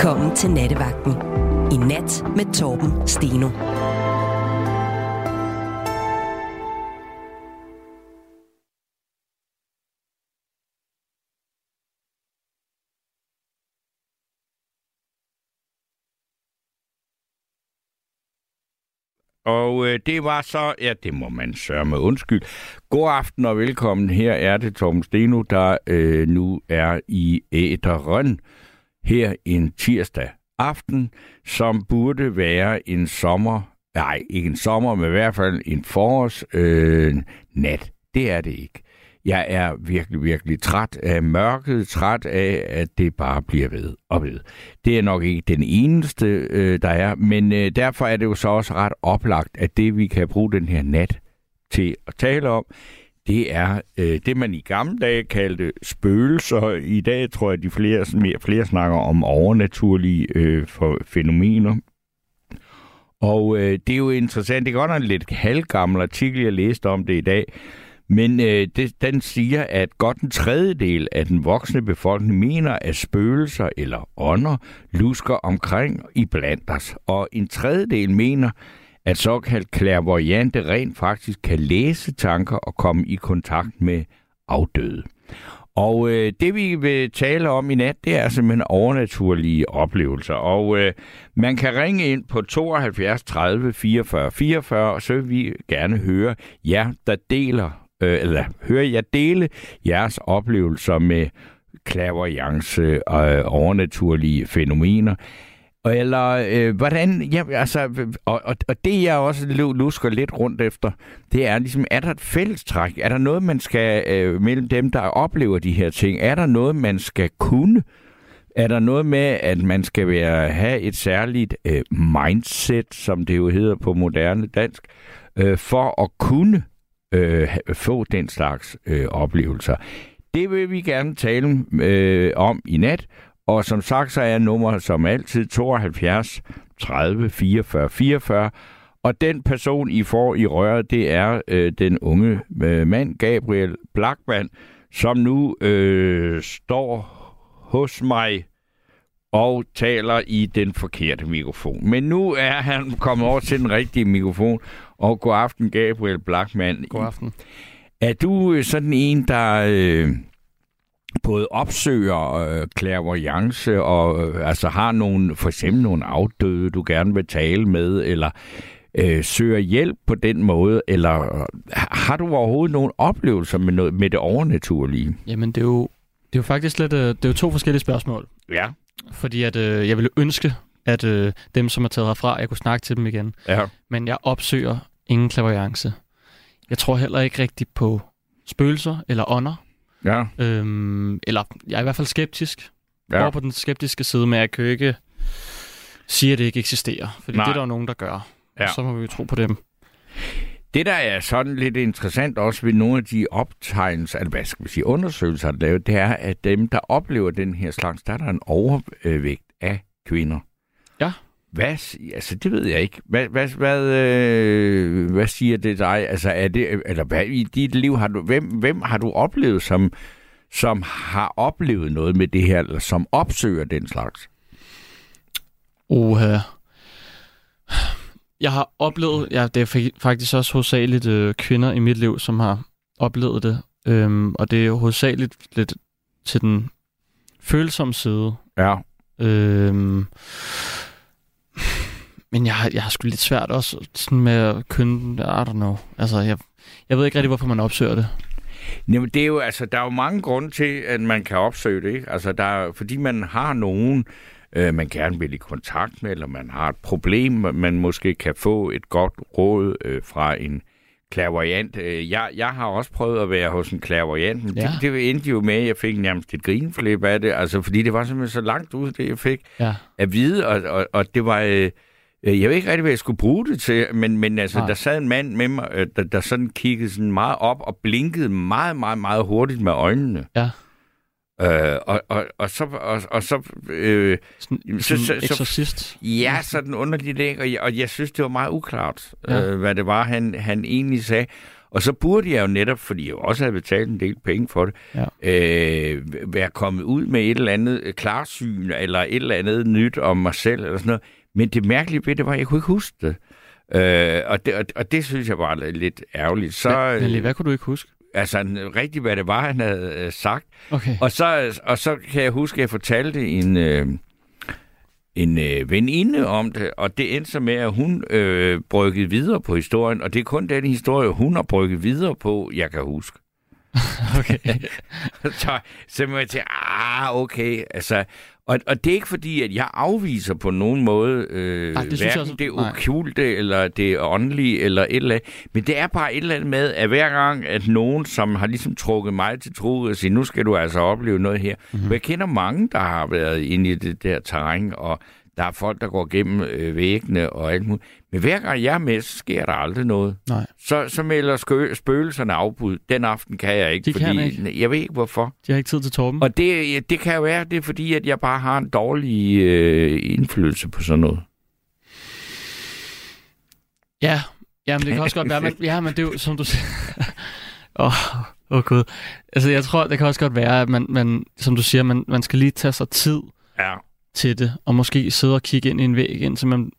Velkommen til Nattevagten. I nat med Torben Steno. Og øh, det var så, ja, det må man sørge med undskyld. God aften og velkommen. Her er det Torben Steno, der øh, nu er i æderen her en tirsdag aften, som burde være en sommer, nej, ikke en sommer, men i hvert fald en forårs øh, nat. Det er det ikke. Jeg er virkelig, virkelig træt af mørket, træt af, at det bare bliver ved og ved. Det er nok ikke den eneste, øh, der er, men øh, derfor er det jo så også ret oplagt, at det, vi kan bruge den her nat til at tale om, det er øh, det, man i gamle dage kaldte spøgelser. I dag tror jeg, at de flere, mere, flere snakker om overnaturlige øh, for, fænomener. Og øh, det er jo interessant. Det er godt nok en lidt halvgammel artikel, jeg læste om det i dag. Men øh, det, den siger, at godt en tredjedel af den voksne befolkning mener, at spøgelser eller ånder lusker omkring i blandt os. Og en tredjedel mener, at såkaldt klærvoyante rent faktisk kan læse tanker og komme i kontakt med afdøde. Og øh, det vi vil tale om i nat, det er simpelthen overnaturlige oplevelser. Og øh, man kan ringe ind på 72 30 44 44, og så vil vi gerne høre jer, der deler, øh, eller høre jer dele jeres oplevelser med klaverjance og øh, overnaturlige fænomener. Eller øh, hvordan, ja, altså, og, og, og det jeg også lusker lidt rundt efter, det er ligesom, er der et fællestræk? Er der noget, man skal, øh, mellem dem, der oplever de her ting, er der noget, man skal kunne? Er der noget med, at man skal være, have et særligt øh, mindset, som det jo hedder på moderne dansk, øh, for at kunne øh, få den slags øh, oplevelser? Det vil vi gerne tale øh, om i nat, og som sagt, så er nummer som altid 72 30 44 44. Og den person, I får i røret, det er øh, den unge øh, mand, Gabriel Blackman, som nu øh, står hos mig og taler i den forkerte mikrofon. Men nu er han kommet over til den rigtige mikrofon. Og god aften, Gabriel Blackman. God aften. Er du sådan en, der... Øh, både opsøger øh, clairvoyance og øh, altså har nogle, for eksempel nogle afdøde, du gerne vil tale med, eller øh, søger hjælp på den måde, eller øh, har du overhovedet nogle oplevelser med, noget, med det overnaturlige? Jamen, det er jo, det er jo faktisk lidt, øh, det er jo to forskellige spørgsmål. Ja. Fordi at øh, jeg ville ønske, at øh, dem, som er taget herfra, jeg kunne snakke til dem igen. Ja. Men jeg opsøger ingen clairvoyance. Jeg tror heller ikke rigtigt på spøgelser eller ånder. Ja. Øhm, eller jeg er i hvert fald skeptisk. Ja. Over på den skeptiske side, men jeg kan jo ikke sige, at det ikke eksisterer. Fordi Nej. det er der jo nogen, der gør. Ja. Og så må vi jo tro på dem. Det, der er sådan lidt interessant også ved nogle af de optegnelser, eller hvad skal vi sige, undersøgelser, der er lavet, det er, at dem, der oplever den her slags, der er der en overvægt af kvinder. Ja. Hvad, altså det ved jeg ikke. Hvad, hvad, hvad, øh, hvad siger det dig? Altså er det, eller hvad i dit liv har du, hvem, hvem har du oplevet, som, som har oplevet noget med det her, eller som opsøger den slags? Oha. Jeg har oplevet, ja, det er fa- faktisk også hovedsageligt øh, kvinder i mit liv, som har oplevet det. Øhm, og det er jo hovedsageligt lidt til den følsomme side. Ja. Øhm, men jeg, jeg har sgu lidt svært også sådan med at kønne, I don't know. Altså, jeg, jeg ved ikke rigtig, hvorfor man opsøger det. Jamen, det er jo, altså, der er jo mange grunde til, at man kan opsøge det. Ikke? Altså, der er, fordi man har nogen, øh, man gerne vil i kontakt med, eller man har et problem, man måske kan få et godt råd øh, fra en clairvoyant. Øh, Jeg, jeg har også prøvet at være hos en clairvoyant, men Ja. det, det endte jo med, at jeg fik nærmest et grinflip af det, altså, fordi det var simpelthen så langt ud, det jeg fik Ja. at vide, og, og, og det var... Øh, jeg ved ikke rigtig, hvad jeg skulle bruge det til, men, men altså, Nej. der sad en mand med mig, øh, der, der sådan kiggede sådan meget op og blinkede meget, meget, meget hurtigt med øjnene. Ja. Øh, og, og, og så... Og, og så øh, Sådan, Så- så, så- sådan så- eksorcist. ja, sådan underligt ikke, og jeg, og jeg synes, det var meget uklart, Ja. øh, hvad det var, han, han egentlig sagde. Og så burde jeg jo netop, fordi jeg også havde betalt en del penge for det, Ja. øh, være kommet ud med et eller andet øh, klarsyn, eller et eller andet nyt om mig selv, eller sådan noget. Men det mærkelige ved det var, at jeg kunne ikke huske det. Øh, og, det og, og det synes jeg var lidt ærgerligt. Så, men øh, hvad kunne du ikke huske? altså rigtigt, hvad det var, han havde øh, sagt. Okay. Og så, og så kan jeg huske, at jeg fortalte en, øh, en øh, veninde om det, og det endte så med, at hun øh, bryggede videre på historien, og det er kun den historie, hun har brygget videre på, jeg kan huske. okay. så, så må jeg til, ah, okay, altså, og, og det er ikke fordi, at jeg afviser på nogen måde øh, Ej, det synes jeg hverken også- det nej. okulte, eller det åndelige, eller et eller andet. Men det er bare et eller andet med, at hver gang, at nogen, som har ligesom trukket mig til tro og siger, nu skal du altså opleve noget her. Mhm. Mm-hmm. Jeg kender mange, der har været inde i det der terræn, og der er folk, der går gennem øh, væggene og alt muligt. Men hver gang jeg er med, så sker der aldrig noget. Nej, Så, så melder skø- spøgelserne afbud. Den aften kan jeg ikke, De kan fordi jeg ved ikke hvorfor. de har ikke tid til Torben. Og det, det kan jo være, det er fordi, at jeg bare har en dårlig øh, indflydelse på sådan noget. Ja, ja, men det kan også godt være, men, ja, men det er jo, som du siger... Åh, oh, oh. Altså, jeg tror, det kan også godt være, at man, man som du siger, man, man skal lige tage sig tid Ja. Til det, og måske sidde og kigge ind i en væg, indtil man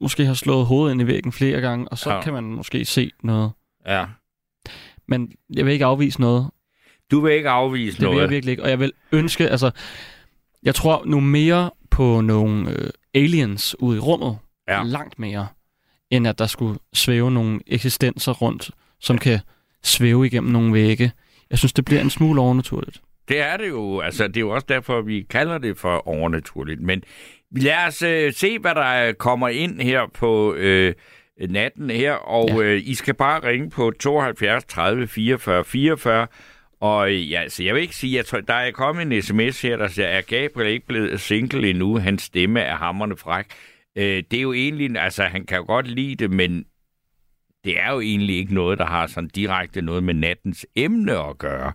måske har slået hovedet ind i væggen flere gange, og så Ja. ja. kan man måske se noget. ja. Men jeg vil ikke afvise noget. Du vil ikke afvise Det vil noget. jeg virkelig ikke. Og jeg vil ønske, altså, jeg tror nu mere på nogle øh, aliens ude i rummet. Ja. Langt mere, end at der skulle svæve nogle eksistenser rundt, som kan svæve igennem nogle vægge. Jeg synes, det bliver en smule overnaturligt. Det er det jo. Altså, det er jo også derfor, vi kalder det for overnaturligt. Men lad os øh, se, hvad der kommer ind her på øh, natten her. Og Ja. øh, I skal bare ringe på 72 30 44 44. Og øh, ja, så jeg vil ikke sige, jeg tror, der er kommet en sms her, der siger, er Gabriel ikke blevet single endnu? Hans stemme er hammerne fræk. Øh, det er jo egentlig, altså han kan jo godt lide det, men det er jo egentlig ikke noget, der har sådan direkte noget med nattens emne at gøre.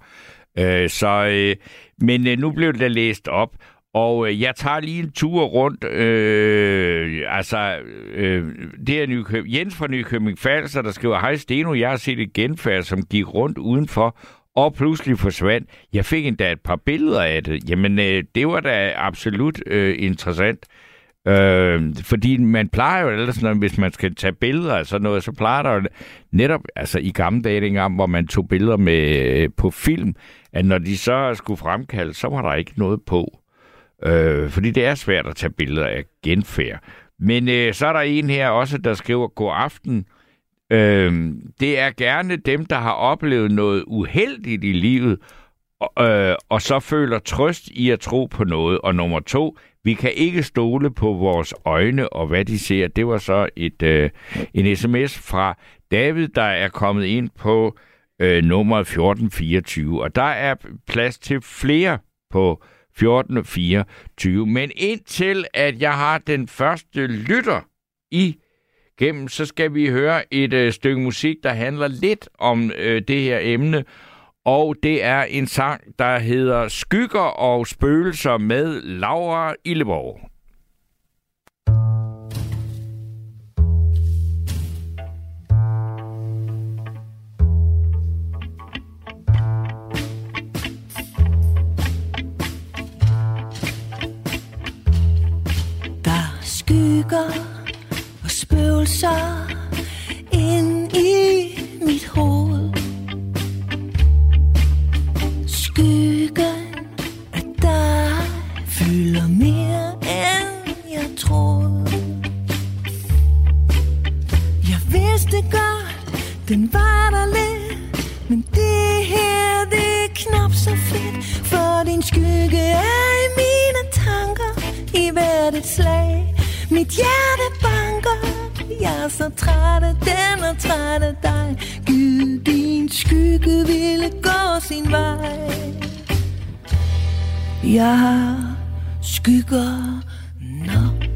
Øh, så, øh, men øh, nu blev det læst op, og øh, jeg tager lige en tur rundt. Øh, altså, øh, det er Nykøb- Jens fra Nykøbing Falster, der skriver, Hej Steno, jeg har set et genfærd, som gik rundt udenfor, og pludselig forsvandt. Jeg fik endda et par billeder af det. Jamen, øh, det var da absolut øh, interessant. Øh, fordi man plejer jo ellers, når, hvis man skal tage billeder af sådan noget, så plejer der jo netop, altså i gamle dage dengang, hvor man tog billeder med øh, på film, at når de så skulle fremkalde, så var der ikke noget på. Øh, fordi det er svært at tage billeder af genfærd. Men øh, så er der en her også, der skriver, god aften. Øh, det er gerne dem, der har oplevet noget uheldigt i livet, og, øh, og så føler trøst i at tro på noget. Og nummer to, vi kan ikke stole på vores øjne og hvad de ser. Det var så et øh, en sms fra David, der er kommet ind på øh, nummer 1424. Og der er plads til flere på 1424. Men indtil at jeg har den første lytter i gennem, så skal vi høre et øh, stykke musik, der handler lidt om øh, det her emne. Og det er en sang, der hedder Skygger og spøgelser med Laura Illeborg. Skygger og spøgelser ind i mit hoved. Skyggen af dig fylder mere end jeg troede. Jeg vidste godt, den var der lidt, men det her, det er knap så fedt, for din skygge er i mine tanker i hvert et slag. Mit hjerte banker, jeg er så træt af den og træt af dig. Gud, din skygge ville gå sin vej. Jeg har skygger nok.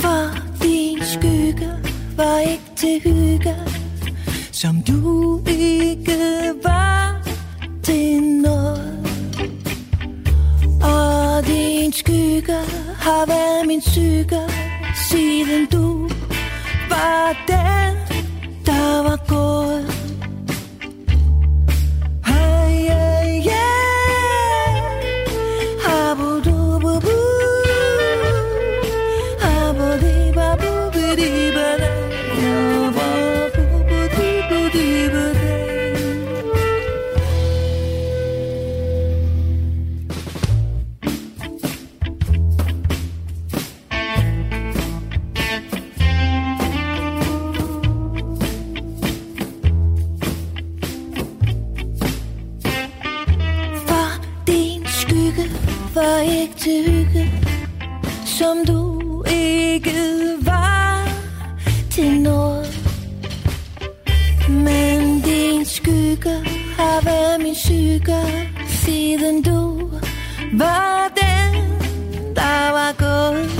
For din skygge var ikke til hygge, som du ikke var til noget. Og din skygge har været min syge, Siden du var den, der var gået. Tiden du var den, der var gået.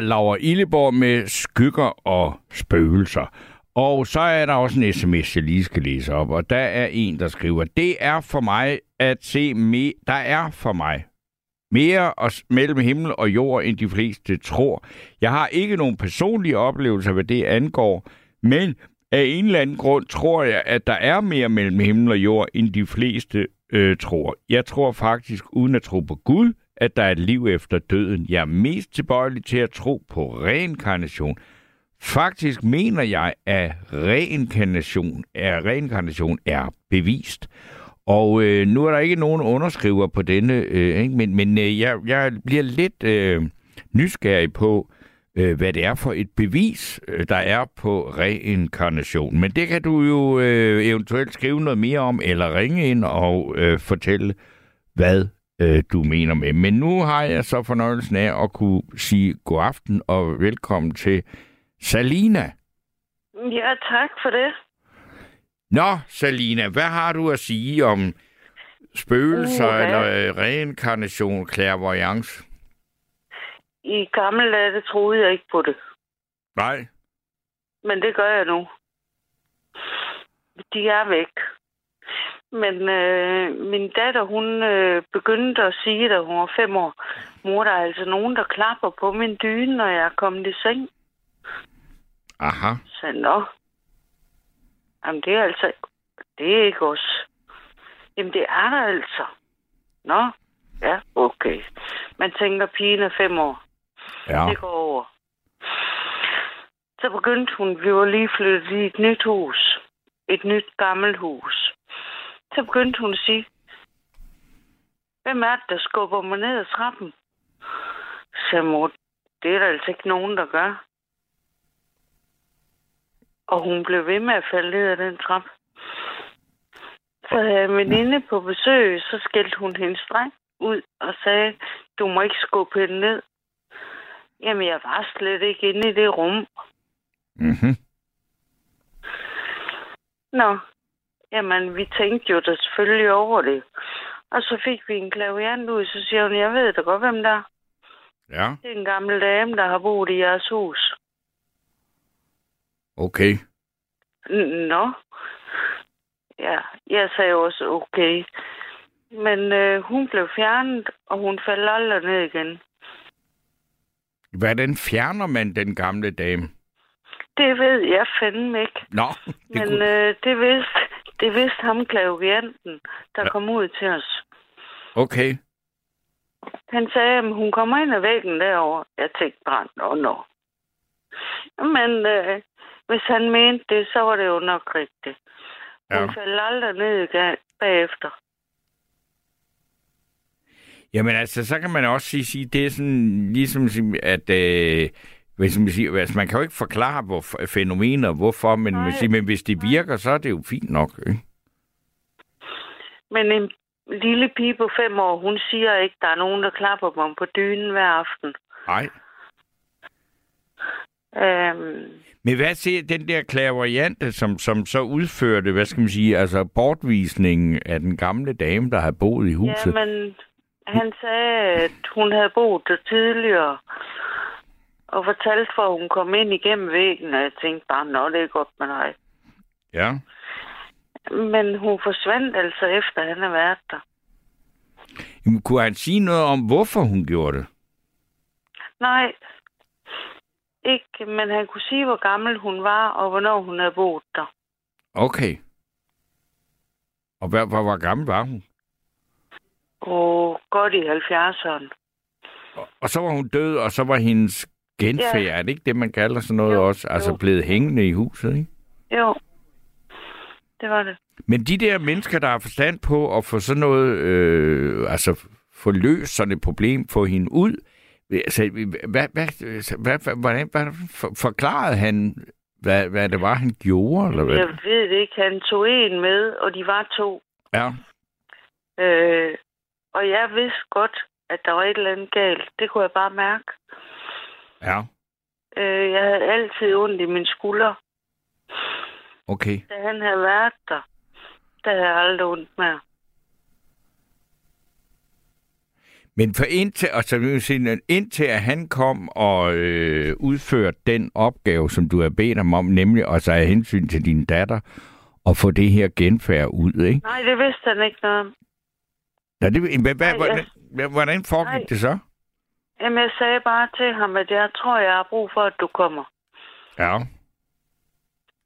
Det Laura Illeborg med skygger og spøgelser. Og så er der også en sms, jeg lige skal læse op, og der er en, der skriver, det er for mig at se me- der er for mig mere os- mellem himmel og jord, end de fleste tror. Jeg har ikke nogen personlige oplevelser, hvad det angår, men af en eller anden grund tror jeg, at der er mere mellem himmel og jord, end de fleste øh, tror. Jeg tror faktisk, uden at tro på Gud, at der er et liv efter døden. Jeg er mest tilbøjelig til at tro på reinkarnation. Faktisk mener jeg, at reinkarnation er, reinkarnation er bevist. Og øh, nu er der ikke nogen underskriver på denne, øh, ikke? men, men øh, jeg, jeg bliver lidt øh, nysgerrig på, øh, hvad det er for et bevis, øh, der er på reinkarnation. Men det kan du jo øh, eventuelt skrive noget mere om, eller ringe ind og øh, fortælle, hvad øh, du mener med. Men nu har jeg så fornøjelsen af at kunne sige god aften og velkommen til Salina. Ja, tak for det. Nå, Salina, hvad har du at sige om spøgelser Uha. eller øh, reinkarnation, clairvoyance? I gamle dage, troede jeg ikke på det. Nej. Men det gør jeg nu. De er væk. Men øh, min datter, hun øh, begyndte at sige, da hun var fem år, mor, der er altså nogen, der klapper på min dyne, når jeg er kommet i seng. Aha. Så nå. Jamen, det er altså... Det er ikke os. Jamen, det er der altså. Nå. Ja, okay. Man tænker, pigen er fem år. Ja. Det går over. Så begyndte hun, vi var lige flyttet i et nyt hus. Et nyt gammelt hus. Så begyndte hun at sige, hvem er det, der skubber mig ned ad trappen? Så mor, det er der altså ikke nogen, der gør. Og hun blev ved med at falde ned ad den trap. Så havde jeg en veninde på besøg, så skældte hun hendes dreng ud og sagde, du må ikke skubbe hende ned. Jamen, jeg var slet ikke inde i det rum. Mm-hmm. Nå, jamen, vi tænkte jo da selvfølgelig over det. Og så fik vi en klaviant ud, så siger hun, jeg ved da godt, hvem der er. Ja, Det er en gammel dame, der har boet i jeres hus. okay. N- Nå. Ja, jeg sagde også okay. Men øh, hun blev fjernet, og hun faldt aldrig ned igen. Hvordan fjerner man den gamle dame? Det ved jeg fandme ikke. Nå, det Men kunne... øh, det vidste det vidste ham klavianten, der Ja. kom ud til os. Okay. Han sagde, at hun kommer ind ad væggen derovre. Jeg tænkte bare, nå, nå. Men øh, hvis han mente det, så var det jo nok rigtigt. Hun Ja. faldt aldrig ned igen bagefter. Jamen altså, så kan man også sige, sige det er sådan, ligesom at... Øh, hvis man, siger, altså, man kan jo ikke forklare hvor, fænomener, hvorfor, men, man siger, men hvis det virker, så er det jo fint nok. Ikke? Men en lille pige på fem år, hun siger ikke, der er nogen, der klapper mig på dynen hver aften. Nej. Øhm, Men hvad siger den der klaverjante, som, som så udførte, hvad skal man sige, altså bortvisningen af den gamle dame, der havde boet i huset? Jamen, han sagde, at hun havde boet der tidligere, og fortalte, hvor hun kom ind igennem væggen, og jeg tænkte bare, nå, det er godt med dig. Ja. Men hun forsvandt altså efter, han har været der. Jamen, kunne han sige noget om, hvorfor hun gjorde det? Nej, ikke, men han kunne sige, hvor gammel hun var, og hvornår hun havde boet der. Okay. Og hvad, hvor, hvor gammel var hun? Og godt i 70'erne. Og, og så var hun død, og så var hendes genfærd, Ja. er det ikke det, man kalder sådan noget Jo, også? Altså jo. blevet hængende i huset, ikke? Jo, det var det. Men de der mennesker, der har forstand på at få sådan noget, øh, altså få løst sådan et problem, få hende ud, altså, hvad, hvad, hvad, hvordan, hvad for, forklarede han, hvad, hvad det var, han gjorde? Eller hvad? Jeg ved det ikke. Han tog en med, og de var to. Ja. Øh, og jeg vidste godt, at der var et eller andet galt. Det kunne jeg bare mærke. Ja, Øh, jeg havde altid ondt i min skulder. okay. Da han havde været der, der havde jeg aldrig ondt mere. Men for indtil, altså, indtil at han kom og øh, udførte den opgave, som du har bedt ham om, nemlig også af hensyn til din datter, og få det her genfærd ud, ikke? Nej, det vidste han ikke noget om. Ja, det, hvad, hvad, Nej, hvordan, hvordan foregik Nej. det så? Jamen, jeg sagde bare til ham, at jeg tror, jeg har brug for, at du kommer. Ja.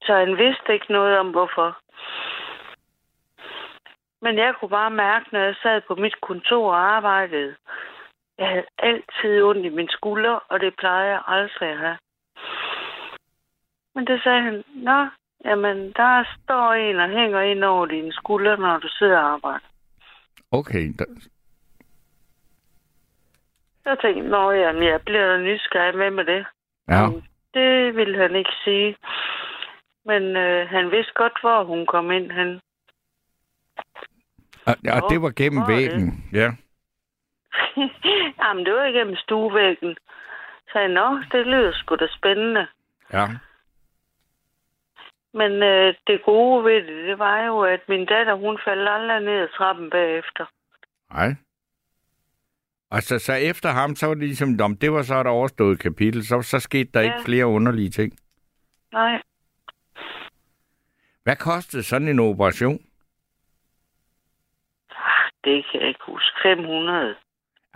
Så han vidste ikke noget om, hvorfor. Men jeg kunne bare mærke, når jeg sad på mit kontor og arbejdede, jeg havde altid ondt i min skulder, og det plejede jeg aldrig at have. Men det sagde han, Nå, jamen, der står en og hænger ind over dine skuldre, når du sidder og arbejder. Okay. Da, Jeg tænkte, nå, jamen, jeg bliver da nysgerrig med med det. ja. Men Det ville han ikke sige. Men øh, han vidste godt, hvor hun kom ind hen. Og, og det var gennem hvor det? væggen. Ja. Jamen, det var igennem stuevæggen. Så jeg, nå, det lyder sgu da spændende. Ja. Men øh, det gode ved det, det var jo, at min datter, hun faldt aldrig ned ad trappen bagefter. Nej. Og så, så efter ham, så var det ligesom, om det var så et overstået kapitel, så, så skete der Ja. ikke flere underlige ting. Nej, Hvad kostede sådan en operation? det kan jeg ikke huske. 500.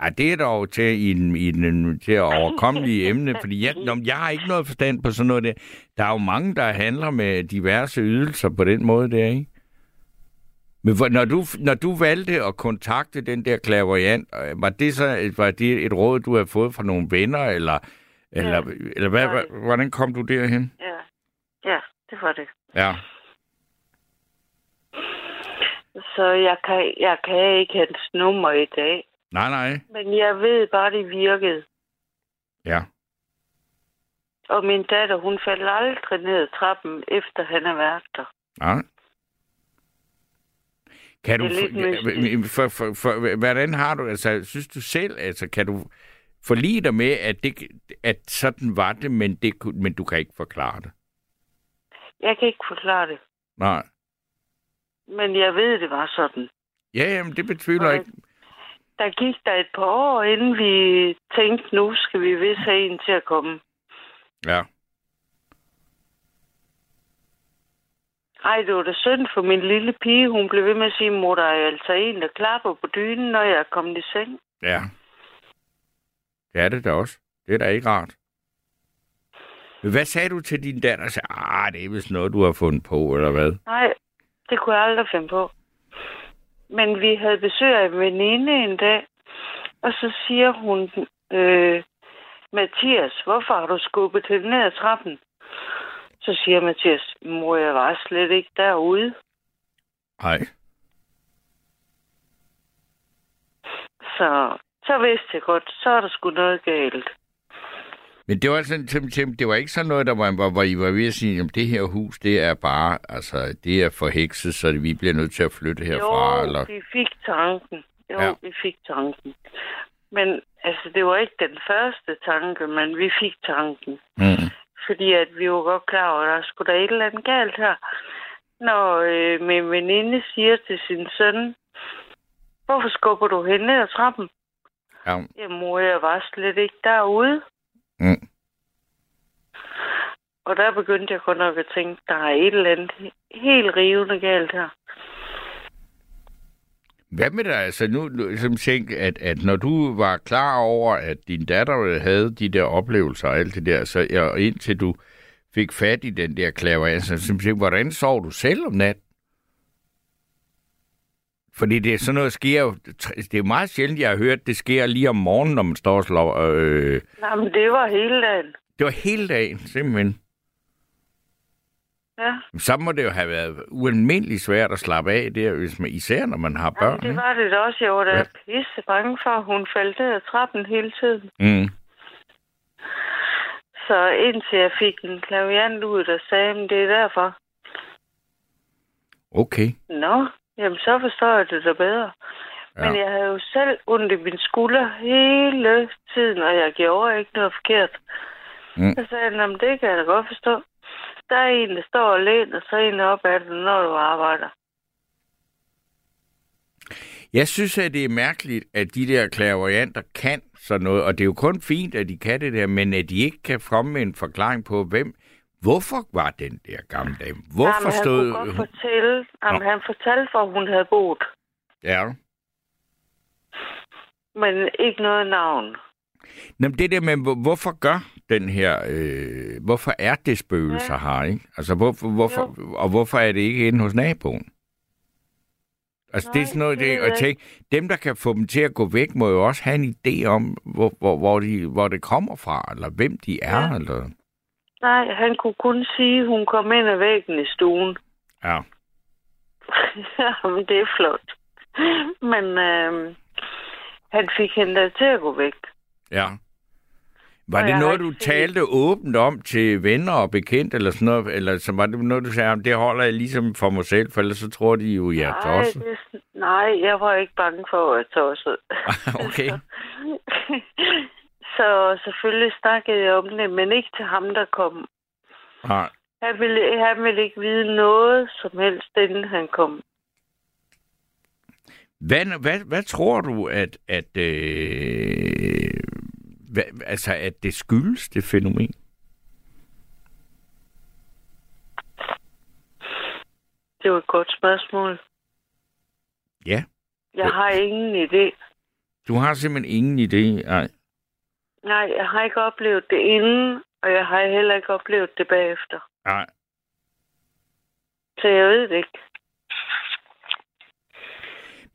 Ja, det er dog til, i en, i en, til at overkommelige emne, fordi jeg, nå, jeg har ikke noget forstand på sådan noget der. Der er jo mange, der handler med diverse ydelser på den måde der, ikke? Men hvor- når du, når du valgte at kontakte den der klaverjant, øh, var det så var det et råd, du havde fået fra nogle venner, eller, eller, eller hvad, hvordan kom du derhen? Ja, ja det var det. Ja. Så jeg kan, jeg kan ikke hans nummer i dag. Nej, nej. Men jeg ved bare, det virkede. Ja. Og min datter, hun faldt aldrig ned ad trappen, efter han har været der. Nej. Kan du, for, for, for, hvordan har du, altså, synes du selv, altså, kan du forlige dig med, at, det, at sådan var det, men, det, men du kan ikke forklare det? Jeg kan ikke forklare det. Nej. Men jeg ved, det var sådan. Ja, jamen, det betvivler jeg Og ikke. Der gik der et par år, inden vi tænkte, nu skal vi vist have en til at komme. Ja. Ej, det var da synd for min lille pige. Hun blev ved med at sige, mor, der er altså en, der klapper på dynen, når jeg er kommet i seng. Ja. Det er det da også. Det er da ikke rart. Hvad sagde du til din datter? Så, ah, det er vist noget, du har fundet på, eller hvad? Nej, det kunne jeg aldrig finde på. Men vi havde besøg af en veninde en dag, og så siger hun, øh, Mathias, hvorfor har du skubbet hende ned ad trappen? Så siger Mathias, mor, jeg var slet ikke derude. Nej. Så, så vidste jeg godt, så er der sgu noget galt. Men det var sådan, Tim, Tim, det var ikke sådan noget, der var, hvor, hvor I var ved at sige, at det her hus, det er bare, altså, det er forhekset, så vi bliver nødt til at flytte herfra, jo, eller? vi fik tanken. Jo, Ja. ja. vi fik tanken. Men altså, det var ikke den første tanke, men vi fik tanken. Mm. Fordi at vi var godt klar over, at der skulle der et eller andet galt her. Når øh, min veninde siger til sin søn, hvorfor skubber du hende ned ad trappen? Ja. Jamen, mor, jeg var slet ikke derude. Mm. Og der begyndte jeg godt nok at tænke, der er et eller andet helt rivende galt her. Hvad med dig? Altså nu, som tænk, at, at når du var klar over, at din datter havde de der oplevelser og alt det der, så ja, indtil du fik fat i den der klaverance, så tænk, hvordan sov du selv om natten? Fordi det er sådan noget, sker jo, det er meget sjældent, jeg har hørt, det sker lige om morgenen, når man står og slår, øh, Nej, men det var hele dagen. det var hele dagen, simpelthen. Ja, Så må det jo have været ualmindeligt svært at slappe af der, hvis man, især når man har børn. Jamen, det var det da også. Jeg var da Ja. pisse bange for, at hun faldt ned ad trappen hele tiden. Mm. Så indtil jeg fik en klaviant ud, der sagde, at det er derfor. Okay. Nå, jamen så forstår jeg det da bedre. Ja. Men jeg havde jo selv ondt i min skulder hele tiden, og jeg gjorde ikke noget forkert. Mm. Så sagde han, "Nå, men det kan jeg da godt forstå. Der er en, der står og læner sig en op af det, når du arbejder. Jeg synes, at det er mærkeligt, at de der klaverjanter kan sådan noget, og det er jo kun fint, at de kan det der, men at de ikke kan komme med en forklaring på, hvem, hvorfor var den der gamle dame? Hvorfor Jamen, han stod kunne godt fortælle, jamen, han fortalte, hvor hun havde boet, Ja. men ikke noget navn. Nå, men det der med, hvor- hvorfor gør den her, øh, hvorfor er det spøgelser ja. her, ikke? Altså, hvorfor, hvorfor, og hvorfor er det ikke inde hos naboen? Altså, det er Nej, sådan noget, det det, jeg tænke, dem, der kan få dem til at gå væk, må jo også have en idé om, hvor, hvor, hvor, de, hvor det kommer fra, eller hvem de er. Ja. eller... Nej, han kunne kun sige, at hun kom ind ad væggen i stuen. Ja. Jamen, det er flot. Men øh, han fik hende da til at gå væk. Ja. Var Og det noget, du set- talte åbent om til venner og bekendt, eller sådan noget? Eller så var det noget, du sagde, "Jamen, det holder jeg ligesom for mig selv, for ellers så tror de jo, jeg er tosset. det, nej, jeg var ikke bange for at være tosset. okay. Så selvfølgelig snakkede jeg om det, men ikke til ham, der kom. Nej. Han ville, han ville ikke vide noget som helst, inden han kom. Hvad, hvad, hvad tror du, at, at, øh, hvad, altså, at det skyldes, det fænomen? Det var et godt spørgsmål. Ja. Jeg har ingen idé. Du har simpelthen ingen idé. Nej. Nej, jeg har ikke oplevet det inden, og jeg har heller ikke oplevet det bagefter. Nej. Så jeg ved det ikke.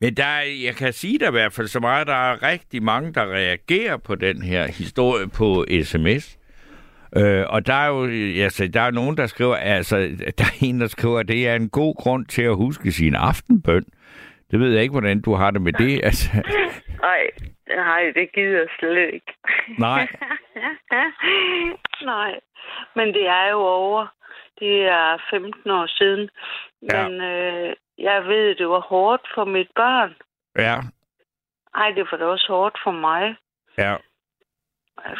Men der er, jeg kan sige dig i hvert fald så meget, der er rigtig mange, der reagerer på den her historie på sms. Øh, og der er jo altså, der er nogen, der skriver, altså, der er en, der skriver, at det er en god grund til at huske sin aftenbøn. Det ved jeg ikke, hvordan du har det med det. Altså, Nej, nej, det gider jeg slet ikke. Nej. nej, men det er jo over. Det er 15 år siden. Ja. Men øh, jeg ved, det var hårdt for mit barn. ja, Ej, det var da også hårdt for mig. ja.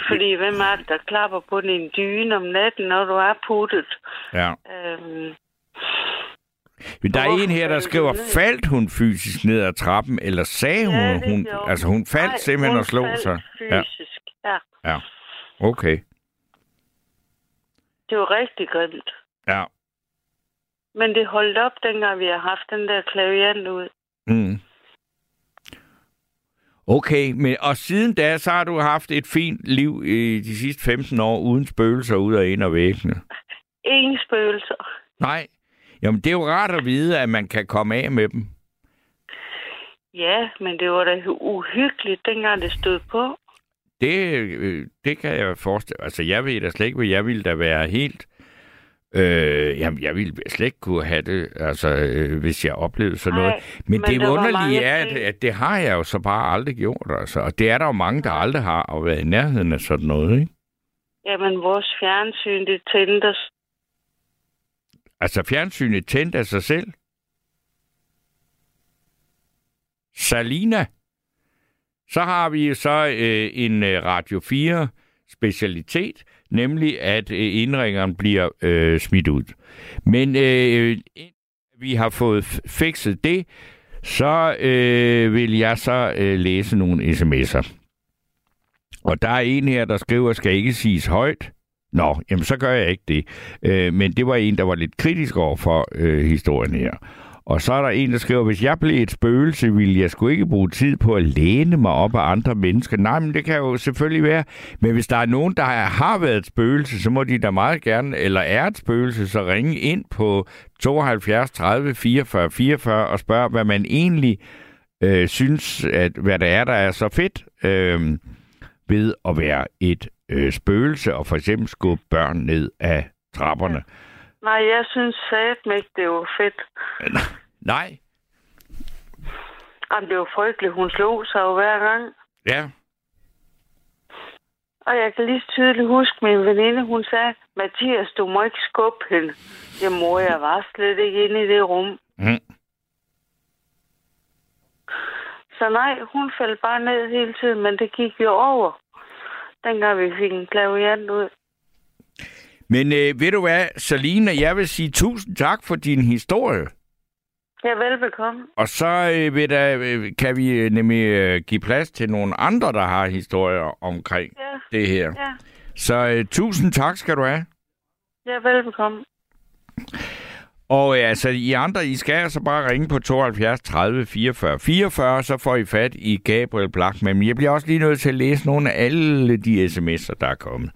Fordi hvem er det, der klapper på din dyne om natten, når du er puttet? ja. Øhm, Men der er en her, der skriver, faldt hun fysisk ned ad trappen, eller sagde hun, Ja, hun altså hun faldt nej, simpelthen hun og slog sig? Ja, Fysisk, ja. ja. Okay. Det var rigtig grimt. Ja. Men det holdt op, dengang vi har haft den der klaviant ud. Mm. Okay, men og siden da, så har du haft et fint liv i de sidste 15 år, uden spøgelser ud og ind og væggene. Ingen spøgelser. Nej. Jamen, det er jo rart at vide, at man kan komme af med dem. Ja, men det var da uhyggeligt, dengang det stod på. Det, øh, det kan jeg forestille Altså, jeg ved da slet ikke, hvad jeg ville da være helt... Øh, jamen, jeg ville slet ikke kunne have det, altså, øh, hvis jeg oplevede sådan noget. Men, men det underlige er, at, at det har jeg jo så bare aldrig gjort, altså. Og det er der jo mange, der aldrig har, og været i nærheden af sådan noget, ikke? Jamen, vores fjernsyn, det tændte Altså, fjernsynet tændt af sig selv. Salina. Så har vi jo så øh, en øh, Radio 4 specialitet, nemlig at øh, indringeren bliver øh, smidt ud. Men øh, øh vi har fået fikset det, så øh, vil jeg så øh, læse nogle sms'er. Og der er en her, der skriver, skal ikke siges højt. Nå, jamen så gør jeg ikke det. Øh, men det var en, der var lidt kritisk over for øh, historien her. Og så er der en, der skriver, hvis jeg blev et spøgelse, ville jeg sgu ikke bruge tid på at læne mig op af andre mennesker. Nej, men det kan jo selvfølgelig være. Men hvis der er nogen, der har været et spøgelse, så må de da meget gerne, eller er et spøgelse, så ringe ind på 72 30 44 44 og spørge, hvad man egentlig øh, synes, at hvad der er, der er så fedt øh, ved at være et øh, spøgelse og for eksempel skubbe børn ned af trapperne. Nej, jeg synes satme ikke, det var fedt. Nej. Jamen, det var frygteligt. Hun slog sig jo hver gang. Ja. Og jeg kan lige tydeligt huske, min veninde, hun sagde, Mathias, du må ikke skubbe hende. Jeg mor, jeg var slet ikke inde i det rum. Mm. Så nej, hun faldt bare ned hele tiden, men det gik jo over. Dengang vi fik en klaviant ud. Men øh, ved du hvad, Salina, jeg vil sige tusind tak for din historie. Ja, velbekomme. Og så øh, vil der, øh, kan vi øh, nemlig øh, give plads til nogle andre, der har historier omkring Ja, det her. ja. Så øh, tusind tak skal du have. Ja, velbekomme. Og øh, altså, I andre, I skal altså bare ringe på 72 30 44 44, så får I fat i Gabriel Blak. Men jeg bliver også lige nødt til at læse nogle af alle de sms'er, der er kommet.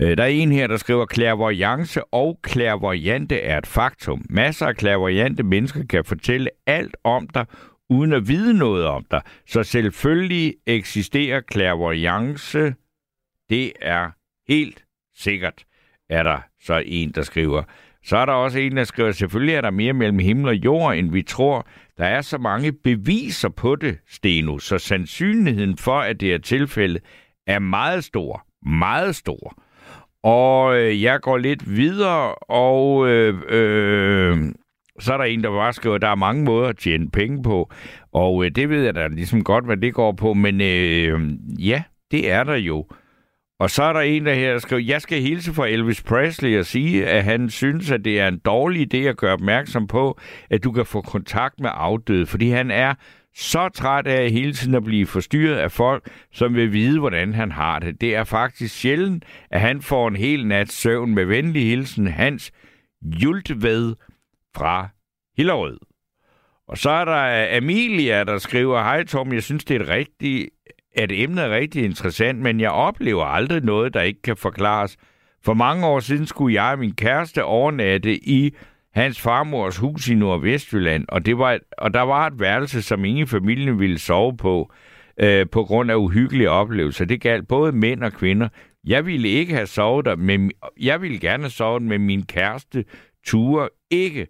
Øh, der er en her, der skriver, klærvoyance og klærvoyante er et faktum. Masser af klærvoyante mennesker kan fortælle alt om dig, uden at vide noget om dig. Så selvfølgelig eksisterer klærvoyance. Det er helt sikkert, er der så en, der skriver. Så er der også en, der skriver, selvfølgelig er der mere mellem himmel og jord, end vi tror. Der er så mange beviser på det, Steno, så sandsynligheden for, at det er tilfældet, er meget stor. Meget stor. Og øh, jeg går lidt videre, og øh, øh, så er der en, der bare skriver, at der er mange måder at tjene penge på. Og øh, det ved jeg da ligesom godt, hvad det går på. Men øh, ja, det er der jo. Og så er der en, der her skriver, jeg skal hilse fra Elvis Presley og sige, at han synes, at det er en dårlig idé at gøre opmærksom på, at du kan få kontakt med afdøde, fordi han er så træt af hele tiden at blive forstyrret af folk, som vil vide, hvordan han har det. Det er faktisk sjældent, at han får en hel nat søvn med venlig hilsen Hans Jultved fra Hillerød. Og så er der Amelia, der skriver, Hej Tom, jeg synes, det er et rigtigt, at emnet er rigtig interessant, men jeg oplever aldrig noget, der ikke kan forklares. For mange år siden skulle jeg og min kæreste overnatte i hans farmors hus i Nordvestjylland, og, det var og der var et værelse, som ingen i familien ville sove på, øh, på grund af uhyggelige oplevelser. Det galt både mænd og kvinder. Jeg ville ikke have sovet der, men jeg ville gerne have sovet med min kæreste, Ture ikke.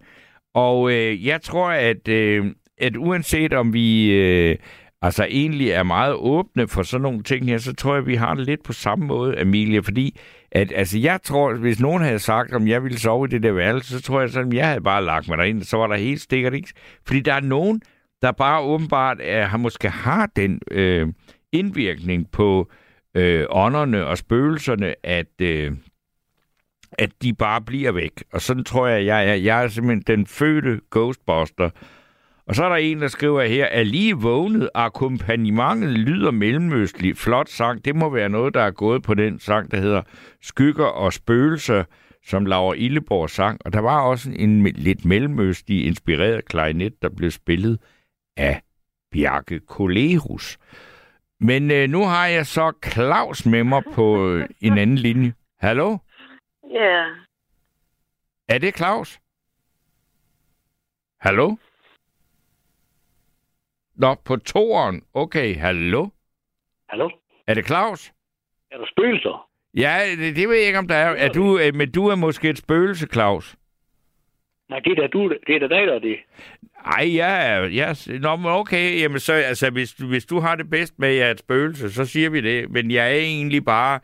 Og øh, jeg tror, at, øh, at uanset om vi øh, altså egentlig er meget åbne for sådan nogle ting her, så tror jeg, at vi har det lidt på samme måde, Amelia, fordi at, altså, jeg tror, hvis nogen havde sagt, om jeg ville sove i det der værelse, så tror jeg, at jeg havde bare lagt mig derind, så var der helt stikkert ikke. Fordi der er nogen, der bare åbenbart er, har måske har den øh, indvirkning på øh, ånderne og spøgelserne, at, øh, at de bare bliver væk. Og sådan tror jeg, jeg er. Jeg er simpelthen den fødte ghostbuster. Og så er der en, der skriver her, er lige vågnet, akkompagnementet lyder mellemøstligt. Flot sang. Det må være noget, der er gået på den sang, der hedder Skygger og Spøgelser, som Laura Illeborg sang. Og der var også en lidt mellemøstlig inspireret klarinet, der blev spillet af Bjarke Kolerus. Men øh, nu har jeg så Claus med mig på øh, en anden linje. Hallo? Ja, Er det Claus? Hallo? Nå, på toeren. Okay, hallo? Hallo? Er det Claus? Er der spøgelser? Ja, det, det ved jeg ikke, om der er. er du, øh, men du er måske et spøgelse, Claus. Nej, det er da, du, det er da dig, der er det. Ej, ja, ja. Nå, men okay. Jamen, så, altså, hvis, hvis du har det bedst med, at jeg er et spøgelse, så siger vi det. Men jeg er egentlig bare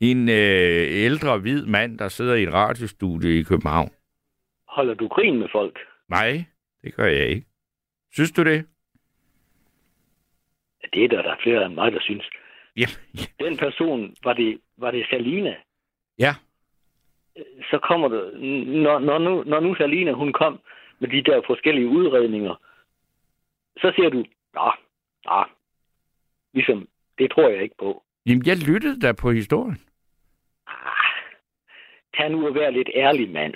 en øh, ældre, hvid mand, der sidder i et radiostudie i København. Holder du grin med folk? Nej, det gør jeg ikke. Synes du det? Det er der, der er flere end mig, der synes. Ja. Den person, var det, var det Salina? Ja. Så kommer der, når, når, nu, når nu Salina, hun kom med de der forskellige udredninger, så siger du, ja, ja, ligesom, det tror jeg ikke på. Jamen, jeg lyttede da på historien. Ah, tag nu at være lidt ærlig, mand.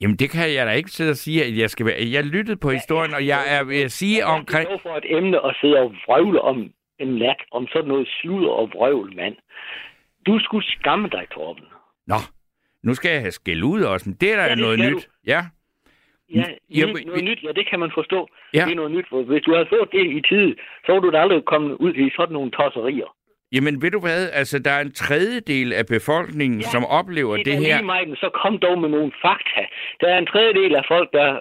Jamen, det kan jeg da ikke sidde og sige, at jeg skal være. Jeg lyttede på historien, og jeg er ved at sige omkring... Det er for et emne at sidde og vrøvle om en nat, om sådan noget sludder og vrøvl, mand. Du skulle skamme dig, Torben. Nå, nu skal jeg have skæld ud også, men det er da Ja, ja, det noget nyt. Ja. Ja, Ja, men- noget nyt, ja, det kan man forstå. Ja. Det er noget nyt. for Hvis du havde fået det i tid, så var du da aldrig kommet ud i sådan nogle tosserier. Jamen, ved du hvad? Altså, der er en tredjedel af befolkningen, ja, som oplever det, er her. Lige meget, så kom dog med nogle fakta. Der er en tredjedel af folk, der...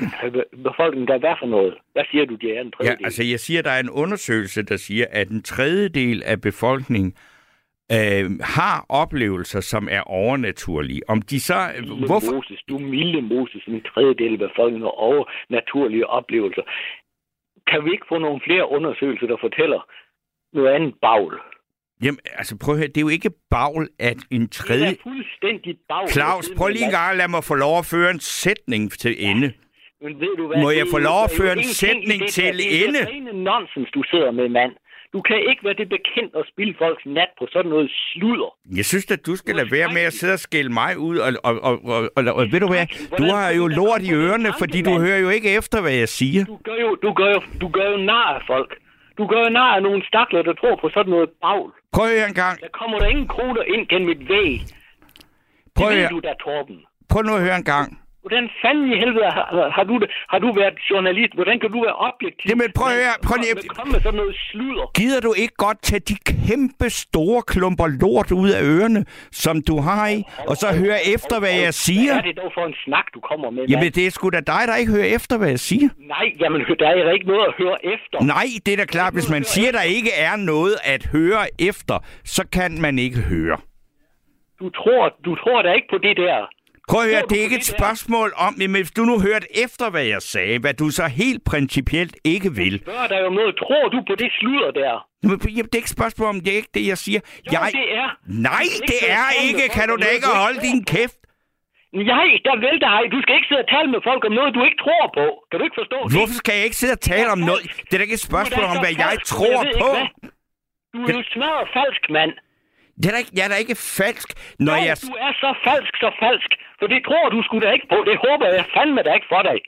Befolkningen, der er hvad for noget? Hvad siger du, det er en Ja, tredjedel? altså, jeg siger, der er en undersøgelse, der siger, at en tredjedel af befolkningen øh, har oplevelser, som er overnaturlige. Om de så... Milde Hvorfor? Moses, du milde Moses, en tredjedel af befolkningen over naturlige oplevelser. Kan vi ikke få nogle flere undersøgelser, der fortæller noget andet bagl? Jamen, altså, prøv at høre, det er jo ikke bagl, at en Det tredje... er fuldstændig bagl. Claus, prøv lige en gang at lade mig få lov at føre en sætning til ende. Men ved du hvad, Må jeg det få lov at føre en sætning det til der. Det er ende? rene nonsens, du sidder med, mand. Du kan ikke være det bekendt at spille folks nat på sådan noget sludder. Jeg synes at du skal lade være med at sidde og skælde mig ud, og, og, og, og, og, og ved du hvad, du har jo lort i ørerne, fordi du hører jo ikke efter, hvad jeg siger. Du gør jo, du gør jo, du gør jo nar af folk. Du gør nar af nogle stakler, der tror på sådan noget bagl. Prøv en gang. Der kommer der ingen kroner ind gennem et væg. Prøv det ved høre, du da, Torben. prøv nu at høre en gang. Hvordan fanden i helvede har, har, du, det- har du været journalist? Hvordan kan du være objektiv? Jamen, prøv at høre, prøv lige- Kom med sådan noget sludder. Gider du ikke godt tage de kæmpe store klumper lort ud af ørerne, som du har i, og så høre efter, hvad jeg siger? Hvad er det dog for en snak, du kommer med? Jamen, det er sgu da dig, der ikke hører efter, hvad jeg siger. Nej, jamen, der er da ikke noget at høre efter. Nej, det er da klart, hvis man siger, der ikke er noget at høre efter, så kan man ikke høre. Du tror, du tror da ikke på det der. Prøv at høre, du det er ikke det et spørgsmål om, men hvis du nu hørte efter, hvad jeg sagde, hvad du så helt principielt ikke vil. Spørger dig om noget. Tror du på det sludder der? Jamen, jamen, det er ikke et spørgsmål om, det er ikke det, jeg siger. Jo, jeg... det er. Nej, Du det og er ikke. Kan du da ikke du holde din kæft? Nej, der vælter ej. Du skal ikke sidde og tale med folk om noget, du ikke tror på. Kan du ikke forstå det? Hvorfor skal jeg ikke sidde og tale om noget? Det er da ikke et spørgsmål Du om, hvad jeg tror jeg på. hvad. Du er jo smadret falsk, mand. Det er da ikke, jeg er da ikke falsk, når Jo, jeg... du er så falsk, så falsk. For det tror du sgu da ikke på. Det håber jeg fandme da ikke for dig.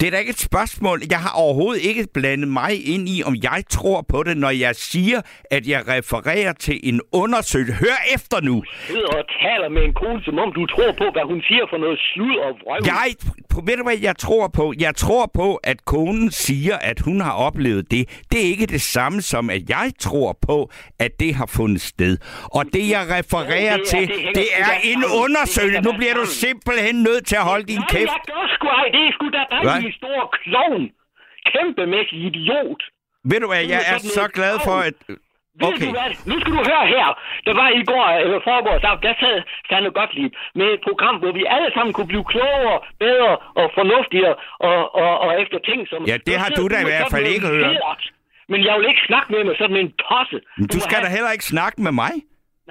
Det er da ikke et spørgsmål. Jeg har overhovedet ikke blandet mig ind i, om jeg tror på det, når jeg siger, at jeg refererer til en undersøgelse. Hør efter nu. sidder og taler med en kone, som om du tror på, hvad hun siger for noget slud og vrøvl. Jeg, ved du hvad jeg tror på? Jeg tror på, at konen siger, at hun har oplevet det. Det er ikke det samme som, at jeg tror på, at det har fundet sted. Og det, jeg refererer det er- til, det det er en undersøgelse. Nu bliver du simpelthen nødt til at holde din Nej, kæft. jeg gør sgu ej. Det er sgu da dig, din store klovn. Kæmpemæssig idiot. Ved du hvad, jeg er er så glad for, klovn. Ved Okay. du hvad? Nu skal du høre her. Der var i går, eller foregårs aften, der sad Sanne Gottlieb med et program, hvor vi alle sammen kunne blive klogere, bedre og fornuftigere og, og, og efter ting som... Ja, det har du da i hvert fald ikke hørt. Men jeg vil ikke snakke med med sådan en tosse. Men Du må skal have- da heller ikke snakke med mig.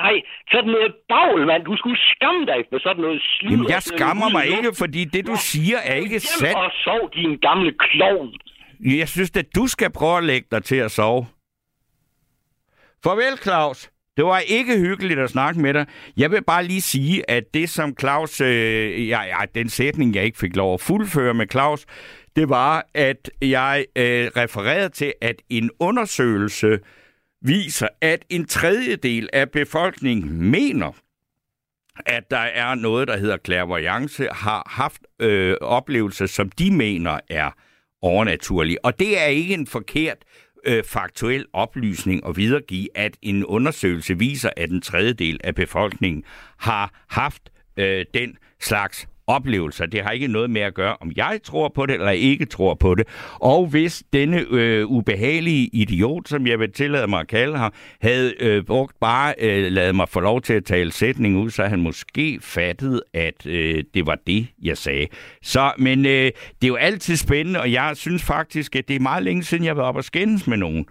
Nej, sådan noget bagl, mand. Du skulle skamme dig med sådan noget slud. Jamen, jeg skammer mig ikke, fordi det, du siger, er ikke sandt. og sov, din gamle klovn. Jeg synes, at du skal prøve at lægge dig til at sove. Farvel, Claus. Det var ikke hyggeligt at snakke med dig. Jeg vil bare lige sige, at det som Claus... Øh, ja, ja, den sætning, jeg ikke fik lov at fuldføre med Claus, det var, at jeg øh, refererede til, at en undersøgelse viser, at en tredjedel af befolkningen mener, at der er noget, der hedder clairvoyance, har haft øh, oplevelser, som de mener er overnaturlige. Og det er ikke en forkert øh, faktuel oplysning og videregive, at en undersøgelse viser, at en tredjedel af befolkningen har haft øh, den slags oplevelser. Det har ikke noget med at gøre, om jeg tror på det eller ikke tror på det. Og hvis denne øh, ubehagelige idiot, som jeg vil tillade mig at kalde ham, havde øh, brugt bare øh, lavet mig få lov til at tale sætningen ud, så han måske fattet, at øh, det var det, jeg sagde. Så, men øh, det er jo altid spændende, og jeg synes faktisk, at det er meget længe siden, jeg har været op og skændes med nogen.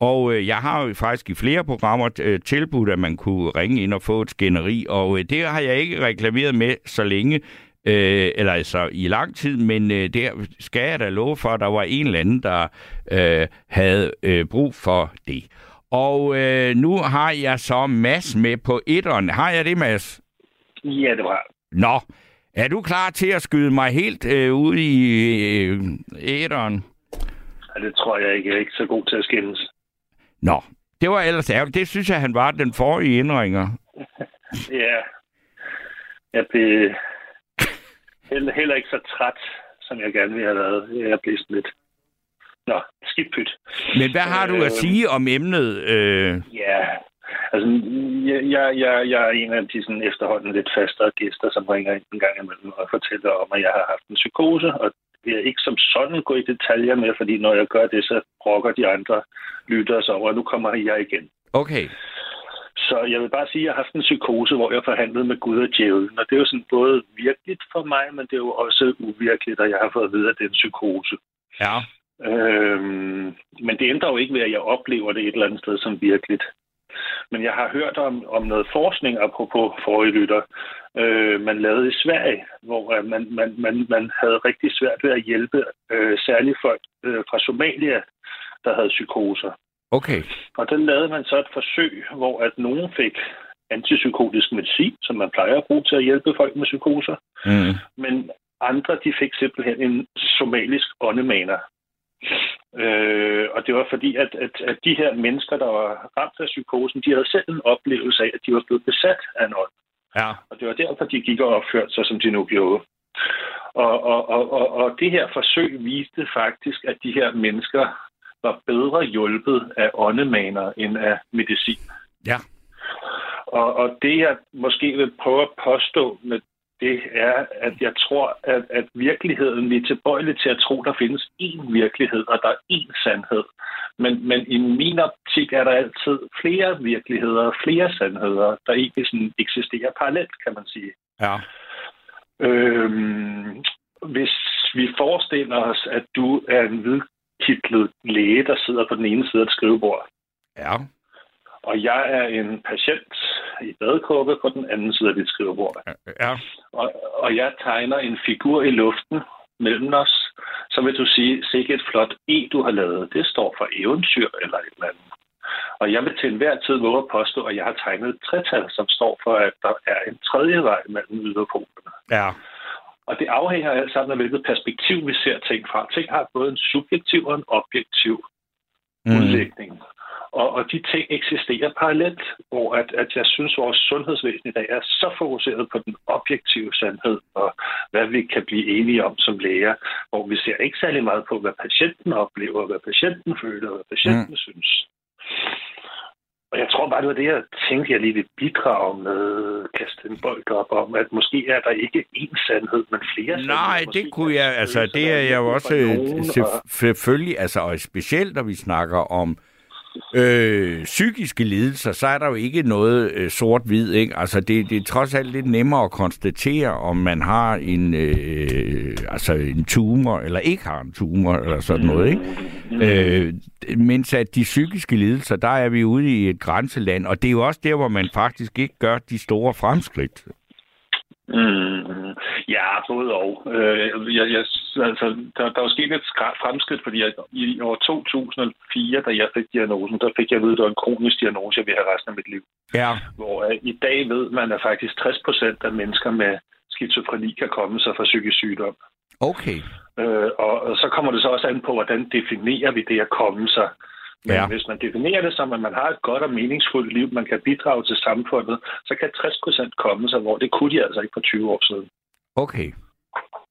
Og øh, jeg har jo faktisk i flere programmer øh, tilbudt, at man kunne ringe ind og få et skænderi, og øh, det har jeg ikke reklameret med så længe, øh, eller altså i lang tid, men øh, der skal jeg da love for, at der var en eller anden, der øh, havde øh, brug for det. Og øh, nu har jeg så Mads med på etteren. Har jeg det, Mads? Ja, det var. Nå, er du klar til at skyde mig helt øh, ud i øh, etteren? Ja, det tror jeg ikke. Jeg er ikke så god til at skændes. Nå, det var ellers ærgerligt. Det synes jeg, han var den forrige indringer. Ja. Jeg blev heller, heller ikke så træt, som jeg gerne ville have været. Jeg blev sådan lidt... Nå, skidt pyt. Men hvad har du at Øh, sige om emnet? Øh, Ja, altså, jeg, jeg, jeg, jeg er en af de sådan, efterhånden lidt fastere gæster, som ringer ind en gang imellem og fortæller om, at jeg har haft en psykose, og det er ikke som sådan gå i detaljer med, fordi når jeg gør det, så brokker de andre lyttere sig over, at nu kommer jeg igen. okay. Så jeg vil bare sige, at jeg har haft en psykose, hvor jeg forhandlede med Gud og djævlen. Og det er jo sådan både virkeligt for mig, men det er jo også uvirkeligt, at jeg har fået at vide, at det er en psykose. Ja. Øhm, men det ændrer jo ikke ved, at jeg oplever det et eller andet sted som virkeligt. Men jeg har hørt om, om noget forskning, apropos forrige lytter, øh, man lavede i Sverige, hvor øh, man, man, man, man havde rigtig svært ved at hjælpe øh, særligt folk øh, fra Somalia, der havde psykoser. Okay. Og der lavede man så et forsøg, hvor at nogen fik antipsykotisk medicin, som man plejer at bruge til at hjælpe folk med psykoser, Mm. men andre de fik simpelthen en somalisk åndemaner. Øh, og det var fordi, at, at, at de her mennesker, der var ramt af psykosen, de havde selv en oplevelse af, at de var blevet besat af en ånd. Ja. Og det var derfor, de gik og opførte sig, som de nu gjorde. Og, og, og, og, og det her forsøg viste faktisk, at de her mennesker var bedre hjulpet af åndemaner end af medicin. Ja. Og, og det, jeg måske vil prøve at påstå med det, er, at jeg tror, at, at virkeligheden, vi er tilbøjelige til at tro, der findes én virkelighed, og der er én sandhed. Men, men i min optik er der altid flere virkeligheder, flere sandheder, der ikke sådan eksisterer parallelt, kan man sige. Ja. Øhm, hvis vi forestiller os, at du er en hvidkitlet læge, der sidder på den ene side af et skrivebord, Ja. og jeg er en patient i badekåbe på den anden side af dit skrivebord, Ja. og, og jeg tegner en figur i luften mellem os, så vil du sige, sikke et flot E, du har lavet. Det står for eventyr eller et eller andet. Og jeg vil til enhver tid våge at påstå, at jeg har tegnet et tretal, som står for, at der er en tredje vej mellem yderpolerne. Ja. Og det afhænger alt sammen af, hvilket perspektiv vi ser ting fra. Ting har både en subjektiv og en objektiv mm. udlægning. Og, og de ting eksisterer parallelt, hvor at, at jeg synes, vores sundhedsvæsen i dag er så fokuseret på den objektive sandhed, og hvad vi kan blive enige om som læger, hvor vi ser ikke særlig meget på, hvad patienten oplever, hvad patienten føler, hvad patienten mm. synes. Og jeg tror bare, det var det, jeg tænkte, jeg lige vil bidrage med, kaste en bold op om, at måske er der ikke én sandhed, men flere Nej, sandheder. Det kunne jeg, altså det er jeg jo også øh, og- selvfølgelig, altså og specielt når vi snakker om øh, psykiske lidelser, så er der jo ikke noget øh, sort-hvid, ikke? Altså det, det er trods alt lidt nemmere at konstatere, om man har en, øh, altså en tumor, eller ikke har en tumor, eller sådan noget, ikke? Øh, mens at de psykiske lidelser, der er vi ude i et grænseland, og det er jo også der, hvor man faktisk ikke gør de store fremskridt. Mm, ja, både og. Øh, jeg, jeg, altså, der, der er jo sket et fremskridt, fordi jeg, i år 2004, da jeg fik diagnosen, der fik jeg at vide, at det var en kronisk diagnose, jeg ville have resten af mit liv. Ja, Hvor øh, i dag ved man, at faktisk 60 procent af mennesker med skizofreni kan komme sig fra psykisk sygdom. Okay. Øh, og, og så kommer det så også an på, hvordan definerer vi det at komme sig. Men Ja. hvis man definerer det som, at man har et godt og meningsfuldt liv, man kan bidrage til samfundet, så kan 60 procent komme sig, hvor det kunne de altså ikke for 20 år siden. Okay.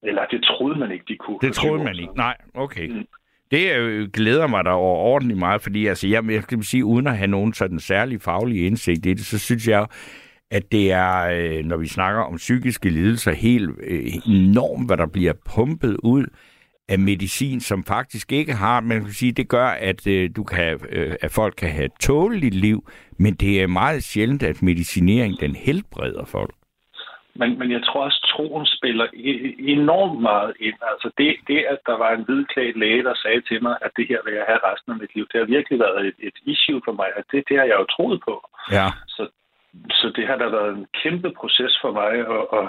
Eller det troede man ikke, de kunne. Det for 20 troede man ikke. Nej, okay. Mm. Det øh, glæder mig da overordentligt meget, fordi altså, jeg, jeg kan sige, uden at have nogen sådan særlig faglig indsigt i det, så synes jeg, at det er, øh, når vi snakker om psykiske lidelser, helt øh, enormt, hvad der bliver pumpet ud af medicin, som faktisk ikke har, man kan sige, det gør, at øh, du kan, øh, at folk kan have et tåleligt liv, men det er meget sjældent, at medicinering den helbreder folk. Men, men jeg tror også, troen spiller e- enormt meget ind. Altså det, det, at der var en hvidklædt læge, der sagde til mig, at det her vil jeg have resten af mit liv, det har virkelig været et, et issue for mig, og det, det har jeg jo troet på. Ja. Så, så det har da været en kæmpe proces for mig at, at,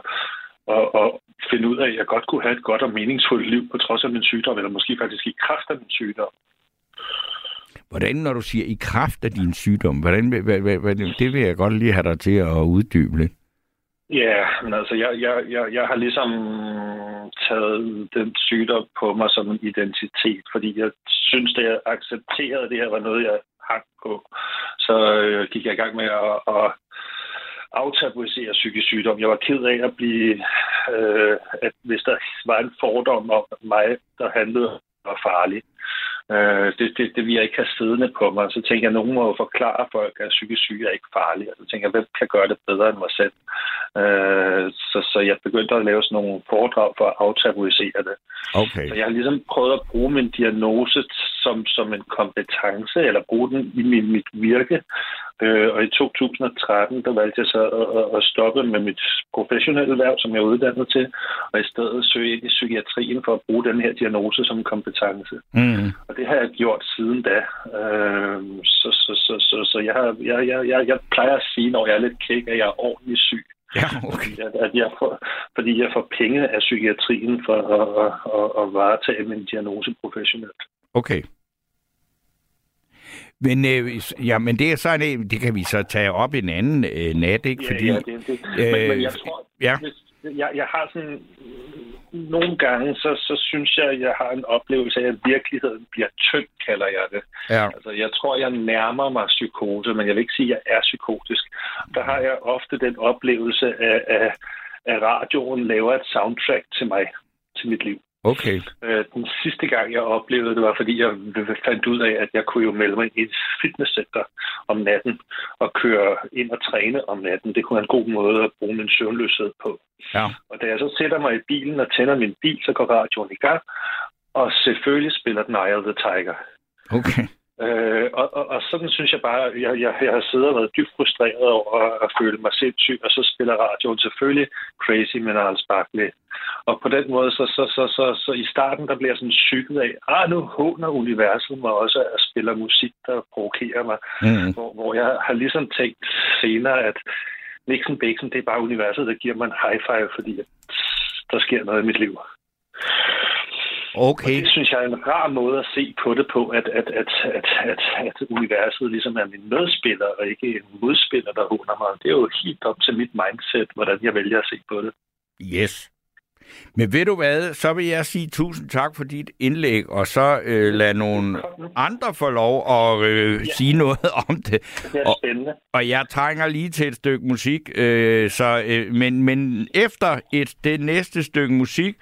at, at finde ud af, at jeg godt kunne have et godt og meningsfuldt liv på trods af min sygdom, eller måske faktisk i kraft af min sygdom. Hvordan, når du siger i kraft af din sygdom, hvordan, hvad, hvad, hvad, det vil jeg godt lige have dig til at uddybe lidt. Ja, men altså, jeg, jeg, jeg, jeg har ligesom taget den sygdom på mig som en identitet, fordi jeg synes, det jeg accepterede, det her var noget, jeg hang på. Så øh, gik jeg i gang med at, at aftabuisere psykisk sygdom. Jeg var ked af at blive, øh, at hvis der var en fordom om mig, der handlede om, var farlig, Øh, det, det, det vil jeg ikke have siddende på mig. Så tænker jeg, at nogen må jo forklare folk, at psykisk syge er ikke farlig. Og så tænker jeg, hvem kan gøre det bedre end mig selv? Øh, så, så jeg begyndte at lave sådan nogle foredrag for at aftabuisere det. Okay. Så jeg har ligesom prøvet at bruge min diagnose som, som en kompetence, eller bruge den i min, mit virke. Øh, og i 2013, der valgte jeg så at, at, at stoppe med mit professionelle værv, som jeg er uddannet til, og i stedet søge ind i psykiatrien for at bruge den her diagnose som en kompetence. Mm. Og det har jeg gjort siden da. Øh, så, så, så, så, så jeg, har, jeg, jeg, jeg, jeg plejer at sige, når jeg er lidt kæk, at jeg er ordentligt syg. Ja, okay. Fordi, at, at jeg får, fordi jeg får penge af psykiatrien for at, at, at, at varetage min diagnose professionelt. Okay. Men, øh, ja, men det er sådan det kan vi så tage op en anden øh, nat, ikke? Fordi, ja, ja, det, det. Men, men jeg tror, ja. hvis, jeg, jeg har sådan... Nogle gange, så, så synes jeg, at jeg har en oplevelse af, at virkeligheden bliver tynd, kalder jeg det. ja. Altså, jeg tror, jeg nærmer mig psykose, men jeg vil ikke sige, at jeg er psykotisk. Der har jeg ofte den oplevelse af, af, at radioen laver et soundtrack til mig, til mit liv. Okay. Øh, Den sidste gang, jeg oplevede det, var, fordi jeg fandt ud af, at jeg kunne jo melde mig i et fitnesscenter om natten og køre ind og træne om natten. Det kunne være en god måde at bruge min søvnløshed på. Ja. Og da jeg så sætter mig i bilen og tænder min bil, så går radioen i gang. Og selvfølgelig spiller den Eye of the Tiger. Okay. Øh, og, og, og sådan synes jeg bare, jeg, jeg, jeg har siddet og været dybt frustreret over at føle mig sindssyg, og så spiller radioen selvfølgelig Crazy med Niles Barkley. Og på den måde, så, så, så, så, så i starten, der bliver jeg sådan psyket af, ah, nu håner universet mig også at spille musik, der provokerer mig. Mm. Hvor, hvor jeg har ligesom tænkt senere, at Nixon Bacon, det er bare universet, der giver mig en high five, fordi der sker noget i mit liv. Okay. Det synes jeg er en rar måde at se på det på, at, at, at, at, at, at universet ligesom er min medspiller, og ikke en modspiller, der hunder mig. Det er jo helt op til mit mindset, hvordan jeg vælger at se på det. Yes. Men ved du hvad, så vil jeg sige tusind tak for dit indlæg, og så øh, lad nogle andre få lov at øh, ja. sige noget om det. Det er Og- spændende. Og jeg trænger lige til et stykke musik, øh, så, øh, men, men efter et, det næste stykke musik,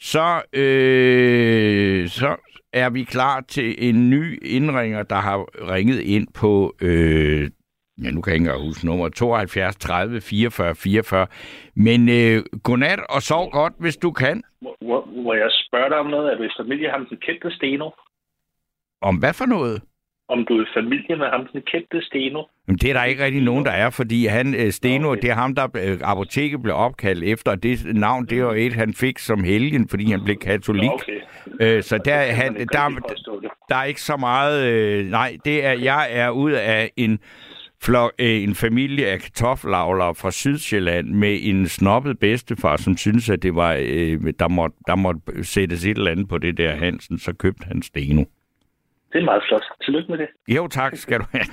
så, øh, så er vi klar til en ny indringer, der har ringet ind på, øh, ja nu kan jeg ikke engang huske nummer, 72 30 44 44. Men øh, godnat og sov godt, hvis du kan. Må, må, må jeg spørge dig om noget? Er du i familie ham, den kendte Steno? Om hvad for noget? Om du er i familie med ham, den kendte Steno? Jamen, det er der ikke rigtig nogen, der er, fordi han, øh, Steno, Okay. det er ham, der øh, apoteket blev opkaldt efter, og det navn, det var et, han fik som helgen, fordi han blev katolik. Okay. Øh, så der, han, der, det. der er ikke så meget... Øh, nej, det er, jeg er ud af en, flok, øh, en familie af kartoffelavlere fra Sydsjælland med en snobbet bedstefar, som synes at det var, øh, der, måtte, der måtte sættes et eller andet på det der Hansen, så købte han Steno. Det er meget flot. Tillykke med det. Jo, tak skal du have.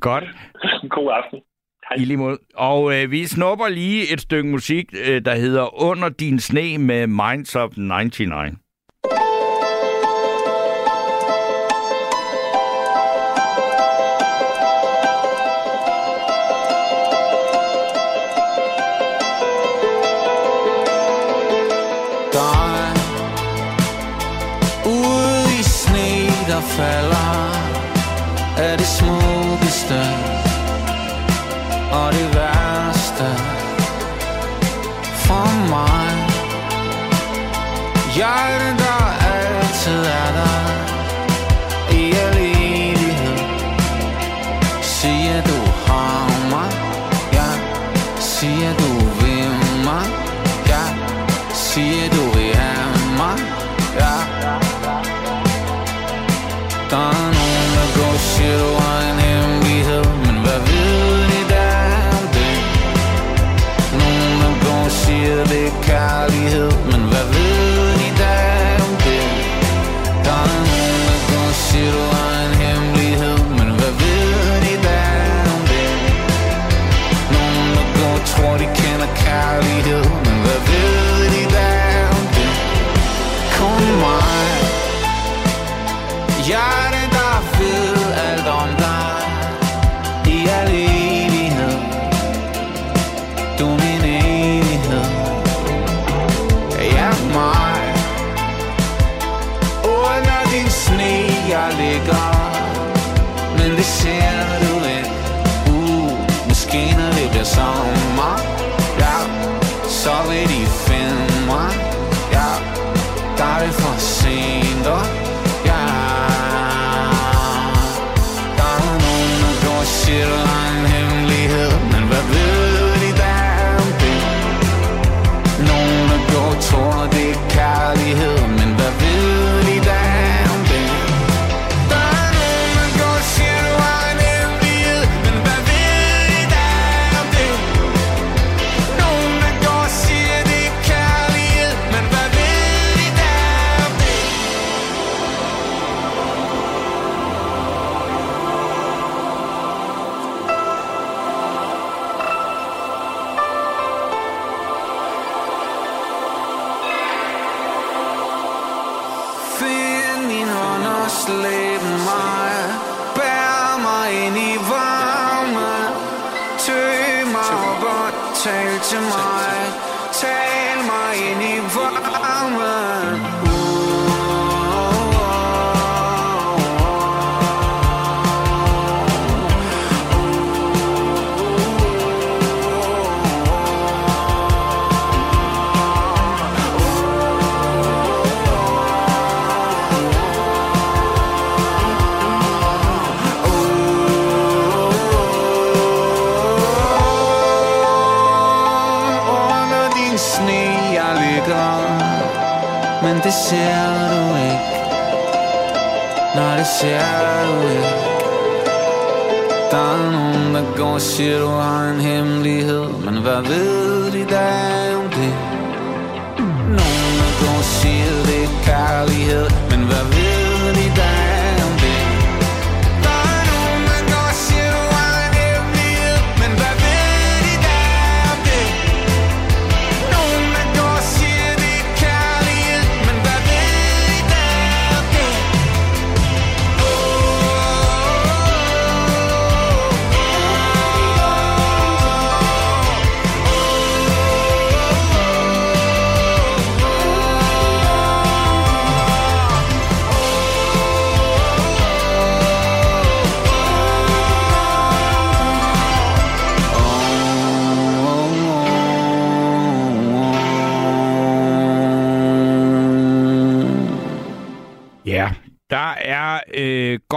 Godt. God aften. Hej. I lige måde. Og øh, vi snupper lige et stykke musik, øh, der hedder Under din sne med Minds of 99. falder Er det smukkeste Og det værste For mig. Jeg er den der og siger du har en hemmelighed. Men hvad ved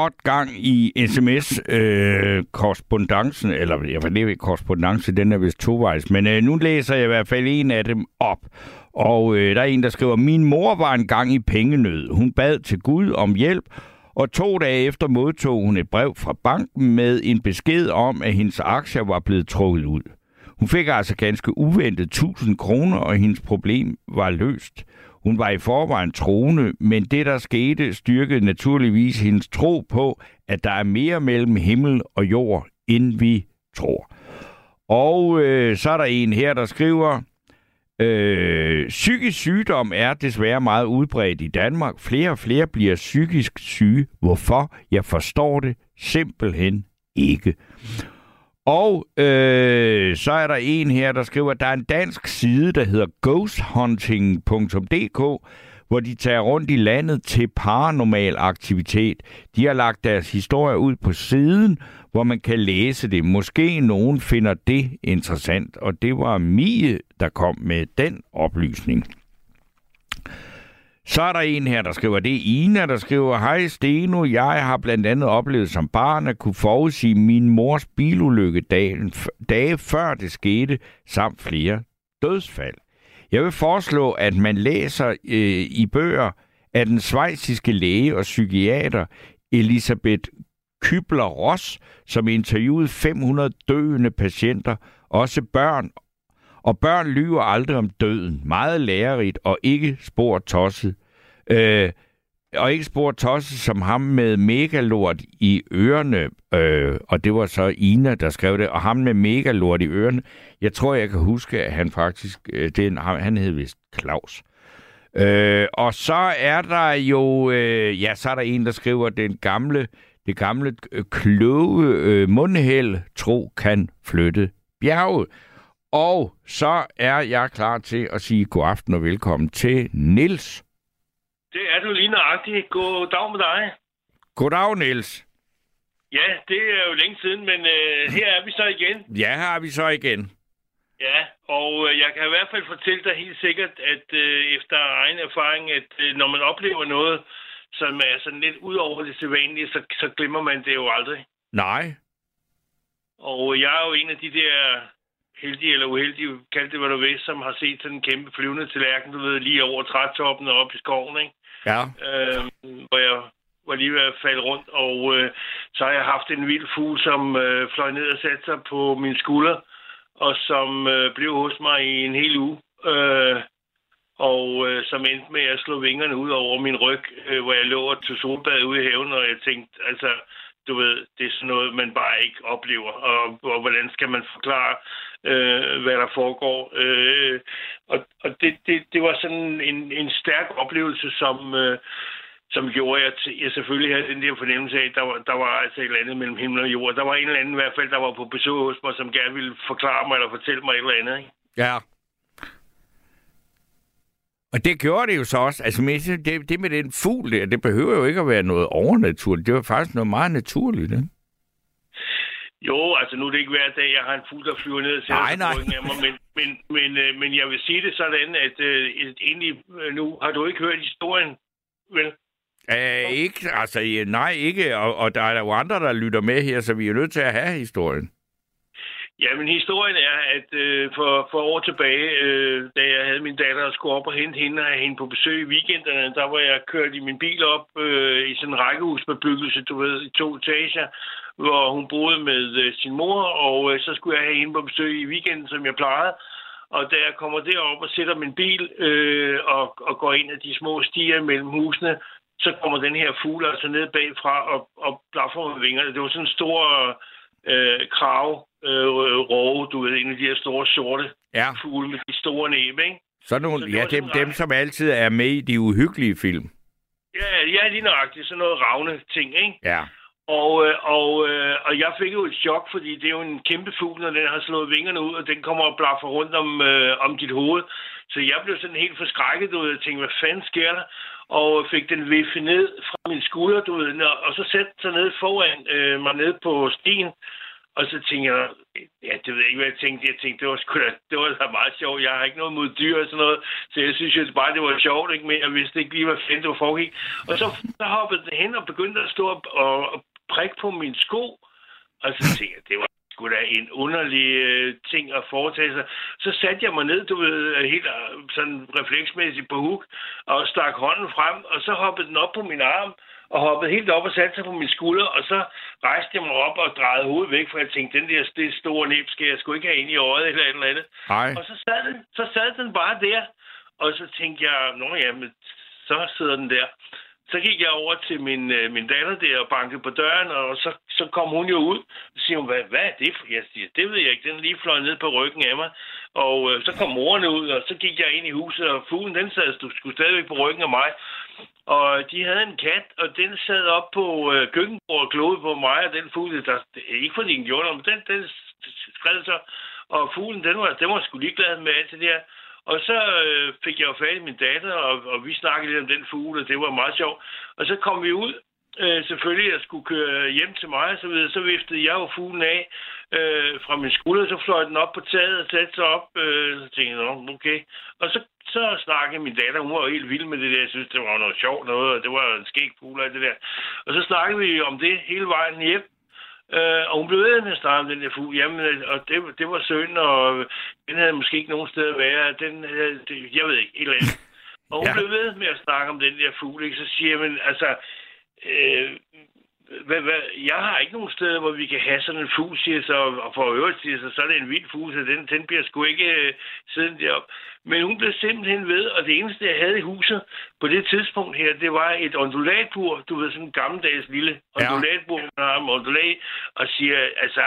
godt gang i sms-korrespondancen, øh, eller jeg ved ikke, korrespondance, den er vist tovejs, men øh, nu læser jeg i hvert fald en af dem op. Og øh, der er en, der skriver, min mor var en engang i pengenød. Hun bad til Gud om hjælp, og to dage efter modtog hun et brev fra banken med en besked om, at hendes aktier var blevet trukket ud. Hun fik altså ganske uventet 1000 kroner, og hendes problem var løst. Hun var i forvejen troende, men det, der skete, styrkede naturligvis hendes tro på, at der er mere mellem himmel og jord, end vi tror. Og øh, så er der en her, der skriver, øh, psykisk sygdom er desværre meget udbredt i Danmark. Flere og flere bliver psykisk syge. Hvorfor? Jeg forstår det simpelthen ikke. Og øh, så er der en her, der skriver, at der er en dansk side, der hedder ghosthunting.dk, hvor de tager rundt i landet til paranormal aktivitet. De har lagt deres historie ud på siden, hvor man kan læse det. Måske nogen finder det interessant, og det var Mie, der kom med den oplysning. Så er der en her, der skriver, det er Ina, der skriver, Hej Steno, jeg har blandt andet oplevet som barn at kunne forudsige min mors bilulykke dagen, dage før det skete, samt flere dødsfald. Jeg vil foreslå, at man læser øh, i bøger af den svejsiske læge og psykiater Elisabeth Kybler-Ross, som interviewede 500 døende patienter, også børn. Og børn lyver aldrig om døden. Meget lærerigt og ikke spor tosset. Øh, og ikke spor tosset som ham med megalort i ørerne. Øh, og det var så Ina, der skrev det. Og ham med megalort i ørerne. Jeg tror, jeg kan huske, at han faktisk... Øh, det, han hed vist Claus. Øh, og så er der jo... Øh, ja, så er der en, der skriver, den gamle det gamle øh, kloge øh, mundhæld tro kan flytte bjerget. Og så er jeg klar til at sige god aften og velkommen til Nils. Det er du lige nøjagtigt. God dag med dig. Goddag, Nils. Ja, det er jo længe siden, men øh, her er vi så igen. Ja, her er vi så igen. Ja, og øh, jeg kan i hvert fald fortælle dig helt sikkert, at øh, efter egen erfaring, at øh, når man oplever noget, som er sådan lidt ud over det sædvanlige, så, så glemmer man det jo aldrig. Nej. Og jeg er jo en af de der heldige eller uheldige, kald det hvad du vil, som har set sådan en kæmpe flyvende tallerken, du ved, lige over trætoppen og op i skoven, ikke? Ja. Øh, hvor jeg var lige ved at falde rundt, og øh, så har jeg haft en vild fugl, som øh, fløj ned og satte sig på min skulder, og som øh, blev hos mig i en hel uge. Øh, og øh, som endte med at slå vingerne ud over min ryg, øh, hvor jeg lå og tog solbad ude i haven, og jeg tænkte, altså, du ved, det er sådan noget, man bare ikke oplever, og, og hvordan skal man forklare, øh, hvad der foregår. Øh, og og det, det, det var sådan en, en stærk oplevelse, som, øh, som gjorde, at jeg selvfølgelig havde den der fornemmelse af, at der var, der var altså et eller andet mellem himmel og jord. Der var en eller anden i hvert fald, der var på besøg hos mig, som gerne ville forklare mig eller fortælle mig et eller andet. Ikke? Ja. Og det gjorde det jo så også. Altså, med det, det med den fugl der, det behøver jo ikke at være noget overnaturligt. Det var faktisk noget meget naturligt, ikke? Jo, altså nu er det ikke hver dag, jeg har en fugl, der flyver ned til Nej, nej. af mig, men, men, men, øh, men jeg vil sige det sådan, at øh, egentlig øh, nu har du ikke hørt historien, vel? Æh, ikke, altså, ja, nej, ikke. Og, og der er jo andre, der lytter med her, så vi er nødt til at have historien. Jamen, historien er, at øh, for, for år tilbage, øh, da jeg havde min datter og skulle op og hente hende og hende på besøg i weekenderne, der var jeg kørt i min bil op øh, i sådan en rækkehusbebyggelse, du ved, i to etager, hvor hun boede med øh, sin mor, og øh, så skulle jeg have hende på besøg i weekenden, som jeg plejede. Og da jeg kommer derop og sætter min bil øh, og, og går ind af de små stier mellem husene, så kommer den her fugl altså ned bagfra og, og blaffer med vingerne. Det var sådan en stor øh, krav, øh, råge, du ved, en af de her store sorte Ja. fugle med de store næb, ikke? Så nogle, Så ja, dem, sådan dem, som altid er med i de uhyggelige film. Ja, ja, lige nøjagtigt. Sådan noget ravne ting, ikke? Ja. Og, øh, og, øh, og jeg fik jo et chok, fordi det er jo en kæmpe fugl, når den har slået vingerne ud, og den kommer og blaffer rundt om, øh, om dit hoved. Så jeg blev sådan helt forskrækket, du ved, og tænkte, hvad fanden sker der? Og fik den viffet ned fra min skulder, du ved, og- og så satte sig ned foran øh, mig ned på stien. Og så tænkte jeg, ja, det ved jeg ikke, hvad jeg tænkte. Jeg tænkte, det var sgu da, det var da meget sjovt. Jeg har ikke noget mod dyr og sådan noget. Så jeg synes jo bare, det var sjovt, ikke? Men jeg vidste ikke lige, hvad fanden det var foregik. Og så, så hoppede den hen og begyndte at stå og, og, og prikke på min sko. Og så tænkte jeg, det var sgu da en underlig øh, ting at foretage sig. Så satte jeg mig ned, du ved, helt øh, sådan refleksmæssigt på huk, og stak hånden frem, og så hoppede den op på min arm, og hoppede helt op og satte sig på min skulder, og så rejste jeg mig op og drejede hovedet væk, for jeg tænkte, den der det store næb skal jeg sgu ikke have ind i øjet eller et eller andet. Hej. Og så sad, den, så sad den bare der, og så tænkte jeg, nå ja, men så sidder den der så gik jeg over til min, øh, min datter der og bankede på døren, og så, så kom hun jo ud. Så siger hun, hvad, hvad er det? Jeg siger, det ved jeg ikke. Den lige fløj ned på ryggen af mig. Og øh, så kom moren ud, og så gik jeg ind i huset, og fuglen den sad skulle stadigvæk på ryggen af mig. Og øh, de havde en kat, og den sad op på øh, køkkenbordet og kloede på mig, og den fugl, der, ikke fordi den gjorde noget, men den, den skred så. Og fuglen, den var, den var sgu ligeglad med alt det der. Og så øh, fik jeg jo fat i min datter, og, og vi snakkede lidt om den fugle, og det var meget sjovt. Og så kom vi ud, øh, selvfølgelig, jeg skulle køre hjem til mig, og så, videre. så viftede jeg jo fuglen af øh, fra min skulder, så fløj den op på taget og satte sig op. Øh, så tænkte jeg, okay. Og så, så snakkede min datter, hun var jo helt vild med det der, jeg synes, det var noget sjovt noget, og det var en skæg fugle og det der. Og så snakkede vi om det hele vejen hjem, Øh, og hun blev ved med at snakke om den der fugl. Jamen, øh, og det, det var synd, og den havde måske ikke nogen sted at være. Den, øh, det, jeg ved ikke, et eller andet. Og hun ja. blev ved med at snakke om den der fugl, ikke? Så siger jeg, men altså, øh, hvad, hvad, jeg har ikke nogen steder, hvor vi kan have sådan en fugl, siger så, og for øvrigt siger så, så er det en vild fugl, så den, den bliver sgu ikke øh, siddende deroppe. Men hun blev simpelthen ved, og det eneste, jeg havde i huset på det tidspunkt her, det var et ondulatbur, du ved, sådan en gammeldags lille ondulatbur, man har med ondulat, og siger, altså,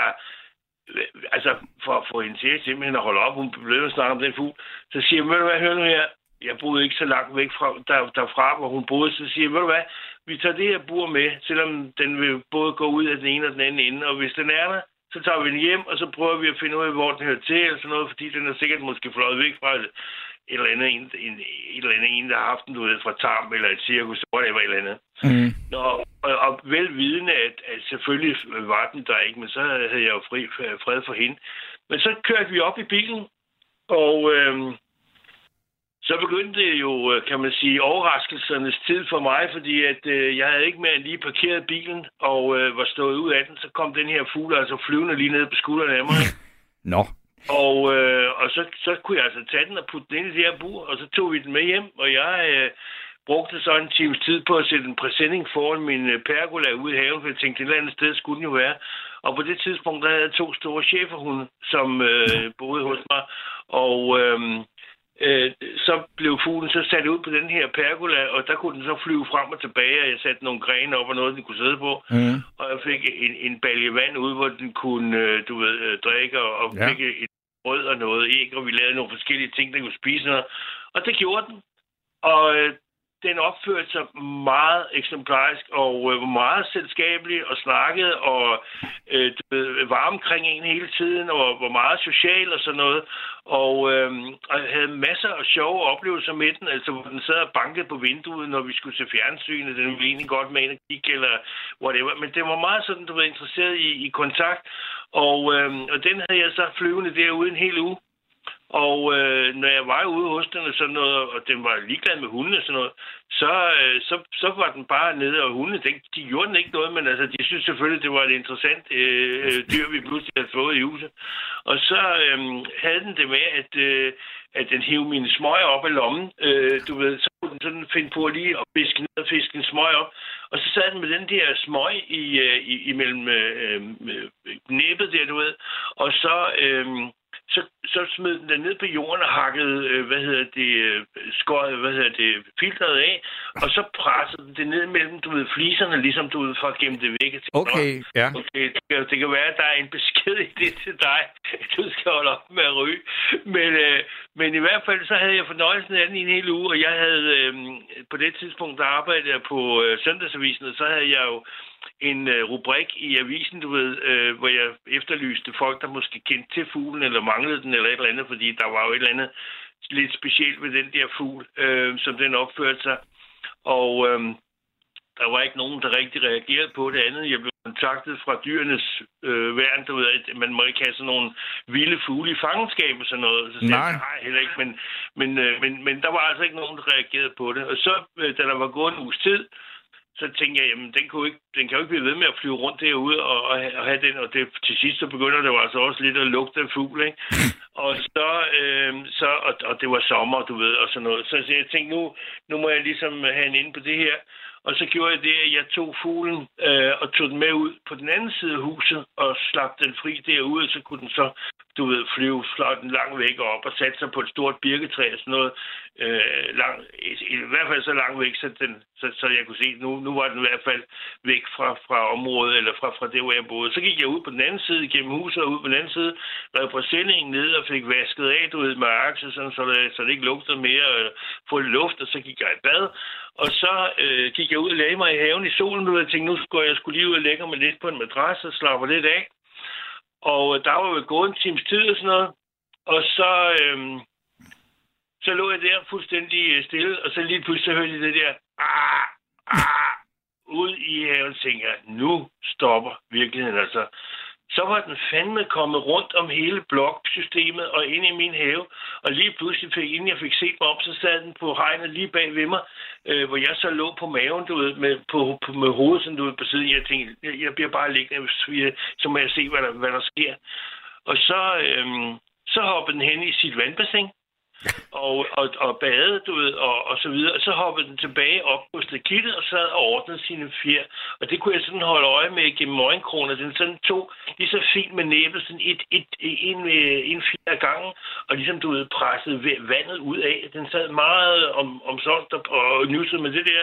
altså, for at få hende til simpelthen at holde op, hun blev at snakke om den fugl, så siger jeg, hvad, hør nu her, jeg boede ikke så langt væk fra, der, derfra, hvor hun boede, så siger jeg, ved du hvad, vi tager det her bur med, selvom den vil både gå ud af den ene og den anden ende, og hvis den er der, så tager vi den hjem, og så prøver vi at finde ud af, hvor den hører til, eller sådan noget, fordi den er sikkert måske fløjet væk fra et, et eller andet, en, en, et eller andet en, der har haft den, du ved, fra tarm eller et cirkus, whatever, et eller andet. Mm. Nå, og, og velvidende, at, at selvfølgelig var den der ikke, men så havde jeg jo fri, fred for hende. Men så kørte vi op i bilen, og øhm, så begyndte det jo, øh, kan man sige, overraskelsernes tid for mig, fordi at øh, jeg havde ikke mere lige parkeret bilen og øh, var stået ud af den. Så kom den her fugl altså flyvende lige ned på skuldrene af mig. Nå. Og, øh, og så, så kunne jeg altså tage den og putte den ind i det her bur, og så tog vi den med hjem, og jeg øh, brugte så en times tid på at sætte en præsending foran min øh, pergola ude i haven, for jeg tænkte, et eller andet sted skulle den jo være. Og på det tidspunkt, der havde jeg to store cheferhunde, som øh, boede hos mig, og... Øh, øh, så blev fuglen så sat ud på den her pergola, og der kunne den så flyve frem og tilbage, og jeg satte nogle grene op og noget, den kunne sidde på. Mm. Og jeg fik en, en balje vand ud, hvor den kunne, øh, du ved, øh, drikke, og, ja. fik et brød og noget æg, og vi lavede nogle forskellige ting, den kunne spise noget. Og det gjorde den. Og øh, den opførte sig meget eksemplarisk og øh, meget selskabelig og snakkede og øh, var omkring en hele tiden og var meget social og sådan noget. Og, øh, og havde masser af sjove oplevelser med den, altså hvor den sad og bankede på vinduet, når vi skulle se fjernsynet. Den ville egentlig godt med en kigge eller whatever. Men det var meget sådan, du var interesseret i, i kontakt. Og, øh, og den havde jeg så flyvende derude en hel uge. Og øh, når jeg var ude hos den og sådan noget, og den var ligeglad med hunden og sådan noget, så, øh, så, så var den bare nede, og hundene, den, de gjorde den ikke noget, men altså, de synes selvfølgelig, det var et interessant øh, øh dyr, vi pludselig havde fået i huset. Og så øh, havde den det med, at, øh, at den hævde mine smøger op af lommen. Øh, du ved, så kunne den sådan finde på lige at fiske ned og fiske en smøg op. Og så sad den med den der smøg i, øh, i, imellem øh, øh, øh næbet der, du ved. Og så... Øh, så, så smed den den ned på jorden og hakkede, øh, hvad hedder det, øh, skåret, hvad hedder det, filtret af, og så pressede den det ned mellem, du ved, fliserne, ligesom du ved, for at gemme det væk. Okay, ja. Okay, det, kan, det kan være, at der er en besked i det til dig, du skal holde op med at ryge. Men, øh, men i hvert fald, så havde jeg fornøjelsen af den i en hel uge, og jeg havde, øh, på det tidspunkt, der arbejdede jeg på øh, søndagsavisen, og så havde jeg jo en øh, rubrik i avisen, du ved, øh, hvor jeg efterlyste folk, der måske kendte til fuglen, eller manglede den, eller et eller andet, fordi der var jo et eller andet lidt specielt ved den der fugl, øh, som den opførte sig. Og øh, der var ikke nogen, der rigtig reagerede på det andet. Jeg blev kontaktet fra dyrenes øh, værn, du ved, at man må ikke have sådan nogle vilde fugle i fangenskab og sådan noget. Så Nej. Jeg, nej, heller ikke, men, men, øh, men, men der var altså ikke nogen, der reagerede på det. Og så, øh, da der var gået en uges tid, så tænkte jeg, jamen, den, kunne ikke, den kan jo ikke blive ved med at flyve rundt derude og, og, have, og have den, og det, til sidst så begynder det jo altså også lidt at lugte af fugl, ikke? og så, øh, så og, og, det var sommer, du ved, og sådan noget. Så, så jeg tænkte, nu, nu må jeg ligesom have en inde på det her. Og så gjorde jeg det, at jeg tog fuglen øh, og tog den med ud på den anden side af huset og slap den fri derude, og så kunne den så, du ved, flyve, fløj langt væk og op og sætte sig på et stort birketræ og sådan noget. Øh, lang, i, I hvert fald så langt væk, så, den, så, så jeg kunne se, nu, nu var den i hvert fald væk fra, fra området, eller fra, fra det, hvor jeg boede. Så gik jeg ud på den anden side, gennem huset og ud på den anden side, rev præsendingen ned og fik vasket af, du ved, med akse, sådan, så, det, så det ikke lugtede mere, og få luft, og så gik jeg i bad. Og så øh, gik jeg ud og lagde mig i haven i solen, og jeg tænkte, nu skulle jeg skulle lige ud og lægge mig lidt på en madras og slappe lidt af. Og øh, der var jo gået en times tid og sådan noget. Og så, øhm, så lå jeg der fuldstændig øh, stille, og så lige pludselig hørte jeg det der, ah, ah, ud i haven, tænker jeg, nu stopper virkeligheden altså. Så var den fandme kommet rundt om hele bloksystemet og ind i min have. Og lige pludselig, fik, inden jeg fik set mig op, så sad den på hegnet lige bag ved mig, øh, hvor jeg så lå på maven, du ved, med, på, på, med hovedet sådan, du ved, på siden. Jeg tænkte, jeg, jeg bliver bare liggende, så må jeg se, hvad der, hvad der sker. Og så, øh, så hoppede den hen i sit vandbassin og, og, og bade, du ved, og, og så videre. Og så hoppede den tilbage op på stakittet og sad og ordnede sine fjer. Og det kunne jeg sådan holde øje med gennem øjenkroner. Den sådan tog lige så fint med næbet, sådan et, et, en, øh, en fjer af gangen, og ligesom, du ved, pressede vandet ud af. Den sad meget om, om sådan og, og nyssede med det der.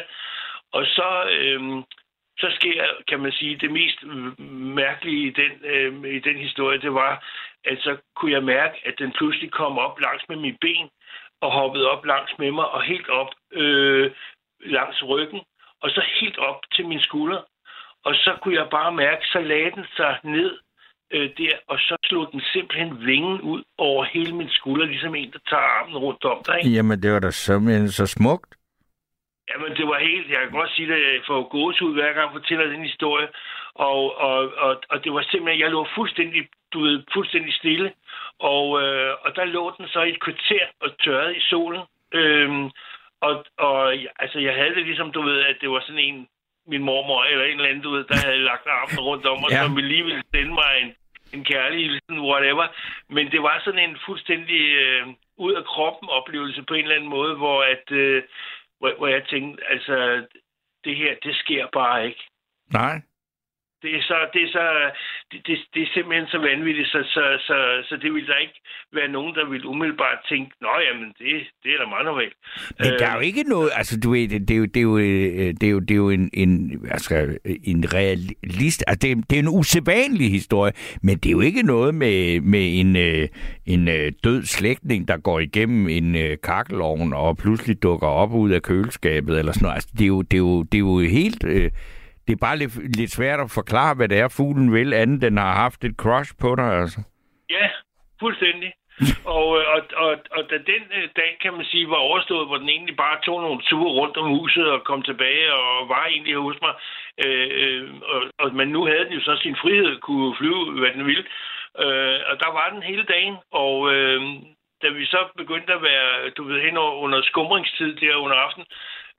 Og så, øhm, så sker, kan man sige, det mest mærkelige i den, øh, i den historie, det var, at så kunne jeg mærke, at den pludselig kom op langs med mit ben, og hoppede op langs med mig, og helt op øh, langs ryggen, og så helt op til min skulder. Og så kunne jeg bare mærke, så lagde den sig ned øh, der, og så slog den simpelthen vingen ud over hele min skulder, ligesom en, der tager armen rundt om dig. Ikke? Jamen, det var da simpelthen så smukt. Jamen, det var helt... Jeg kan godt sige det, jeg får gåsehud, hver gang jeg fortæller den historie. Og, og, og, og det var simpelthen... Jeg lå fuldstændig, du ved, fuldstændig stille. Og, øh, og der lå den så i et kvarter og tørrede i solen. Øhm, og, og altså, jeg havde det ligesom, du ved, at det var sådan en, min mormor eller en eller anden, du ved, der havde lagt armen rundt om, og ja. som lige ville sende mig en, en kærlig whatever. Men det var sådan en fuldstændig øh, ud af kroppen oplevelse på en eller anden måde, hvor at... Øh, hvor, hvor jeg tænkte, altså, det her, det sker bare ikke. Nej. Det er, så, det, er så, det, det, det er simpelthen så vanvittigt, så, så, så, så det vil der ikke være nogen, der vil umiddelbart tænke, nå jamen, det, det er da meget normalt. Men der er jo ikke noget, altså du ved, det er jo, det er jo, det er jo, det er jo en, en, altså, en realist, altså det, er, det er en usædvanlig historie, men det er jo ikke noget med, med en, en død slægtning, der går igennem en kakkelovn og pludselig dukker op ud af køleskabet eller sådan noget. Altså, det, er jo, det, er jo, det er jo helt... Øh, det er bare lidt, lidt svært at forklare, hvad det er, fuglen vil, andet den har haft et crush på dig, altså. Ja, fuldstændig. og, øh, og, og, og da den øh, dag, kan man sige, var overstået, hvor den egentlig bare tog nogle ture rundt om huset og kom tilbage og var egentlig hos mig, øh, øh og, og, men nu havde den jo så sin frihed, kunne flyve, hvad den ville, øh, og der var den hele dagen, og øh, da vi så begyndte at være, du ved, hen under skumringstid der under aften,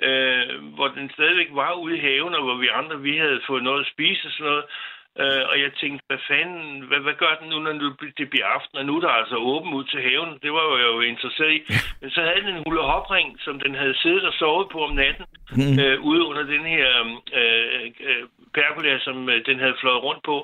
øh, hvor den stadigvæk var ude i haven, og hvor vi andre, vi havde fået noget at spise og sådan noget. Øh, og jeg tænkte, hvad fanden, hvad, hvad gør den nu, når det bliver aften, og nu er der altså åben ud til haven. Det var jo, jeg jo interesseret i. Men så havde den en hul hopring, som den havde siddet og sovet på om natten, mm. øh, ude under den her øh, øh, pergola, som øh, den havde fløjet rundt på.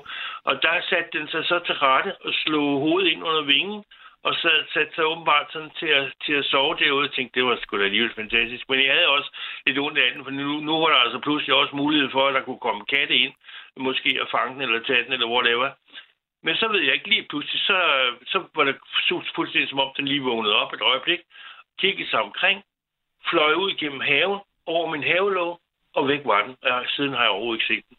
Og der satte den sig så til rette og slog hovedet ind under vingen, og så satte sig åbenbart sådan til at, til at sove derude. Jeg tænkte, det var sgu da alligevel fantastisk. Men jeg havde også lidt ondt af den, for nu, nu var der altså pludselig også mulighed for, at der kunne komme katte ind, måske at fange den eller tage den eller whatever. Men så ved jeg ikke lige pludselig, så, så var det fuldstændig som om, den lige vågnede op et øjeblik, kiggede sig omkring, fløj ud gennem haven, over min havelåg, og væk var den. Og siden har jeg overhovedet ikke set den.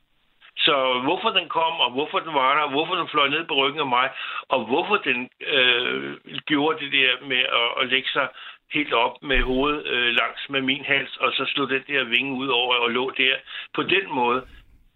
Så hvorfor den kom, og hvorfor den var der, og hvorfor den fløj ned på ryggen af mig, og hvorfor den øh, gjorde det der med at, at lægge sig helt op med hovedet øh, langs med min hals, og så slog den der vinge ud over og lå der. På den måde,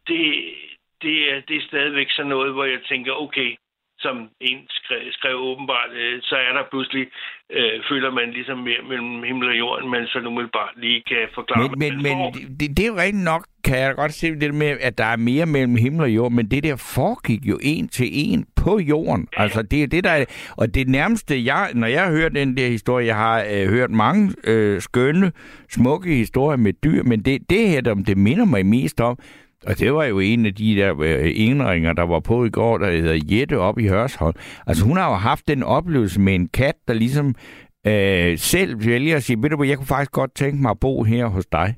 det, det, er, det er stadigvæk sådan noget, hvor jeg tænker, okay, som en skrev, skrev åbenbart, øh, så er der pludselig, øh, føler man ligesom mere mellem himmel og jorden, men så nu bare lige kan forklare. Men, men, men det, det er jo rigtigt nok, kan jeg godt se det med, at der er mere mellem himmel og jord, men det der foregik jo en til en på jorden. Ja. Altså det er det, der er, og det nærmeste, jeg, når jeg hører den der historie, jeg har øh, hørt mange øh, skønne, smukke historier med dyr, men det, det her, det minder mig mest om, Og det var jo en af de der øh, enringer, der var på i går, der hedder Jette op i Hørsholm. Altså hun har jo haft den oplevelse med en kat, der ligesom øh, selv vælger at sige, ved du hvad, jeg kunne faktisk godt tænke mig at bo her hos dig.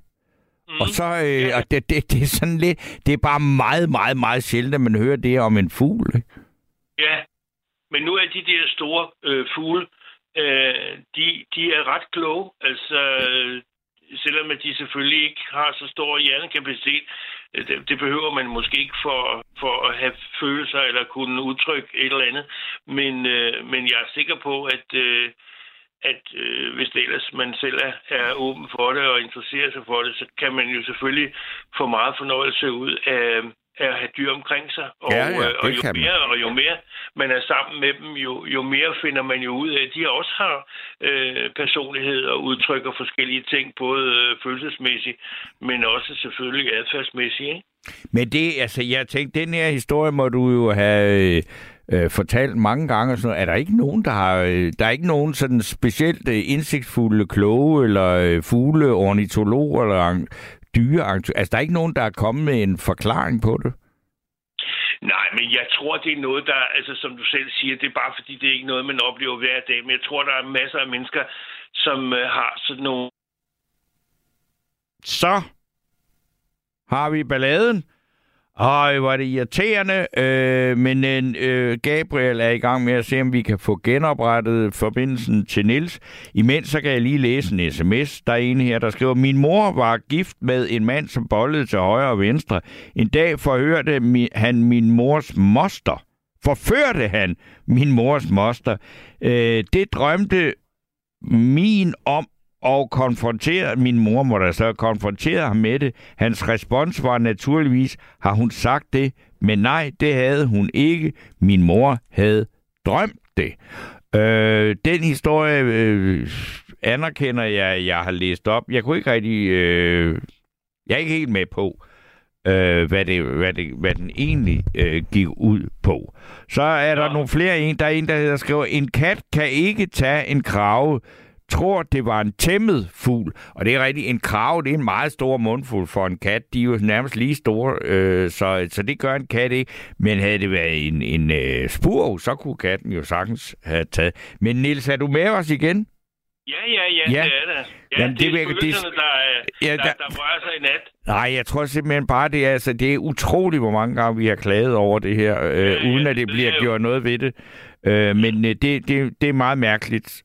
Mm. Og så, øh, og det, det, det er sådan lidt, det er bare meget, meget, meget sjældent, at man hører det om en fugl. Ikke? Ja, men nu er de der store øh, fugle, øh, de, de er ret kloge. Altså, øh, selvom de selvfølgelig ikke har så stor hjernekapacitet, øh, det, det behøver man måske ikke for, for at have følelser eller kunne udtrykke et eller andet. Men, øh, men jeg er sikker på, at, øh, at øh, hvis det ellers man selv er, er åben for det og interesserer sig for det, så kan man jo selvfølgelig få meget fornøjelse ud af, at have dyr omkring sig. Og, Ja, ja, øh, og jo kan man. mere og jo mere man er sammen med dem, jo, jo mere finder man jo ud af, at de også har øh, personlighed og udtrykker forskellige ting, både øh, følelsesmæssigt, men også selvfølgelig adfærdsmæssigt. Ikke? Men det, altså, jeg tænkte, den her historie må du jo have øh, øh, fortalt mange gange. og Sådan noget. Er der ikke nogen, der har... Øh, der er ikke nogen sådan specielt øh, indsigtsfulde, kloge, eller øh, fugle, ornitolog, eller dyre... Altså, der er ikke nogen, der er kommet med en forklaring på det? Nej, men jeg tror, det er noget, der, altså som du selv siger, det er bare fordi, det er ikke noget, man oplever hver dag. Men jeg tror, der er masser af mennesker, som øh, har sådan nogle... Så har vi balladen. Ej, hvor er det irriterende, øh, men øh, øh, Gabriel er i gang med at se, om vi kan få genoprettet forbindelsen til Nils. Imens så kan jeg lige læse en sms. Der er en her, der skriver, Min mor var gift med en mand, som bollede til højre og venstre. En dag forhørte mi, han min mors moster. Forførte han min mors moster. Øh, det drømte min om og konfronterede, min mor må da så konfrontere ham med det. Hans respons var naturligvis, har hun sagt det? Men nej, det havde hun ikke. Min mor havde drømt det. Øh, den historie øh, anerkender jeg, jeg har læst op. Jeg kunne ikke rigtig... Øh, jeg er ikke helt med på, øh, hvad, det, hvad, det, hvad den egentlig øh, gik ud på. Så er der nogle flere en. Der er en, der hedder skriver, en kat kan ikke tage en krave, tror, det var en tæmmet fugl. Og det er rigtigt, en krave, det er en meget stor mundfuld for en kat. De er jo nærmest lige store, øh, så, så det gør en kat ikke. Men havde det været en, en øh, spurv, så kunne katten jo sagtens have taget. Men Nils, er du med os igen? Ja, ja, ja, Ja. det er det. Ja, Jamen, det, det er det- der, er- Ja, der, der- der, rører sig i nat. Nej, jeg tror simpelthen bare, det er, altså, det er utroligt, hvor mange gange vi har klaget over det her, øh, ja, uden at det det bliver er jo- gjort noget ved det. Øh, men øh, det, det, det er meget mærkeligt.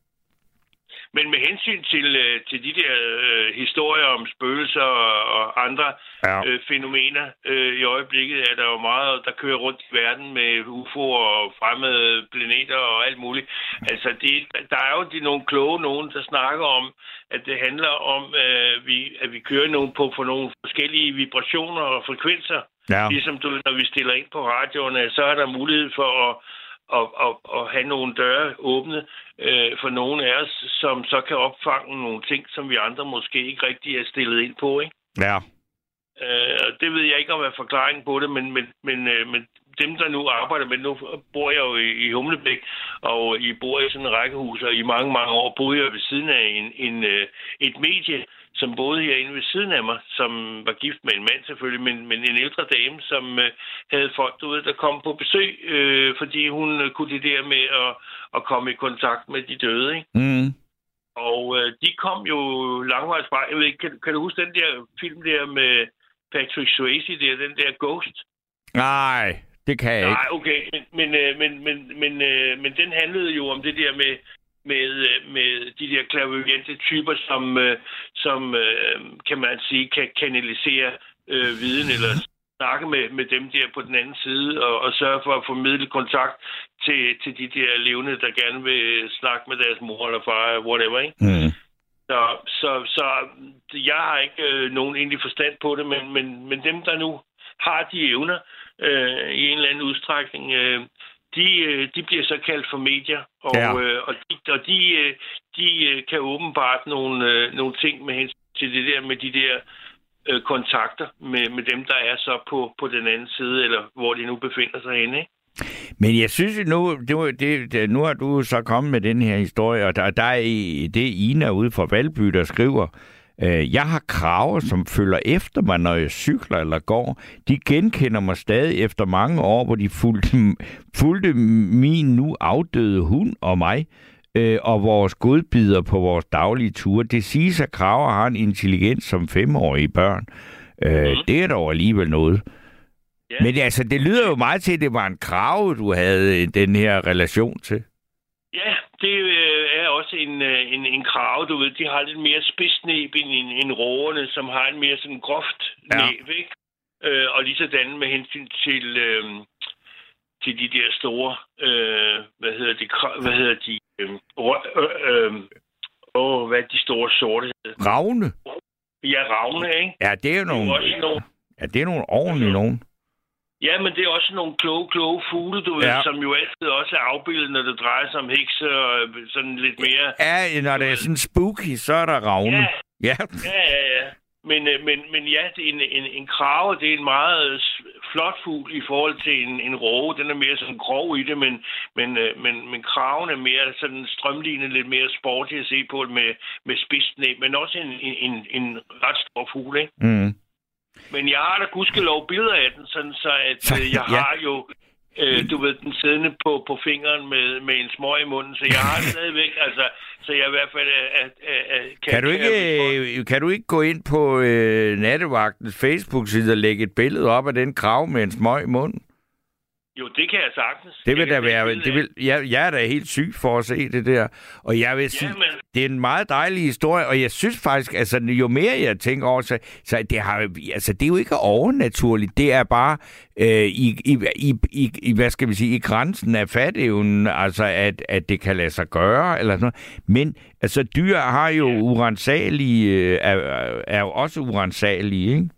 Men med hensyn til, øh, til de der øh, historier om spøgelser og, og andre Ja. øh, fænomener øh, i øjeblikket, er der jo meget, der kører rundt i verden med UFO'er og fremmede planeter og alt muligt. Altså, det, der er jo de, nogle kloge nogen, der snakker om, at det handler om, øh, vi, at vi kører nogen på, på nogle forskellige vibrationer og frekvenser. Ja. Ligesom du, når vi stiller ind på radioerne, så er der mulighed for at, at, at, at have nogle døre åbne øh, for nogle af os, som så kan opfange nogle ting, som vi andre måske ikke rigtig er stillet ind på. Ikke? Ja. Øh, og det ved jeg ikke om er forklaringen på det, men, men, men, øh, men dem, der nu arbejder med, nu bor jeg jo i, i Humlebæk, og I bor i sådan en rækkehus, og i mange, mange år boede jeg ved siden af en, en, øh, et medie, som boede herinde ved siden af mig, som var gift med en mand selvfølgelig, men, men en ældre dame, som øh, havde folk derude, der kom på besøg, øh, fordi hun øh, kunne det der med at, at komme i kontakt med de døde. Ikke? Mm. Og øh, de kom jo langvejs fra. Jeg ved ikke, kan, kan du huske den der film der med Patrick Swayze, der, den der Ghost? Nej, det kan jeg ikke. Nej, okay, men, men, øh, men, men, men, øh, men den handlede jo om det der med, med, øh, med de der klaverjente typer, som, øh, som øh, kan man sige, kan kanalisere øh, viden eller snakke med, med dem der på den anden side og, og sørge for at formidle kontakt til, til de der levende, der gerne vil snakke med deres mor eller far, whatever, ikke? Mm. Så, så, så jeg har ikke øh, nogen egentlig forstand på det, men, men, men dem, der nu har de evner øh, i en eller anden udstrækning, øh, de, øh, de bliver så kaldt for medier, og, Ja. øh, og, de, og de, øh, de kan åbenbart nogle, nogle ting med hensyn til det der med de der kontakter med, med dem, der er så på, på den anden side, eller hvor de nu befinder sig henne. Ikke? Men jeg synes nu, det, det, nu har du så kommet med den her historie, og der, der er i- det Ina ude fra Valby, der skriver, jeg har kraver, som følger efter mig, når jeg cykler eller går. De genkender mig stadig efter mange år, hvor de fulgte, fulgte min nu afdøde hund og mig øh, og vores godbider på vores daglige ture. Det siges, at kraver har en intelligens som femårige børn. Øh, Mhm. Det er dog alligevel noget. Ja. Men altså, det lyder jo meget til, at det var en krave, du havde øh, den her relation til. Ja, det øh, også en, øh, en, en krav, du ved. De har lidt mere spidsnæb end, end, end rågerne, som har en mere sådan groft Ja. næb, ikke? Øh, og lige sådan med hensyn til, øh, til de der store, øh, hvad hedder de, hvad hedder de, øh, øh, øh, åh, hvad er de store sorte hedder? Ravne? Ja, ravne, ikke? Ja, det er jo Det er nogle, også nogle, ja, det er nogle ordentlige nogen. Ja, men det er også nogle kloge, kloge fugle, du ved, Ja. som jo altid også er afbildet, når det drejer sig om hekse og øh, sådan lidt mere... Ja, når det er sådan spooky, så er der ravne. Ja, Ja. Ja, ja, ja. Men, øh, men, men ja, det er en, en, en krave, det er en meget øh, flot fugl i forhold til en, en råge. Den er mere sådan grov i det, men, men, men, men kraven er mere sådan strømlignet, lidt mere sporty at se på med, med spidsnæb, men også en, en, en, en ret stor fugl, ikke? Mm. Men jeg har da gudskelov billeder af den, sådan så at øh, jeg ja. har jo, øh, du ved, den siddende på, på fingeren med, med en smøg i munden, så jeg har det stadigvæk, altså, så jeg i hvert fald er, er, er, Kan, du ikke, øh, kan du ikke gå ind på øh, nattevagtens Facebook-side og lægge et billede op af den krav med en smøg i munden? Jo, det kan jeg sagtens. Det vil da være... Det vil, jeg, jeg er da helt syg for at se det der. Og jeg vil sige, Ja, men det er en meget dejlig historie, og jeg synes faktisk, altså jo mere jeg tænker over, så, så det, har, altså, det er jo ikke overnaturligt. Det er bare øh, i, i, i, i, i, hvad skal vi sige, i grænsen af fatevnen, altså at, at det kan lade sig gøre, eller sådan noget. Men altså, dyr har jo urensagelige, øh, er, er jo også urensagelige, ikke?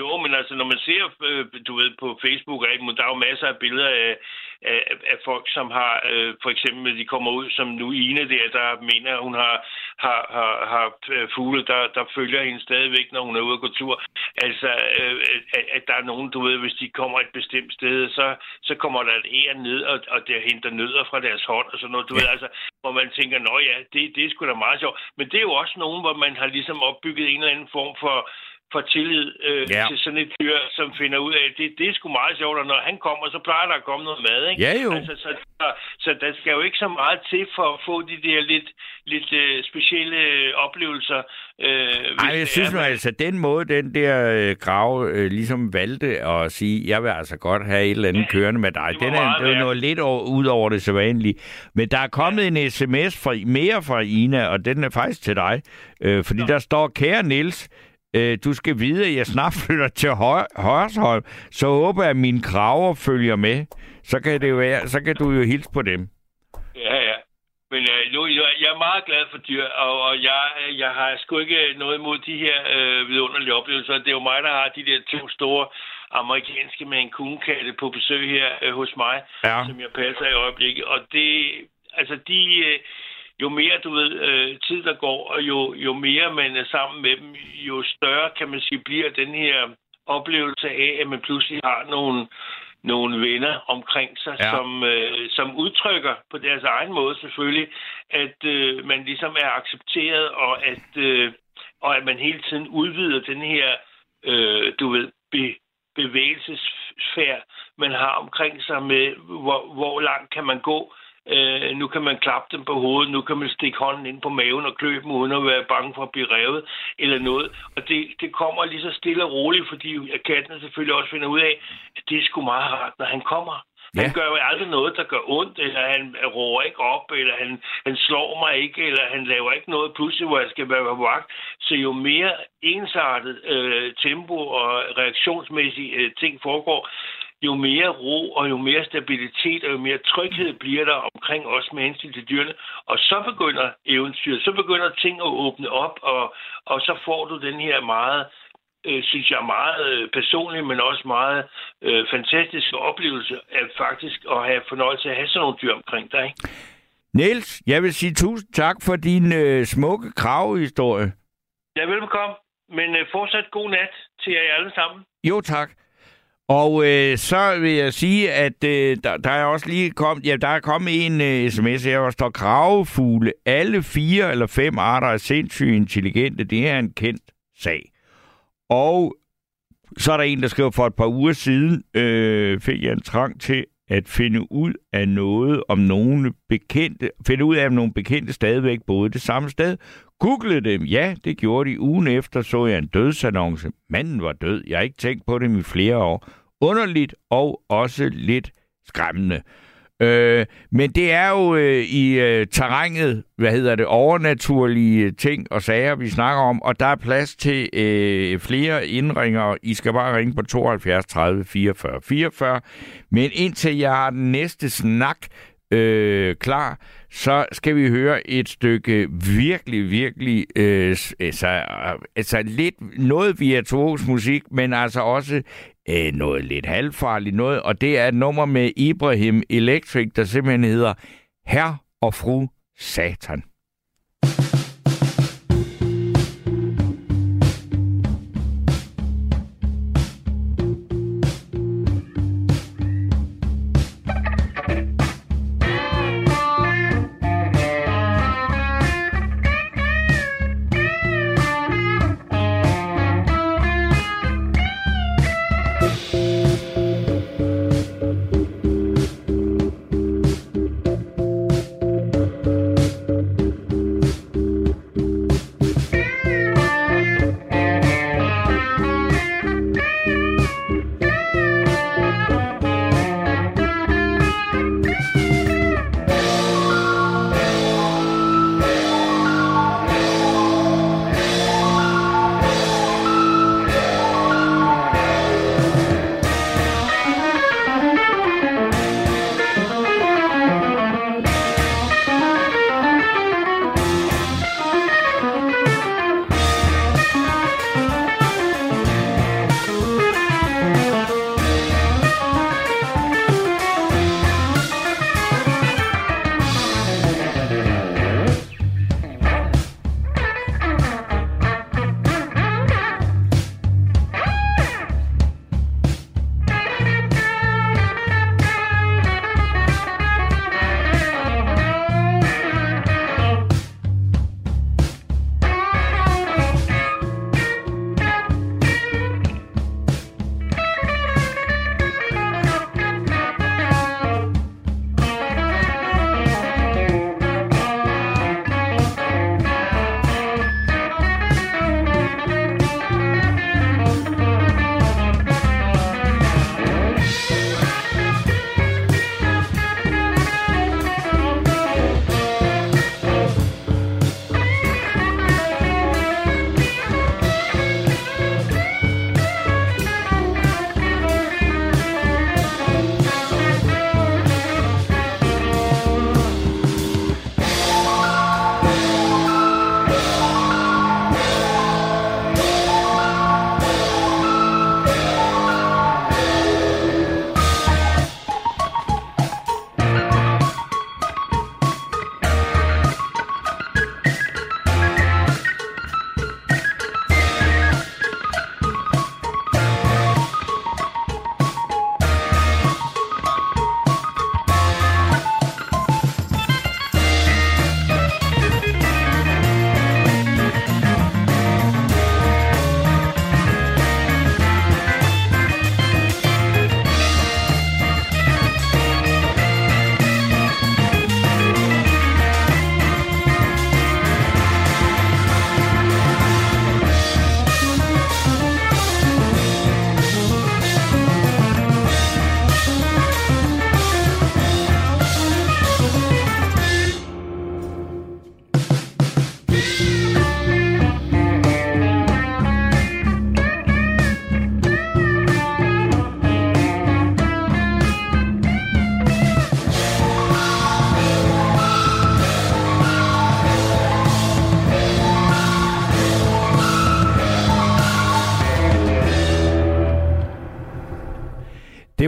Jo, men altså, når man ser, øh, du ved, på Facebook, og alt der er jo masser af billeder af, af, af folk, som har, øh, for eksempel, de kommer ud som nu Ine der, der mener, at hun har, har, har, har øh, fugle, der, der følger hende stadigvæk, når hun er ude at gå tur. Altså, øh, at, at der er nogen, du ved, hvis de kommer et bestemt sted, så, så kommer der et ære ned, og, og der henter nødder fra deres hånd, og sådan noget, du Ja. ved, altså, hvor man tænker, nå ja, det, det er sgu da meget sjovt. Men det er jo også nogen, hvor man har ligesom opbygget en eller anden form for for tillid øh, Ja. ja. til sådan et dyr, som finder ud af, at det, det er sgu meget sjovt, og når han kommer, så plejer der at komme noget mad, ikke? Ja, jo. Altså, så, så, så der skal jo ikke så meget til for at få de der lidt, lidt øh, specielle oplevelser. Øh, Ej, jeg synes nu altså, den måde, den der øh, grav øh, ligesom valgte at sige, jeg vil altså godt have et eller andet Ja, kørende med dig. det Den er, det er værd. noget lidt over, ud over det sædvanlige. Men der er kommet en sms fra, mere fra Ina, og den er faktisk til dig. Øh, fordi der står, kære Niels, øh, du skal vide, at jeg snart flytter til Hø- Hørsholm, så håber jeg, at mine kraver følger med. Så kan, det jo være, så kan du jo hilse på dem. Ja, ja. Men øh, nu, jeg, jeg er meget glad for dyr, og, og jeg, jeg har sgu ikke noget imod de her øh, vidunderlige oplevelser. Det er jo mig, der har de der to store amerikanske Mancun-katte på besøg her øh, hos mig, Ja. som jeg passer i øjeblikket. Og det, altså de, øh, jo mere, du ved, øh, tid der går, og jo, jo mere man er sammen med dem, jo større, kan man sige, bliver den her oplevelse af, at man pludselig har nogle, nogle venner omkring sig, Ja. som, øh, som udtrykker på deres egen måde selvfølgelig, at øh, man ligesom er accepteret, og at, øh, og at man hele tiden udvider den her, øh, du ved, be, bevægelsesfærd, man har omkring sig med, hvor, hvor langt kan man gå. Øh, nu kan man klappe dem på hovedet, nu kan man stikke hånden ind på maven og klø dem, uden at være bange for at blive revet eller noget. Og det, det kommer lige så stille og roligt, fordi at katten selvfølgelig også finder ud af, at det er sgu meget rart, når han kommer. Ja. Han gør jo aldrig noget, der gør ondt, eller han råber ikke op, eller han, han slår mig ikke, eller han laver ikke noget pludselig, hvor jeg skal være på vagt. Så jo mere ensartet øh, tempo og reaktionsmæssige øh, ting foregår, jo mere ro og jo mere stabilitet og jo mere tryghed bliver der omkring os med hensyn til dyrene. Og så begynder eventyret, så begynder ting at åbne op, og, og så får du den her meget øh, synes jeg, meget øh, personlig, men også meget øh, fantastisk oplevelse af faktisk at have fornøjelse af at have sådan nogle dyr omkring dig. Ikke? Niels, jeg vil sige tusind tak for din øh, smukke kravhistorie. Ja, velbekomme. Men øh, fortsat god nat til jer alle sammen. Jo, tak. Og øh, så vil jeg sige, at øh, der, der er også lige kommet, ja, der er kommet en øh, sms her, hvor står kravefugle. Alle fire eller fem arter er sindssygt intelligente. Det er en kendt sag. Og så er der en, der skriver for et par uger siden, øh, fik jeg en trang til at finde ud af noget om nogle bekendte, finde ud af, om nogle bekendte stadigvæk boede det samme sted. Googlede dem. Ja, det gjorde de. Ugen efter så jeg en dødsannonce. Manden var død. Jeg har ikke tænkt på dem i flere år. Underligt og også lidt skræmmende. Øh, men det er jo øh, i øh, terrænet, hvad hedder det, overnaturlige ting og sager, vi snakker om, og der er plads til øh, flere indringer. I skal bare ringe på 72 30 44 44. Men indtil jeg har den næste snak øh, klar, så skal vi høre et stykke virkelig, virkelig, øh, altså, øh, altså lidt noget virtuos musik, men altså også øh, noget lidt halvfarligt noget, og det er et nummer med Ibrahim Electric, der simpelthen hedder Herr og Fru Satan.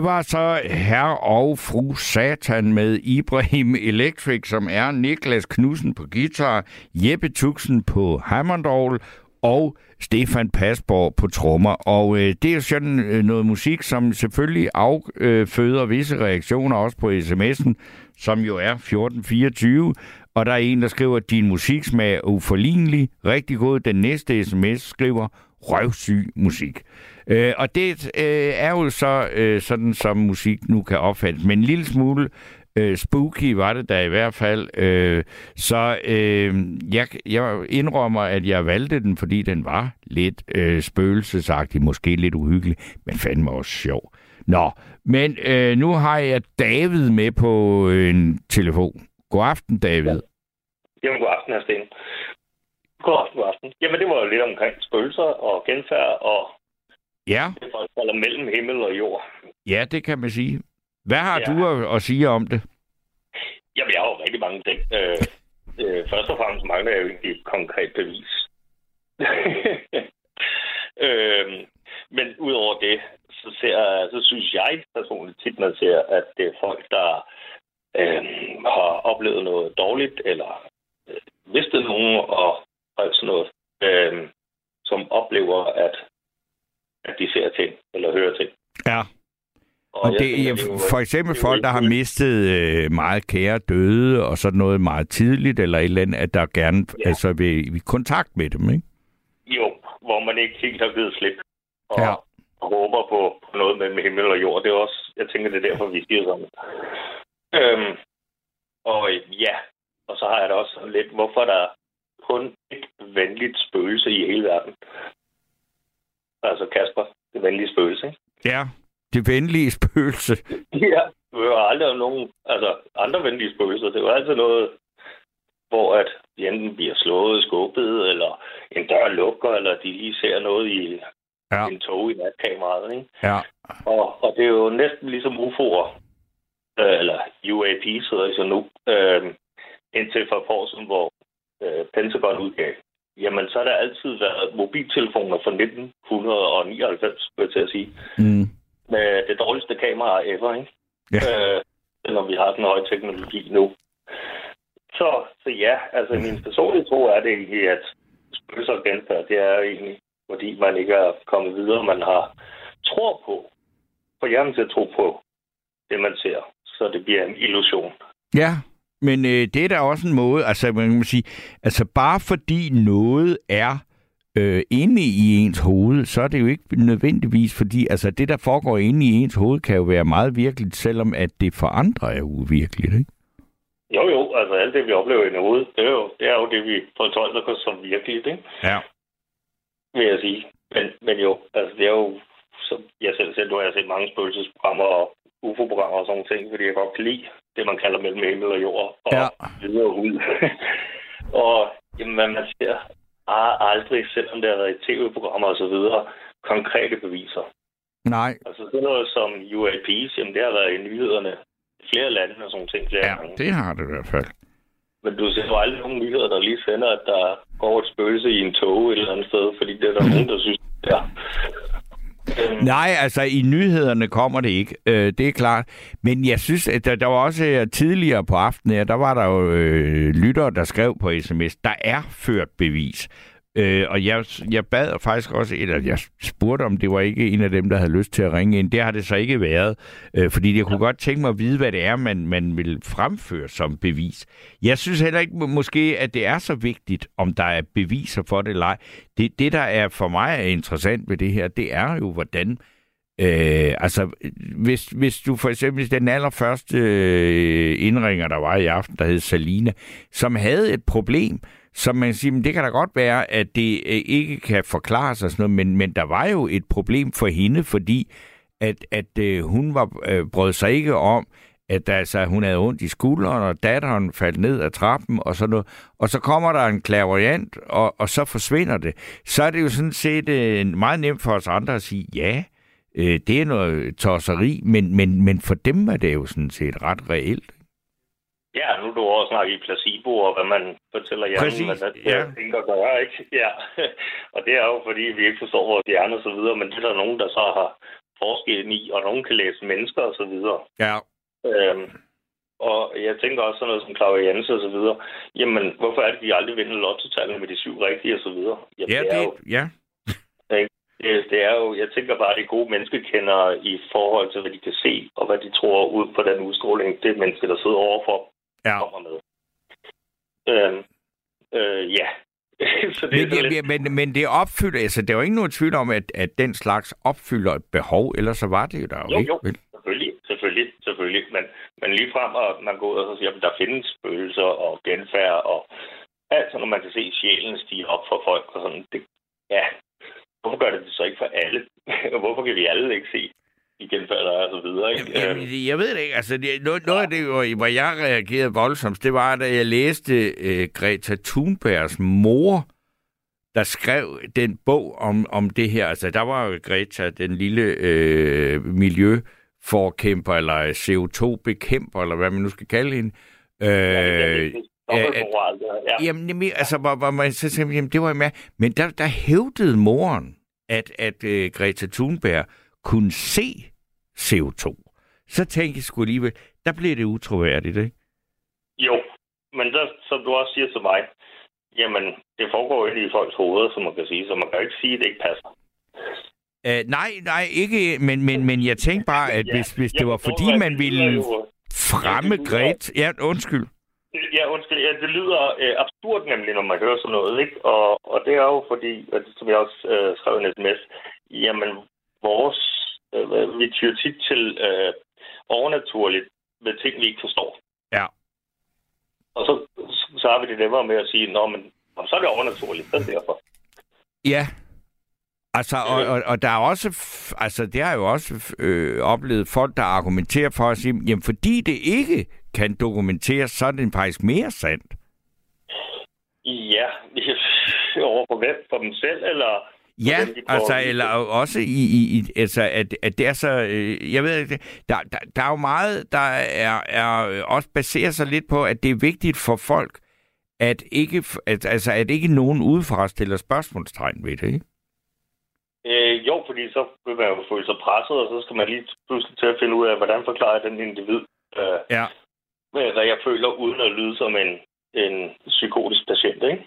Det var så herr og fru Satan med Ibrahim Electric, som er Niklas Knudsen på guitar, Jeppe Tuxen på Hammondorgel og Stefan Pasborg på trommer. Og øh, det er jo sådan øh, noget musik, som selvfølgelig afføder visse reaktioner også på sms'en, som jo er 1424. Og der er en, der skriver, at din musiksmag er uforlignelig. Rigtig god. Den næste sms skriver, røvsyg musik. Øh, og det øh, er jo så øh, sådan, som musik nu kan opfattes. Men en lille smule øh, spooky var det da i hvert fald. Øh, så øh, jeg, jeg indrømmer, at jeg valgte den, fordi den var lidt øh, spøgelsesagtig, måske lidt uhyggelig, men fandme også sjov. Nå, men øh, nu har jeg David med på øh, en telefon. God aften, David. Jamen, god aften, herr Sten. God aften, god aften. Jamen, det var jo lidt omkring spøgelser og genfærd og Ja, det, der falder mellem himmel og jord. ja, det kan man sige. Hvad har Ja. du at, at sige om det? Jamen, jeg har jo rigtig mange ting. Øh, øh, først og fremmest mangler jeg jo egentlig et konkret bevis. øh, men udover det, så, ser, så synes jeg personligt tit, man ser, at det er folk, der øh, har oplevet noget dårligt, eller øh, mistet nogen, og, og sådan noget, øh, som oplever, at, at de ser ting, eller hører ting. Ja. Og jeg det tænker, er det er jo- for eksempel det folk, der har mistet øh, meget kære døde, og sådan noget meget tidligt, eller et eller andet, at der gerne Ja. altså, vil i kontakt med dem, ikke? Jo, hvor man ikke helt har givet slip. Og, Ja. og håber på, på noget mellem himmel og jord. Det er også, jeg tænker, det er derfor, vi siger sådan. Øhm, og ja, og så har jeg da også lidt, hvorfor der er kun et venligt spøgelse i hele verden. Altså Kasper, det venlige spøgelse, ikke? Ja. Det venlige spøgelse. Ja. Du hører aldrig om nogen altså, andre venlige spøgelser. Det er jo altid noget, hvor at de enten bliver slået skubbet, eller en dør lukker, eller de lige ser noget i Ja. en tog i natkameraet. Ikke? Ja. Og, og det er jo næsten ligesom UFO'er, øh, eller UAP's hedder det så nu, øh, indtil for et par år siden, hvor øh, Pentagon udgav. Jamen, så har der altid været mobiltelefoner fra 1999, skulle jeg til at sige, Mm. med det dårligste kamera ever, ikke? Ja. Øh, når vi har den høje teknologi nu. Så, så ja, altså min personlige tro er det egentlig, at spøgelser og genfærd, det er egentlig, fordi man ikke er kommet videre, man har tror på, for hjernen til at tro på det, man ser, så det bliver en illusion. Ja, men øh, det er da også en måde, altså man kan sige, altså bare fordi noget er øh, inde i ens hoved, så er det jo ikke nødvendigvis, fordi altså det, der foregår inde i ens hoved, kan jo være meget virkeligt, selvom at det for andre er uvirkeligt, ikke? Jo, jo, altså alt det, vi oplever i hovedet, det er jo det, er jo det vi fortolker som virkeligt, ikke? Ja. vil jeg sige. Men, men jo, altså det er jo, som jeg selv selv, nu har jeg set mange spøgelsesprogrammer og UFO-programmer og sådan nogle ting, fordi jeg godt kan lide det, man kalder mellem himmel og jord, og Ja. videre ud. og jamen, hvad man ser, er aldrig, selvom det har været i tv-programmer og så videre, konkrete beviser. Nej. Altså sådan noget som UAP's, jamen det har været i nyhederne i flere lande og sådan ting flere Ja, gange. det har det i hvert fald. Men du ser jo aldrig nogen nyheder, der lige sender, at der går et spøgelse i en tog et eller andet sted, fordi det er der nogen, der synes, det er. Nej, altså i nyhederne kommer det ikke, øh, det er klart. Men jeg synes, at der, der var også tidligere på aftenen her, der var der jo øh, lyttere, der skrev på sms, der er ført bevis. Øh, og jeg, jeg bad faktisk også, eller jeg spurgte, om det var ikke en af dem, der havde lyst til at ringe ind. Det har det så ikke været, øh, fordi jeg kunne godt tænke mig at vide, hvad det er, man, man vil fremføre som bevis. Jeg synes heller ikke må- måske, at det er så vigtigt, om der er beviser for det eller ej. Det, det, der er for mig er interessant ved det her, det er jo, hvordan Øh, altså, hvis, hvis du for eksempel den allerførste øh, indringer, der var i aften, der hed Salina, som havde et problem, som man siger, men det kan da godt være, at det øh, ikke kan forklares sig sådan noget, men, men der var jo et problem for hende, fordi at, at øh, hun var øh, brød sig ikke om, at altså, hun havde ondt i skulderen, og datteren faldt ned ad trappen, og sådan noget. Og så kommer der en klaverjant, og, og så forsvinder det. Så er det jo sådan set øh, meget nemt for os andre at sige, ja, øh, det er noget tosseri, men, men, men for dem er det jo sådan set ret reelt. Ja, nu er du også snakket i placebo, og hvad man fortæller hjernen, Præcis, hvad det ja. tænker at gøre, ikke? Ja, og det er jo fordi, vi ikke forstår vores hjerne og så videre, men det er der nogen, der så har forsket i, og nogen kan læse mennesker og så videre. Ja. Øhm, og jeg tænker også sådan noget som Jensen og så videre. Jamen, hvorfor er det, de aldrig vinder lotto med de syv rigtige og så videre? Jamen, Ja, det, er det, jo, ja. det, det er jo, jeg tænker bare, at det er gode menneskekendere i forhold til, hvad de kan se, og hvad de tror ud på den udstråling, det menneske, der sidder overfor, ja. kommer med. Øhm, øh, ja. så det er Men, lidt, ja, men, men det opfylder, altså der er jo ikke nogen tvivl om, at, at den slags opfylder et behov, ellers så var det jo der jo, Jo, ikke. jo. selvfølgelig, selvfølgelig, selvfølgelig. Men, men lige frem, at man går ud og siger, at der findes følelser og genfærd og alt sådan, når man kan se sjælen stige op for folk og sådan. Det, ja, hvorfor gør det det så ikke for alle? hvorfor kan vi alle ikke se de genfærd, der er og så videre? Ikke? Jamen, Øhm, jeg ved det ikke. Altså, det, noget, noget af det, hvor, hvor jeg reagerede voldsomt, det var, da jeg læste øh, Greta Thunbergs mor, der skrev den bog om, om det her. Altså, der var jo Greta, den lille øh, miljøforkæmper, eller CO2-bekæmper, eller hvad man nu skal kalde hende. Øh, øh, ja, her. ja. Jamen, jamen, altså, hvor, hvor man så tænkte, jamen, det var jeg med. Men der, der hævdede moren, at, at øh, Greta Thunberg kunne se CO2. Så tænkte jeg sgu alligevel, der blev det utroværdigt, ikke? Jo, men der, som du også siger til mig, jamen, det foregår ikke i folks hoveder, som man kan sige, så man kan jo ikke sige, at det ikke passer. Uh, nej, nej, ikke, men, men, men jeg tænkte bare, at Ja, hvis, hvis det var fordi, at man ville jo- fremme Ja, Greta... Ja, undskyld. Ja, undskyld. Ja, det lyder øh, absurd nemlig, når man hører sådan noget, ikke? Og, og det er jo fordi, at, som jeg også øh, skrev i en sms, jamen, vores, øh, vi tyrer tit til øh, overnaturligt med ting, vi ikke forstår. Ja. Og så, så har vi det nemmere med at sige, nå, men så er det overnaturligt, så er derfor. Ja. Altså, og, og, og der er også, altså, det har jo også øh, oplevet folk, der argumenterer for at sige, jamen, fordi det ikke kan dokumenteres, så er det faktisk mere sandt. Ja, over for hvem? For dem selv, eller... Ja, altså, eller også i, i, i altså, at, at det er så, øh, jeg ved ikke, der, der, der er jo meget, der er, er øh, også baserer sig lidt på, at det er vigtigt for folk, at ikke, at, altså, at ikke nogen udefra stiller spørgsmålstegn ved det, ikke? Øh, jo, fordi så vil man jo føle sig presset, og så skal man lige pludselig til at finde ud af, hvordan forklarer den individ, øh, Ja. hvad jeg føler, uden at lyde som en, en psykotisk patient, ikke?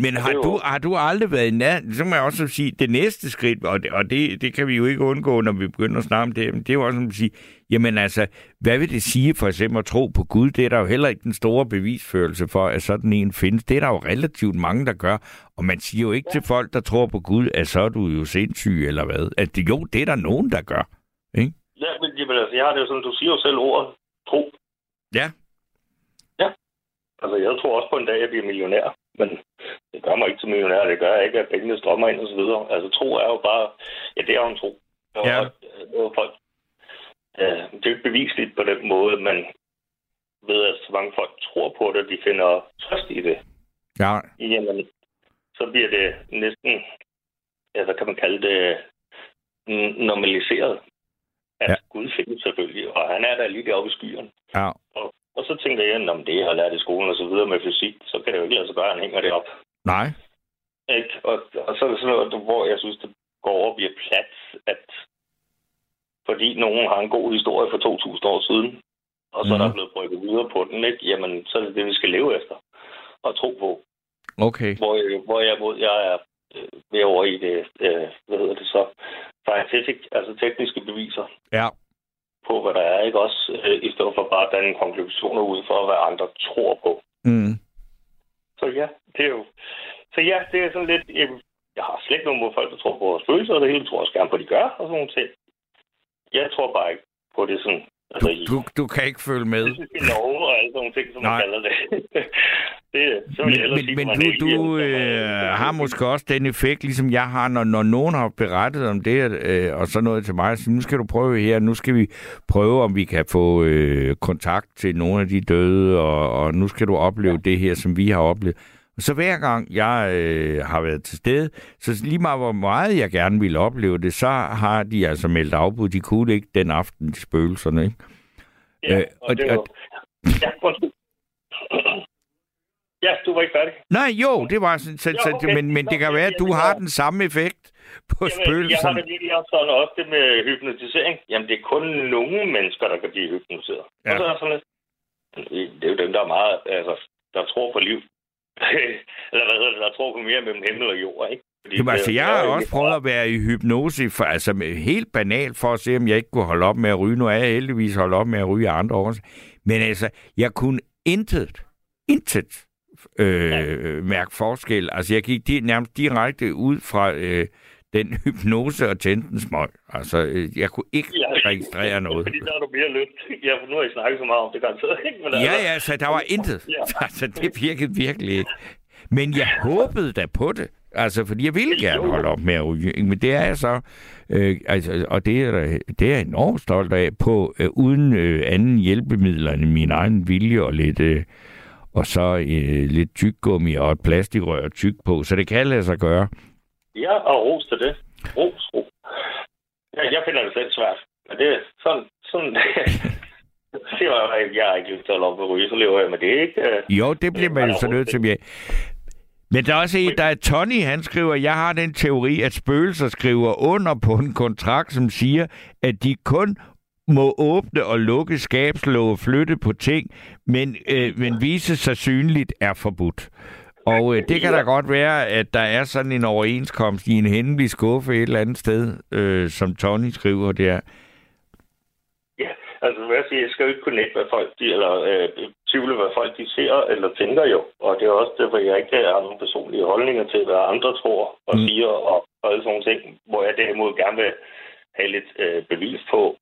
Men har du, har du aldrig været i nær... Så må jeg også sige, det næste skridt, og, det, og det, det kan vi jo ikke undgå, når vi begynder at snakke om det, men det er jo også som at sige, jamen altså, hvad vil det sige for eksempel at tro på Gud? Det er der jo heller ikke den store bevisførelse for, at sådan en findes. Det er der jo relativt mange, der gør. Og man siger jo ikke ja. til folk, der tror på Gud, at så er du jo sindssyg eller hvad. At det, jo, det er der nogen, der gør. Ikke? Ja, men jamen, altså, jeg har det jo sådan, du siger jo selv ordet tro. Ja. Ja. Altså, jeg tror også på en dag, jeg bliver millionær, men det gør mig ikke til millionær. Det gør jeg ikke, at pengene strømmer ind og så videre. Altså, tro er jo bare, ja, det er jo en tro. Og, Ja. og, folk, ja, det er jo ikke bevisligt på den måde, men ved, at så mange folk tror på det, de finder trøst i det. Ja, Jamen, så bliver det næsten, ja, hvad kan man kalde det, normaliseret. At Ja. ja. Gud findes selvfølgelig, og han er der lige deroppe i skyerne. ja. Og, og så tænker jeg, om det jeg har lært i skolen og så videre med fysik, så kan det jo ikke lade sig gøre, at han hænger det op. Nej. Ikke? Og, og så er det sådan noget, hvor jeg synes, det går over og bliver plat, at fordi nogen har en god historie for 2.000 år siden, og så mm. er der Mhm. blevet brygget videre på den, ikke? jamen så er det det, vi skal leve efter og tro på. Okay. Hvor, jeg- hvor jeg mod, jeg er øh, ved over i det, øh, hvad hedder det så, scientific, altså tekniske beviser Ja. På, hvad der er, ikke også, øh, i stedet for bare at danne konklusioner ud for, hvad andre tror på. Mm. Så ja, det er jo... Så ja, det er sådan lidt... Øh, jeg har slet ikke nogen mod folk, der tror på vores følelser, og det hele tror jeg også gerne på, de gør, og sådan nogle ting. Jeg tror bare ikke på det sådan... Altså, i Du, du kan ikke følge med. fysiske love og alle sådan nogle ting, som Nej. man kalder det. det så vil jeg Men, men du, du øh, har måske også den effekt, ligesom jeg har, når, når nogen har berettet om det, øh, og så noget til mig, så nu skal du prøve her, nu skal vi prøve, om vi kan få øh, kontakt til nogle af de døde, og, og nu skal du opleve ja. det her, som vi har oplevet. Og så hver gang jeg øh, har været til stede, så lige meget hvor meget jeg gerne ville opleve det, så har de altså meldt afbud. De kunne ikke den aften, de spøgelserne, ikke? Ja, Øh, og, og- det jo... og- Ja. Ja, du var ikke færdig. Nej, jo, det var sådan, så, Jo, så, okay. men, men det kan være, at du har den samme effekt på Jamen, jeg har det virkelig også sådan, også det med hypnotisering. Jamen, det er kun nogle mennesker, der kan blive hypnotiseret. Ja. Og så er sådan det er jo dem, der er meget, altså, der tror på liv. Eller hvad hedder det, der tror på mere mellem himmel og jord, ikke? Fordi Jamen, altså, jeg har også prøvet at være i hypnose, for, altså helt banalt for at se, om jeg ikke kunne holde op med at ryge. Nu er jeg heldigvis holdt op med at ryge andre år. Men altså, jeg kunne intet, intet øh, mærke forskel. Altså, jeg gik di- nærmest direkte ud fra øh, den hypnose og tændte en smøg. Altså, øh, jeg kunne ikke Ja. registrere noget. Fordi der er du mere lyst. Ja, for nu har I snakket så meget om det, garanteret ikke? Men Ja, altså, ja, så der var intet. Ja. Altså, det virkede virkelig ikke. Men jeg håbede da på det. Altså, fordi jeg ville gerne holde op med at ryge. Men det er jeg så, øh, altså, og det er, det er jeg enormt stolt af, på øh, uden øh, anden hjælpemidler end min egen vilje og lidt, øh, og så øh, lidt tyggegummi og et plastikrør tyk på. Så det kan lade sig gøre. Ja, og ros til det. Ros, ros. Ja, jeg finder det selv svært. Men det er sådan... sådan det var, jeg, har ikke lyst til at med at ryge, så lever jeg med det, ikke? Jo, det bliver man jo så nødt til. Men der er også en, der er Tony, han skriver, jeg har den teori, at spøgelser skriver under på en kontrakt, som siger, at de kun må åbne og lukke skabslåge, flytte på ting, men, øh, men vise sig synligt er forbudt. Og øh, det kan da godt være, at der er sådan en overenskomst i en hemmelig skuffe et eller andet sted, øh, som Tony skriver der. Ja, altså hvad jeg siger, jeg skal jo ikke kunne nægte, hvad folk de, eller øh, tvivle, hvad folk de ser eller tænker jo. Og det er også derfor, jeg ikke har nogen personlige holdninger til, hvad andre tror og Mm. siger og, og alle sådan nogle ting, hvor jeg derimod gerne vil have lidt øh, bevis på,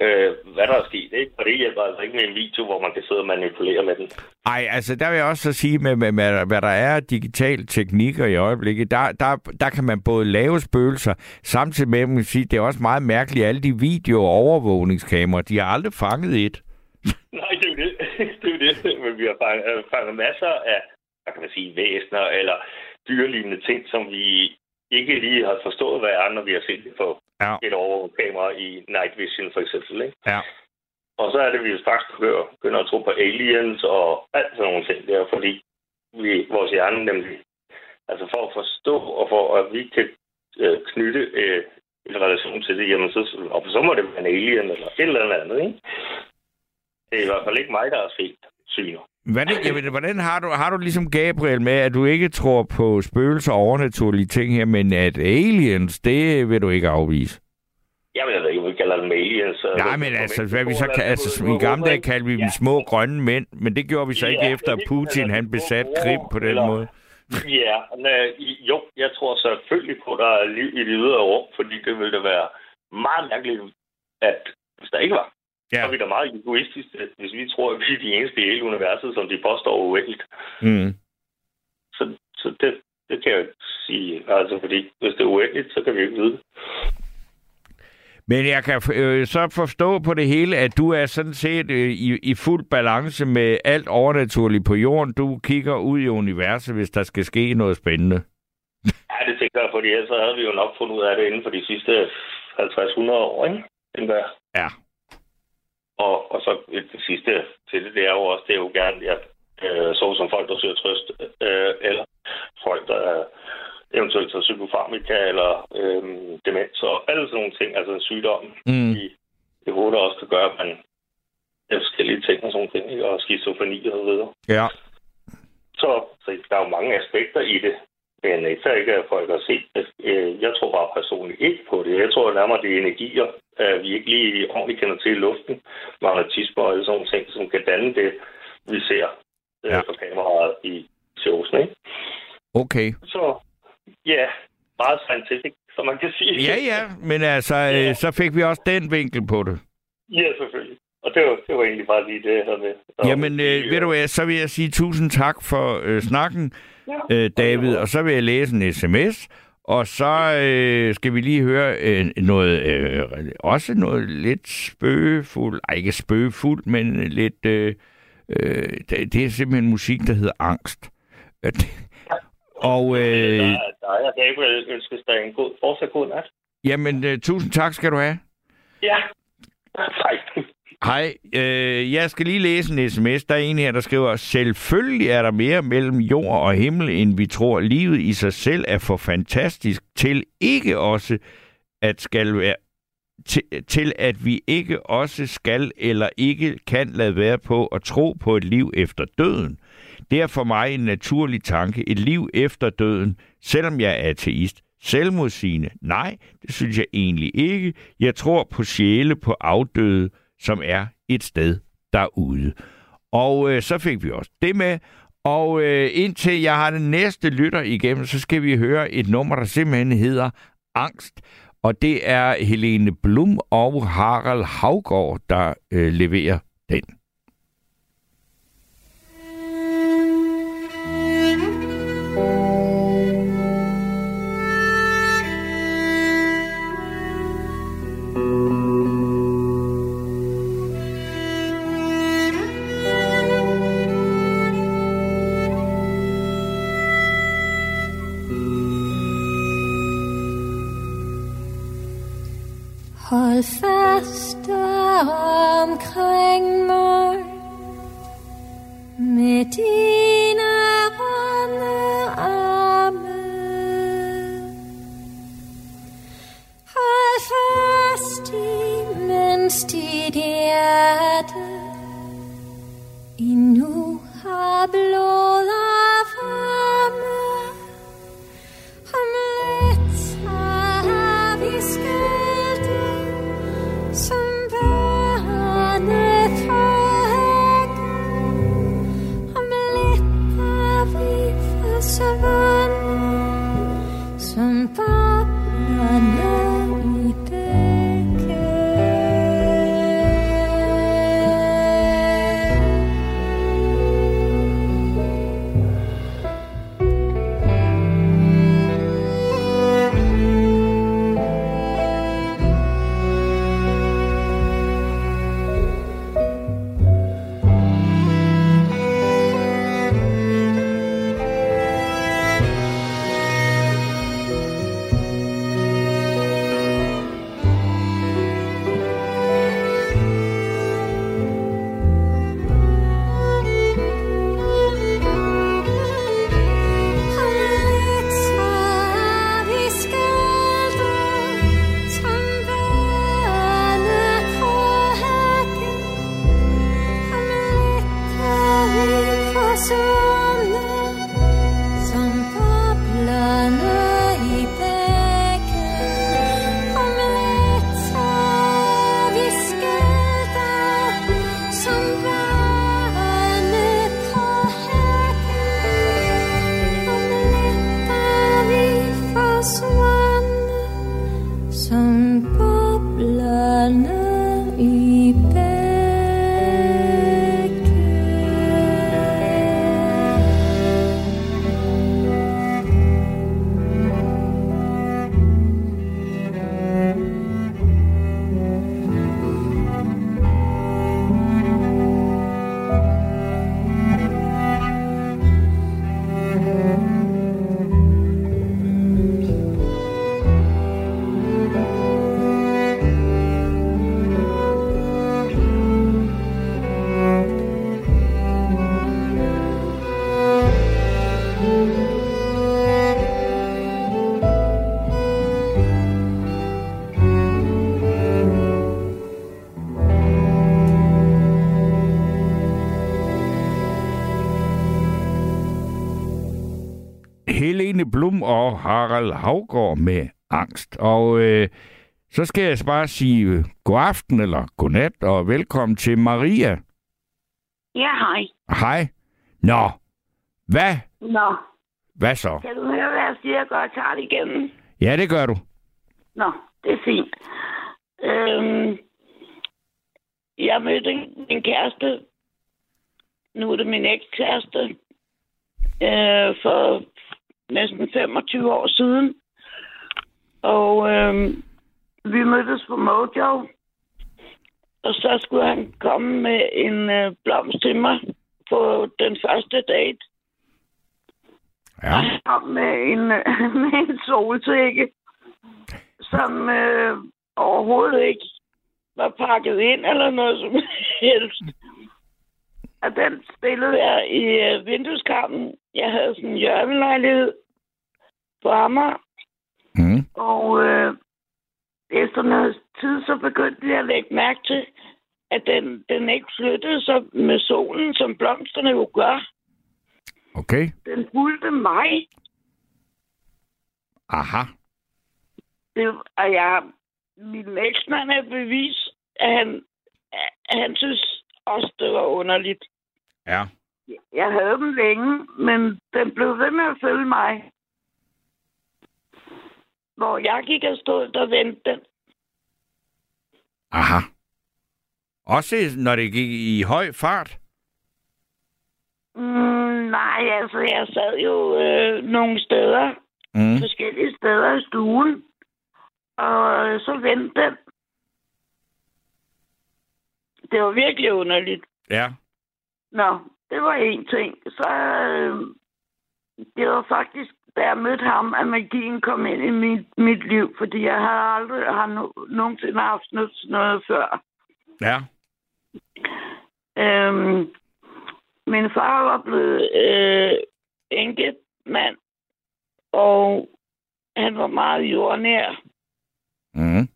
øh, hvad der er sket. Ikke? Og det hjælper altså ikke med en video, hvor man kan sidde og manipulere med den. Ej, altså der vil jeg også så sige, med, med, med hvad der er af digitale teknikker i øjeblikket, der, der, der kan man både lave spøgelser, samtidig med, at man kan sige, det er også meget mærkeligt, alle de video- og overvågningskameraer, de har aldrig fanget et. Nej, det er jo det. det, er det. Men vi har fanget, øh, fanget masser af, hvad kan man sige, væsener eller dyrelignende ting, som vi ikke lige har forstået, hvad er, når vi har set det på Ja. et overvågningskamera i Night Vision for eksempel. Ikke? Ja. Og så er det, vi jo straks begynder, begynder at tro på aliens og alt sådan nogle ting der, fordi vi, vores hjerne nemlig, altså for at forstå og for at vi kan øh, knytte øh, en relation til det, jamen så, og så må det være en alien eller et eller andet, ikke? Det er i hvert fald ikke mig, der har set syner. Hvordan, jamen, hvordan har du, har du ligesom Gabriel med, at du ikke tror på spøgelser og overnaturlige ting her, men at aliens, det vil du ikke afvise? Jamen, jeg ved ikke, vi kalder dem aliens. Nej, men altså, hvad vi så kan, altså, i gamle dage kaldte vi dem små grønne mænd, men det gjorde vi så ikke Ja, efter, at Putin han besat Krim på den eller- måde. Ja, men, jo, jeg tror selvfølgelig på, at der er liv i det ydre rum, fordi det ville da være meget mærkeligt, at hvis der ikke var, Ja. så er vi da meget egoistiske, hvis vi tror, at vi er de eneste i hele universet, som de påstår uendeligt. Mm. Så, så det, det kan jeg ikke sige. Altså, fordi hvis det er uendeligt, så kan vi ikke vide. Men jeg kan øh, så forstå på det hele, at du er sådan set øh, i, i fuld balance med alt overnaturligt på jorden. Du kigger ud i universet, hvis der skal ske noget spændende. Ja, det tænker jeg, fordi ellers så havde vi jo nok fundet ud af det inden for de sidste 50-100 år, ikke? Jeg. Ja. Og, og så det sidste til det, det er jo også, det er jo gerne, ja, øh, så som folk, der søger trøst, øh, eller folk, der er eventuelt tager psykofarmika, eller øh, demens, og alle sådan nogle ting, altså en sygdom Mm. i, i hovedet, også kan gøre, at man er forskellige ting og sådan ting, ikke? og skizofreni og så videre. Ja. Så, så der er jo mange aspekter i det. Men så ikke, at folk har set det. Øh, Jeg tror bare personligt ikke på det. Jeg tror nærmere, det er energier, vi ikke lige ordentligt kender til i luften. Magnetismer og alle sådan nogle ting, som kan danne det, vi ser øh, Ja. på kameraet i Sjovsen. Ikke? Okay. Så ja, meget scientific, som man kan sige. Ja, ja, men altså, øh, så fik vi også den vinkel på det. Ja, selvfølgelig. Og det var, det var egentlig bare lige det, jeg havde med. Jamen, øh, ved du hvad, så vil jeg sige tusind tak for øh, snakken, øh, David, og så vil jeg læse en sms, og så øh, skal vi lige høre øh, noget, øh, også noget lidt spøgefuld, ej ikke spøgefuld, men lidt, øh, øh, det, det er simpelthen musik, der hedder Angst. Øh, og Der, øh, der er jeg Gabriel ønskes dig en god, fortsat god nat. jamen, øh, tusind tak skal du have. Ja. Hej. Hej, øh, jeg skal lige læse en sms. Der er en her, der skriver, selvfølgelig er der mere mellem jord og himmel, end vi tror. Livet i sig selv er for fantastisk til ikke også at skal være til, til at vi ikke også skal eller ikke kan lade være på at tro på et liv efter døden. Det er for mig en naturlig tanke. Et liv efter døden, selvom jeg er ateist. Selvmodsigende? Nej, det synes jeg egentlig ikke. Jeg tror på sjæle på afdøde, som er et sted derude. Og øh, så fik vi også det med. Og øh, indtil jeg har den næste lytter igennem, så skal vi høre et nummer, der simpelthen hedder Angst. Og det er Helene Blum og Harald Havgård, der øh, leverer den. Hold fast omkring mig med dine runde arme. Hold fast i, mens dit hjerte endnu har blod Helene Blum og Harald Havgård med angst. Og øh, så skal jeg bare sige øh, god aften eller god nat og velkommen til Maria. Ja, hej. Hej. Nå, hvad? Nå, Hvad så? kan du høre, hvad jeg siger? Jeg godt tager det igennem. Ja, det gør du. Nå, det er fint. Øhm, jeg mødte en kæreste. Nu er det min ekskæreste. Øh, for næsten 25 år siden. Og øhm, vi mødtes på Mojo. Og så skulle han komme med en øh, blomst til mig på den første date. Ja. Og han kom med en, øh, med en solsikke, som øh, overhovedet ikke var pakket ind eller noget som helst. Og den stillede jeg i øh, vindueskampen. Jeg havde sådan en hjørnelejlighed på Amager. Mm. Og øh, efter noget tid, så begyndte jeg at lægge mærke til, at den, den ikke flyttede sig med solen, som blomsterne jo gør. Okay. Den fulgte mig. Aha. Det, og jeg, min eksmand er bevis, at han, at han synes også, det var underligt. Ja. Jeg havde dem længe, men den blev ved med at følge mig. Hvor jeg gik og stod, der ventede. Aha. Også når det gik i høj fart? Mm, nej, altså, jeg sad jo øh, nogle steder, Mm. forskellige steder i stuen, og øh, så ventede. Det var virkelig underligt. Ja. Nå, det var en ting. Så øh, det var faktisk, da jeg mødte ham, at magien kom ind i mit, mit liv, fordi jeg har aldrig har no, nogensinde haft noget, noget før. Ja. Øhm, min far var blevet øh, enkemand, og han var meget jordnær, Mm.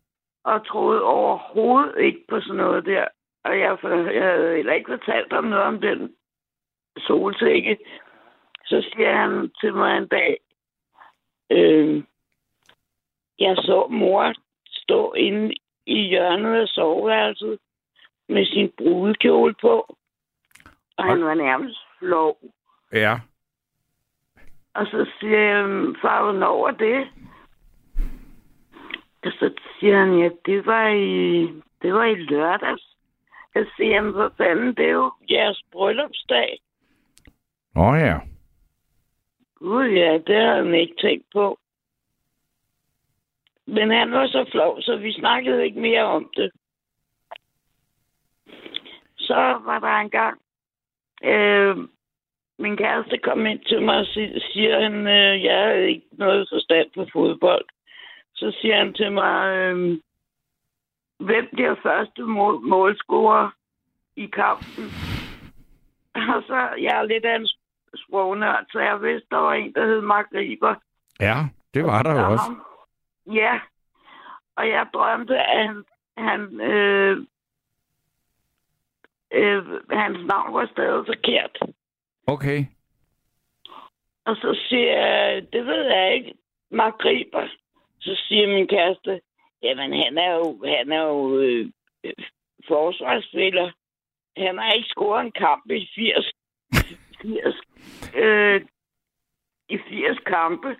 og troede overhovedet ikke på sådan noget der. Og jeg, for- jeg havde heller ikke fortalt ham noget om den solsikke. Så siger han til mig en dag, øh, jeg så mor stå inde i hjørnet af soveværelset med sin brudekjole på. Og han var nærmest flov. Ja. Og så siger jeg, far, hvornår var det? Og så siger han, ja, det var i, det var i lørdags. Jeg siger, jamen, for fanden, det er jo jeres bryllupsdag. Åh oh, ja. Gud ja, det havde han ikke tænkt på. Men han var så flov, så vi snakkede ikke mere om det. Så var der en gang, øh, min kæreste kom ind til mig og siger, han, øh, jeg havde ikke noget forstand på fodbold. Så siger han til mig, øh, hvem bliver første mål- målscorer i kampen? Og så, jeg er lidt af en sprognørd, så jeg vidste, der var en, der hed Mark Riber. Ja, det var der jo Og også. Ja, og jeg drømte, at han, han øh, øh, hans navn var stadig forkert. Okay. Og så siger jeg, det ved jeg ikke, Mark Riber. Så siger min kæreste, jamen han er jo, han er jo øh, øh, forsvarsspiller. Han har ikke scoret en kamp i 80, 80 øh, i 80 kampe.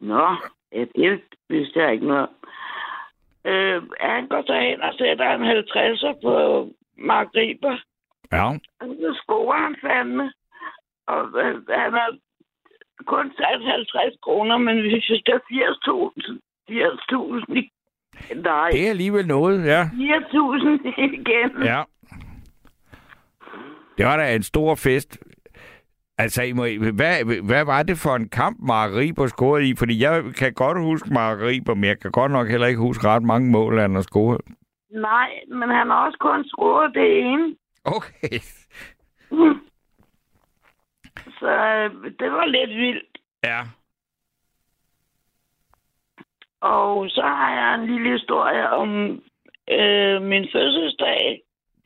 Nå, det vidste jeg ikke noget. Øh, han går så hen og sætter en 50'er på Mark Riber. Ja. Og så scorer han fandme. Og øh, han har kun sat 50 kroner, men vi fik der 80.000. 80.000 i... Nej, Det er alligevel noget, ja. 4.000 igen. Ja. Det var da en stor fest. Altså, I må, hvad, hvad var det for en kamp, Mark Riber scorede i? Fordi jeg kan godt huske Mark Riber, men jeg kan godt nok heller ikke huske ret mange mål, han har scoret. Nej, men han har også kun scoret det ene. Okay. Så øh, det var lidt vildt. Ja. Og så har jeg en lille historie om øh, min fødselsdag.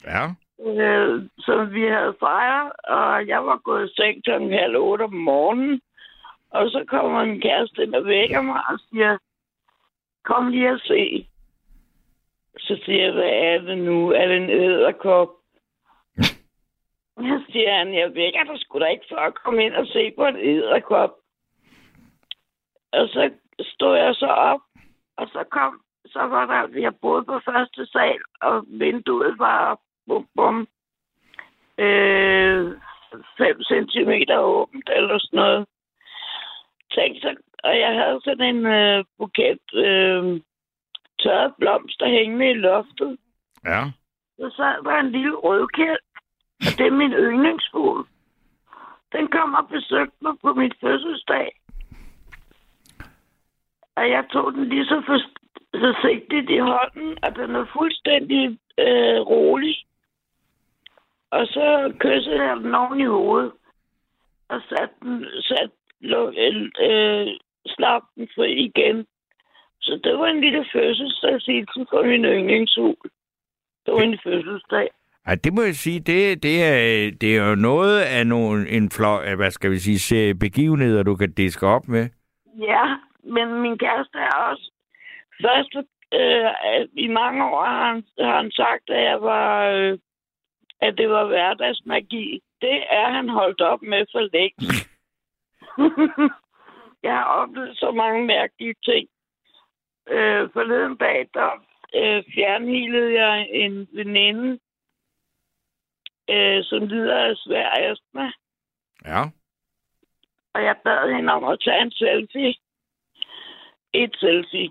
Ja øh, som vi havde fejret, og jeg var gået i seng kl. halv otte om morgenen. Og så kommer min kæreste ind og vækker mig og siger, kom lige og se. Så siger jeg, hvad er det nu? Er det en æderkop? Så siger han, jeg vækker dig sgu da ikke for at komme ind og se på en æderkop. Og så stod jeg så op, og så kom, så var der, jeg boede på første sal, og vinduet var bum, bum, øh, 5 centimeter åbent eller sådan noget. Tænk så, og jeg havde sådan en øh, buket øh, tørret blomster hængende i loftet. Ja. Så sad der en lille rødkæld, og det er min yndlingsfugl. Den kom og besøgte mig på min fødselsdag. Og jeg tog den lige så for, så sigtet i hånden, og den er fuldstændig øh, rolig. Og så kyssede jeg den oven i hovedet, og satte den, sat, luk, øh, slap den fri igen. Så det var en lille fødselsdagshilsen for min yndlingshul. Det var en fødselsdag. Ej, det må jeg sige, det, det, er, det er jo noget af nogle, en flå, hvad skal vi sige, serie begivenheder, du kan diske op med. Ja, men min kæreste er også... Først øh, i mange år har han, har han sagt, at jeg var... Øh, at det var hverdagsmagi. Det er han holdt op med for længe. jeg har oplevet så mange mærkelige ting. Øh, forleden dag, der øh, fjernhilede jeg en veninde, øh, som lider af svær astma. Ja. Og jeg bad hende om at tage en selfie. Et selfie.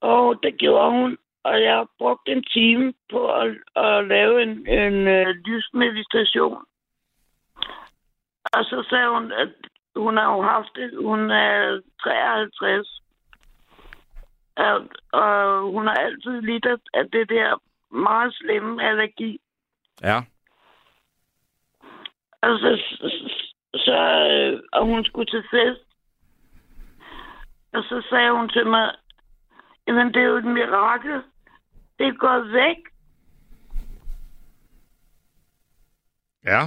Og det gjorde hun. Og jeg brugte en time på at, at lave en, en uh, lysmeditation. Og så sagde hun, at hun har jo haft det. Hun er 53. Og, og hun har altid lidt af, det der meget slemme allergi. Ja. Og så, så, så øh, og hun skulle til fest. Og så sagde hun til mig, jamen det er jo et mirakel. Det gået væk. Ja.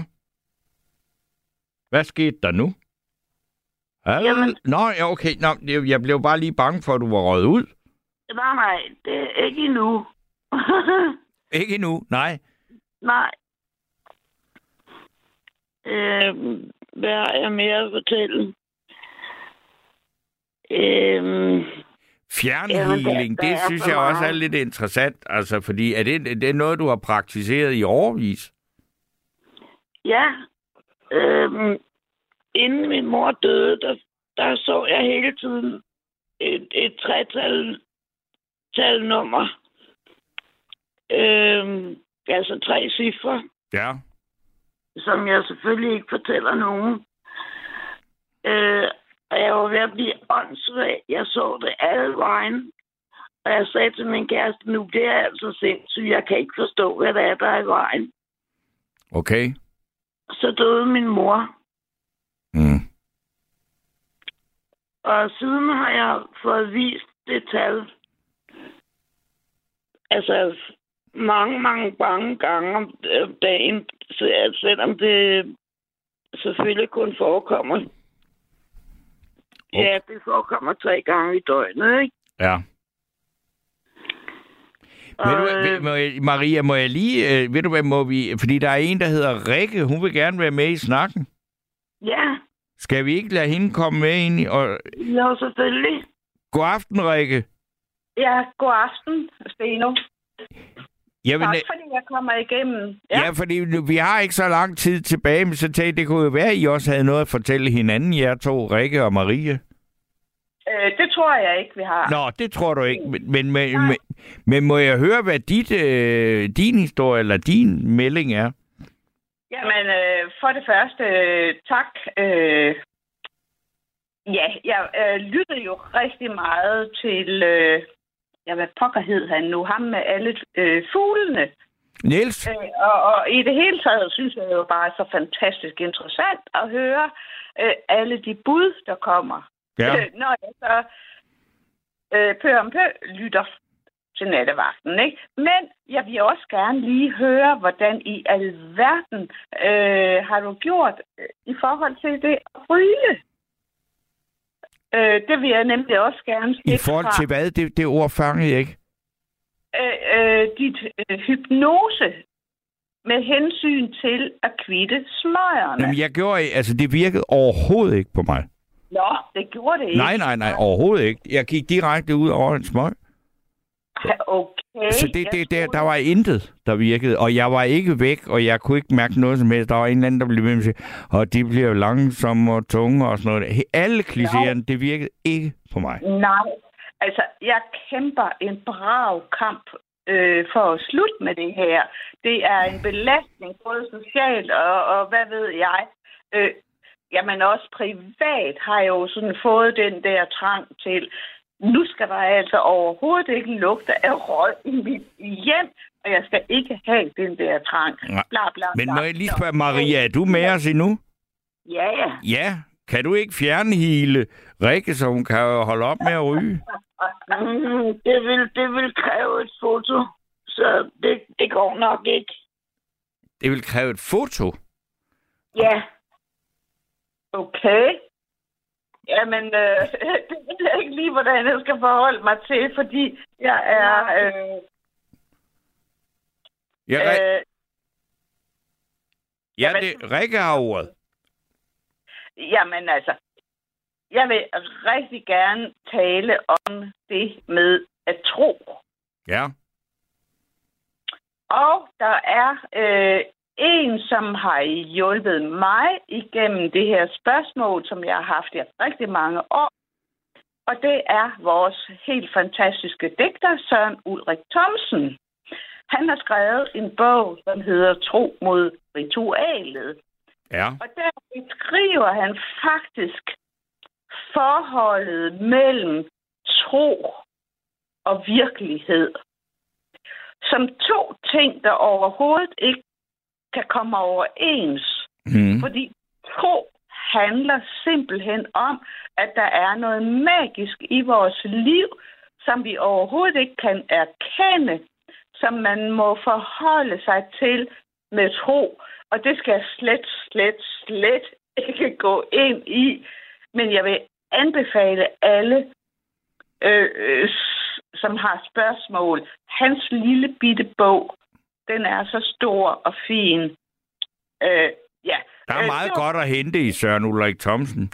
Hvad skete der nu? Al... Jamen- Nå, ja, okay. Nå, jeg blev bare lige bange for, at du var røget ud. Nej, nej, det er ikke endnu. Ikke endnu, nej. nej. Øh, hvad har jeg mere at fortælle? Øh, Fjernhealing, der det synes jeg også er lidt interessant. Altså, fordi er det, det er noget, du har praktiseret i årvis? Ja. Øhm, inden min mor døde, der, der så jeg hele tiden et, et tretal tal nummer. Øhm, altså tre cifre, Ja. som jeg selvfølgelig ikke fortæller nogen. Øh, og jeg var ved at blive åndssvag. Jeg så det alle vejen. Og jeg sagde til min kæreste, nu det er altså sindssygt. Jeg kan ikke forstå, hvad det er, der er i vejen. Okay. Så døde min mor. Mm. Og siden har jeg fået vist det tal. Altså mange, mange, mange gange om øh, dagen, selvom det selvfølgelig kun forekommer. Ja, det forekommer tre gange i døgnet, ikke? Ja. Ved du, hvad, må jeg, Maria, må jeg lige... Øh, ved du hvad, må vi... Fordi der er en, der hedder Rikke. Hun vil gerne være med i snakken. ja, Skal vi ikke lade hende komme med ind i... Og... jo, selvfølgelig. God aften, Rikke. Ja, god aften, Steno. Vil, Tak, fordi jeg kommer igennem. ja. ja, fordi vi har ikke så lang tid tilbage, men så tænkte det kunne jo være, at I også havde noget at fortælle hinanden, jer to, Rikke og Marie. Øh, det tror jeg ikke, vi har. Nå, det tror du ikke. Men, men, men, men, men må jeg høre, hvad dit, øh, din historie eller din melding er? Jamen, øh, for det første, øh, tak. Øh, ja, jeg øh, lyttede jo rigtig meget til, øh, ja, hvad pokker hed han nu, ham med alle øh, fuglene. Niels? Øh, og, og i det hele taget synes jeg jo bare så fantastisk interessant at høre øh, alle de bud, der kommer. Ja. Øh, når jeg så øh, pør om pør lytter til nattevagten. Ikke? Men jeg vil også gerne lige høre, hvordan i alverden øh, har du gjort øh, i forhold til det at ryge? Øh, det vil jeg nemlig også gerne I forhold fra. til hvad? Det, det ord fangede jeg ikke. øh, øh, dit øh, hypnose med hensyn til at kvitte smøgerne. Jamen, jeg gjorde, altså det virkede overhovedet ikke på mig. Nå, det gjorde det ikke. Nej, nej, nej, overhovedet ikke. Jeg gik direkte ud over en smøg. Okay. Så det, det, der, der var intet, der virkede. Og jeg var ikke væk, og jeg kunne ikke mærke noget som helst. Der var en eller anden, der blev ved med at sige, og de bliver langsomme og tunge og sådan noget. Alle klichéerne, det virkede ikke på mig. Nej, altså jeg kæmper en brav kamp øh, for at slutte med det her. Det er en belastning, både socialt og, og hvad ved jeg. Øh, jamen også privat har jeg jo sådan fået den der trang til, nu skal der altså overhovedet ikke lugte af røg i mit hjem, og jeg skal ikke have den der trang. Nej. Bla, bla, Men bla. må jeg lige spørge, Maria, er du med os endnu? Ja, ja. Ja. Kan du ikke fjerne hele Rikke, så hun kan holde op med at ryge? Mm, det, vil, det vil kræve et foto, så det, det går nok ikke. Det vil kræve et foto. Ja. Okay. Jamen, øh, det ved jeg ikke lige, hvordan jeg skal forholde mig til, fordi jeg er... Øh, Ja, Ri- øh, ja det, Rikke har ordet. jamen altså, jeg vil rigtig gerne tale om det med at tro. Ja. Og der er øh, en, som har hjulpet mig igennem det her spørgsmål, som jeg har haft i rigtig mange år. Og det er vores helt fantastiske digter, Søren Ulrik Thomsen. Han har skrevet en bog, som hedder Tro mod ritualet. Ja. Og der beskriver han faktisk forholdet mellem tro og virkelighed som to ting, der overhovedet ikke kan komme overens. Mm. Fordi tro handler simpelthen om, at der er noget magisk i vores liv, som vi overhovedet ikke kan erkende, som man må forholde sig til med tro. Og det skal jeg slet, slet, slet ikke gå ind i. Men jeg vil anbefale alle, øh, øh, som har spørgsmål, hans lille bitte bog, den er så stor og fin. Øh, ja. Der er Øh, meget var- godt at hente i Søren Ulrik Thomsen.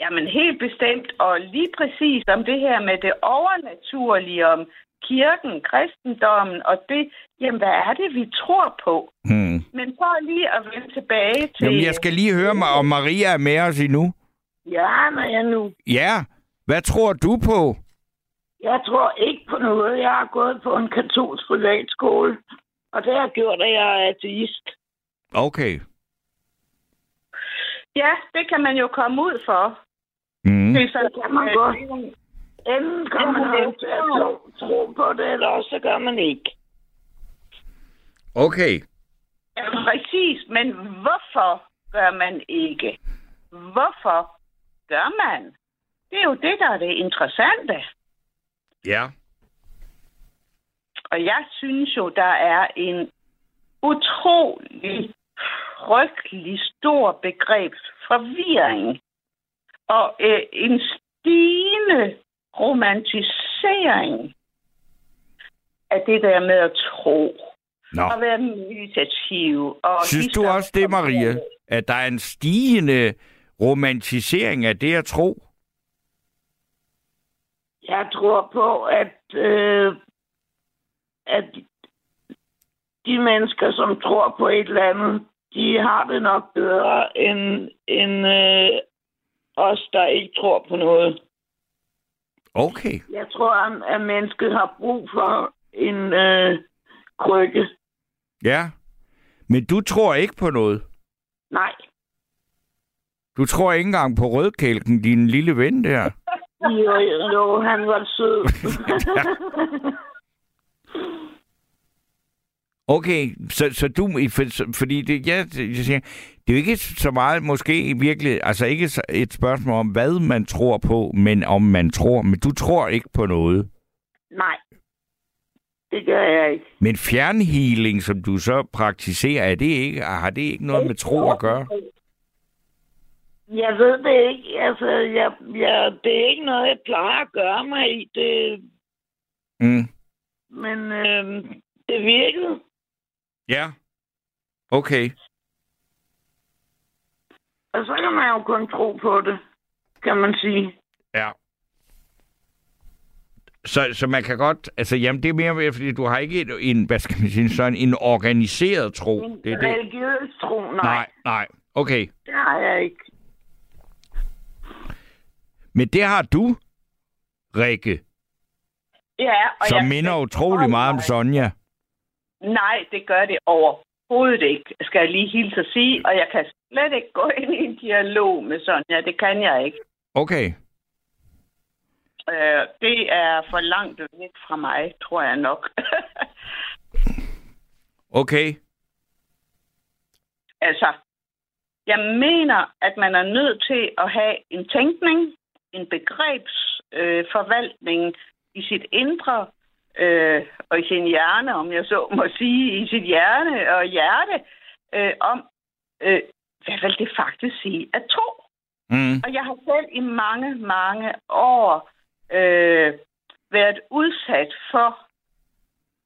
Jamen helt bestemt, og lige præcis om det her med det overnaturlige, om kirken, kristendommen og det, jamen hvad er det, vi tror på? Hmm. Men for lige at vende tilbage til... Jamen, jeg skal lige høre mig, om Maria er med os endnu. Ja, når jeg nu. Ja. Hvad tror du på? Jeg tror ikke på noget. Jeg har gået på en katolsk privatskole, og det har gjort, at jeg er ateist. Okay. Ja, det kan man jo komme ud for. Mm. Det, er så, kan man godt. Enten kan man have til at tro, tro på det, eller også så gør man ikke. Okay. Ja, præcis, men hvorfor gør man ikke? Hvorfor gør man? Det er jo det, der er det interessante. Ja. Og jeg synes jo, der er en utrolig frygtelig stor begrebsforvirring og øh, en stigende romantisering af det der med at tro Nå. og være meditativ. Og Synes du også det. Maria? At der er en stigende romantisering af det at tro? Jeg tror på, at, øh, at de mennesker, som tror på et eller andet, de har det nok bedre end, end øh, os, der ikke tror på noget. Okay. Jeg tror, at, at mennesket har brug for en øh, krykke. Ja. Men du tror ikke på noget? Nej. Du tror ikke engang på rødkælken, din lille ven der? Jo, jo, han var sød. Okay, så, så du, for, fordi det, jeg, jeg siger, det er jo ikke så meget måske virkelig, altså ikke et spørgsmål om, hvad man tror på, men om man tror, men du tror ikke på noget. Nej. Det gør jeg ikke. Men fjernhealing, som du så praktiserer, er det ikke, har det ikke noget med tro at gøre? Jeg ved det ikke. Altså, jeg, jeg, det er ikke noget, jeg plejer at gøre mig i. Det, Mm. men øh, det virkede. Ja. Okay. Og så kan man jo kun tro på det, kan man sige. Ja. Så, så man kan godt, altså jamen det er mere, fordi du har ikke en, en hvad skal man sige, sådan en organiseret tro. En Det er det. religiøs tro, nej. Nej, nej. Okay. Det har jeg ikke. Men det har du, Rikke, Ja, og som jeg minder utrolig meget om Sonja. Nej, det gør det overhovedet ikke, skal jeg lige hilse at sige. Og jeg kan slet ikke gå ind i en dialog med Sonja. Det kan jeg ikke. Okay. Øh, det er for langt væk fra mig, tror jeg nok. Okay. altså, jeg mener, at man er nødt til at have en tænkning, en begrebsforvaltning øh, i sit indre øh, og i sin hjerne, om jeg så må sige, i sit hjerne og hjerte, øh, om, øh, hvad vil det faktisk sige at tro? Mm. Og jeg har selv i mange, mange år øh, været udsat for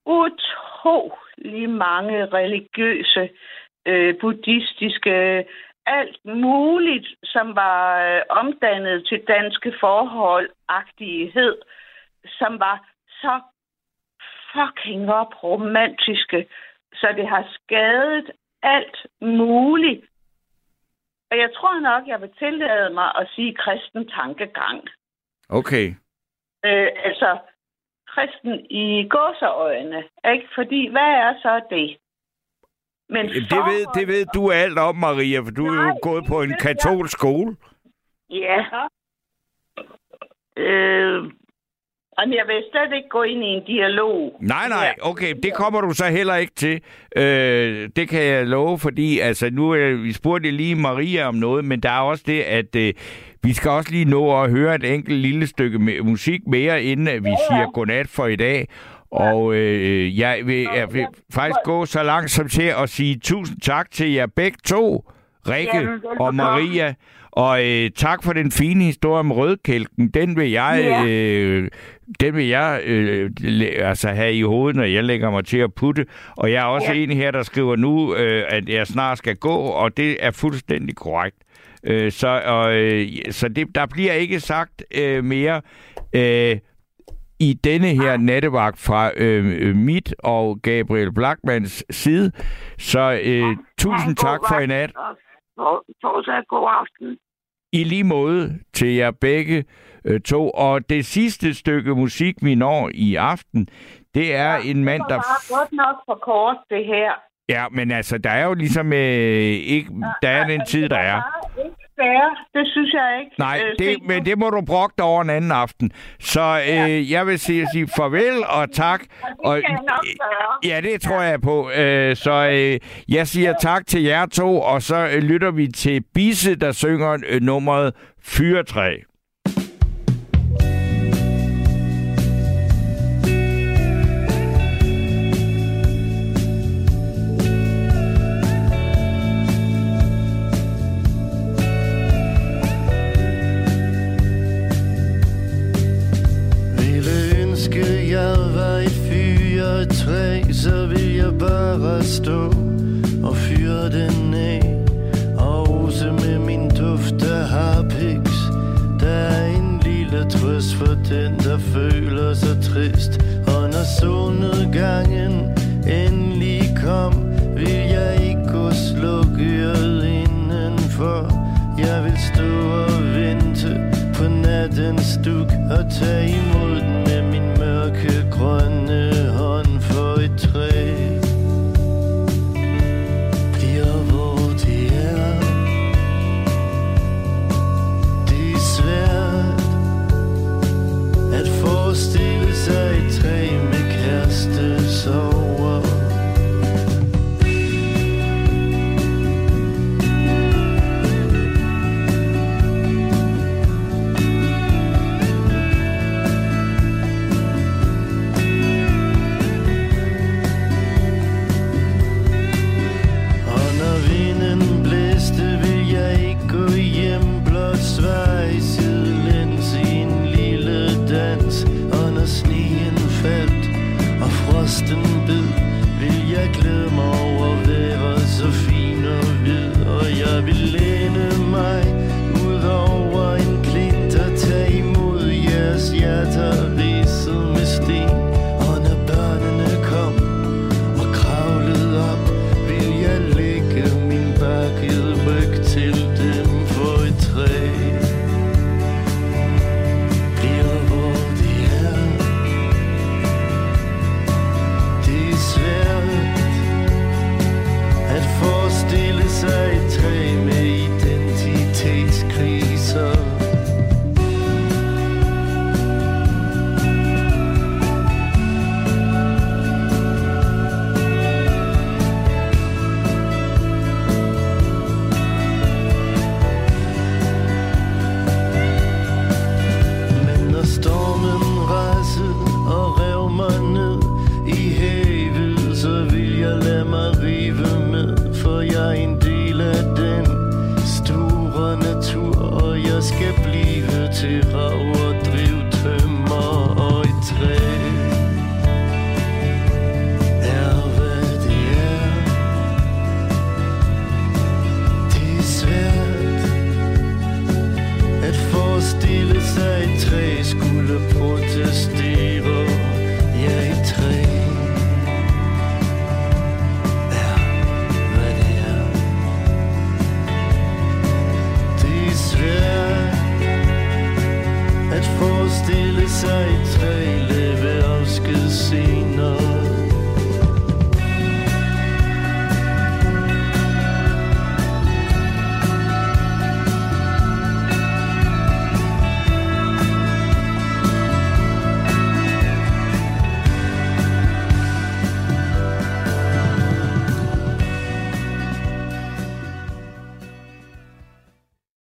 utrolig mange religiøse, øh, buddhistiske, alt muligt, som var øh, omdannet til danske forhold, agtighed, som var så fucking op romantiske, så det har skadet alt muligt. Og jeg tror nok, jeg vil tillade mig at sige kristen tankegang. Okay. Øh, altså, kristen i gåseøjne, ikke? Fordi, hvad er så det? Men Det ved, det ved du alt om, Maria, for du er jo Nej, gået på en ved jeg. katolsk skole. Ja. Øh, jamen, jeg vil slet ikke gå ind i en dialog. Nej, nej, okay, det kommer du så heller ikke til. Øh, det kan jeg love, fordi altså, nu er vi spurgte lige Maria om noget, men der er også det, at øh, vi skal også lige nå at høre et enkelt lille stykke musik mere, inden vi siger godnat for i dag. Og øh, jeg, vil, jeg vil faktisk gå så langt som til at sige tusind tak til jer begge to, Rikke Jamen, og Maria. Og øh, tak for den fine historie om rødkælken. Den vil jeg, Ja. øh, den vil jeg øh, altså have i hovedet, når jeg lægger mig til at putte. Og jeg er også Ja. en her, der skriver nu, øh, at jeg snart skal gå, og det er fuldstændig korrekt. Øh, så øh, så det, der bliver ikke sagt øh, mere øh, i denne her nattevagt fra øh, øh, mit og Gabriel Blackmans side. Så øh, tusind tak for i nat. For, fortsat god aften. I lige måde til jer begge øh, to. Og det sidste stykke musik, vi når i aften, det er en mand, Det der... var godt nok for kort, det her. Ja, men altså, der er jo ligesom øh, ikke... Der er den tid, der er. Det ikke fair. Det synes jeg ikke. Nej, Øh, det, men det må du brokke dig over en anden aften. Så øh, jeg vil sige, sige farvel og tak. Og, jeg nok gøre. ja, det tror jeg på. Øh, så øh, jeg siger tak til jer to, og så øh, lytter vi til Bisse, der synger øh, nummeret Fyretræ. Solnedgangen endelig kom, vil jeg ikke gå slukket indenfor. Jeg vil stå og vente på nattens duk og tage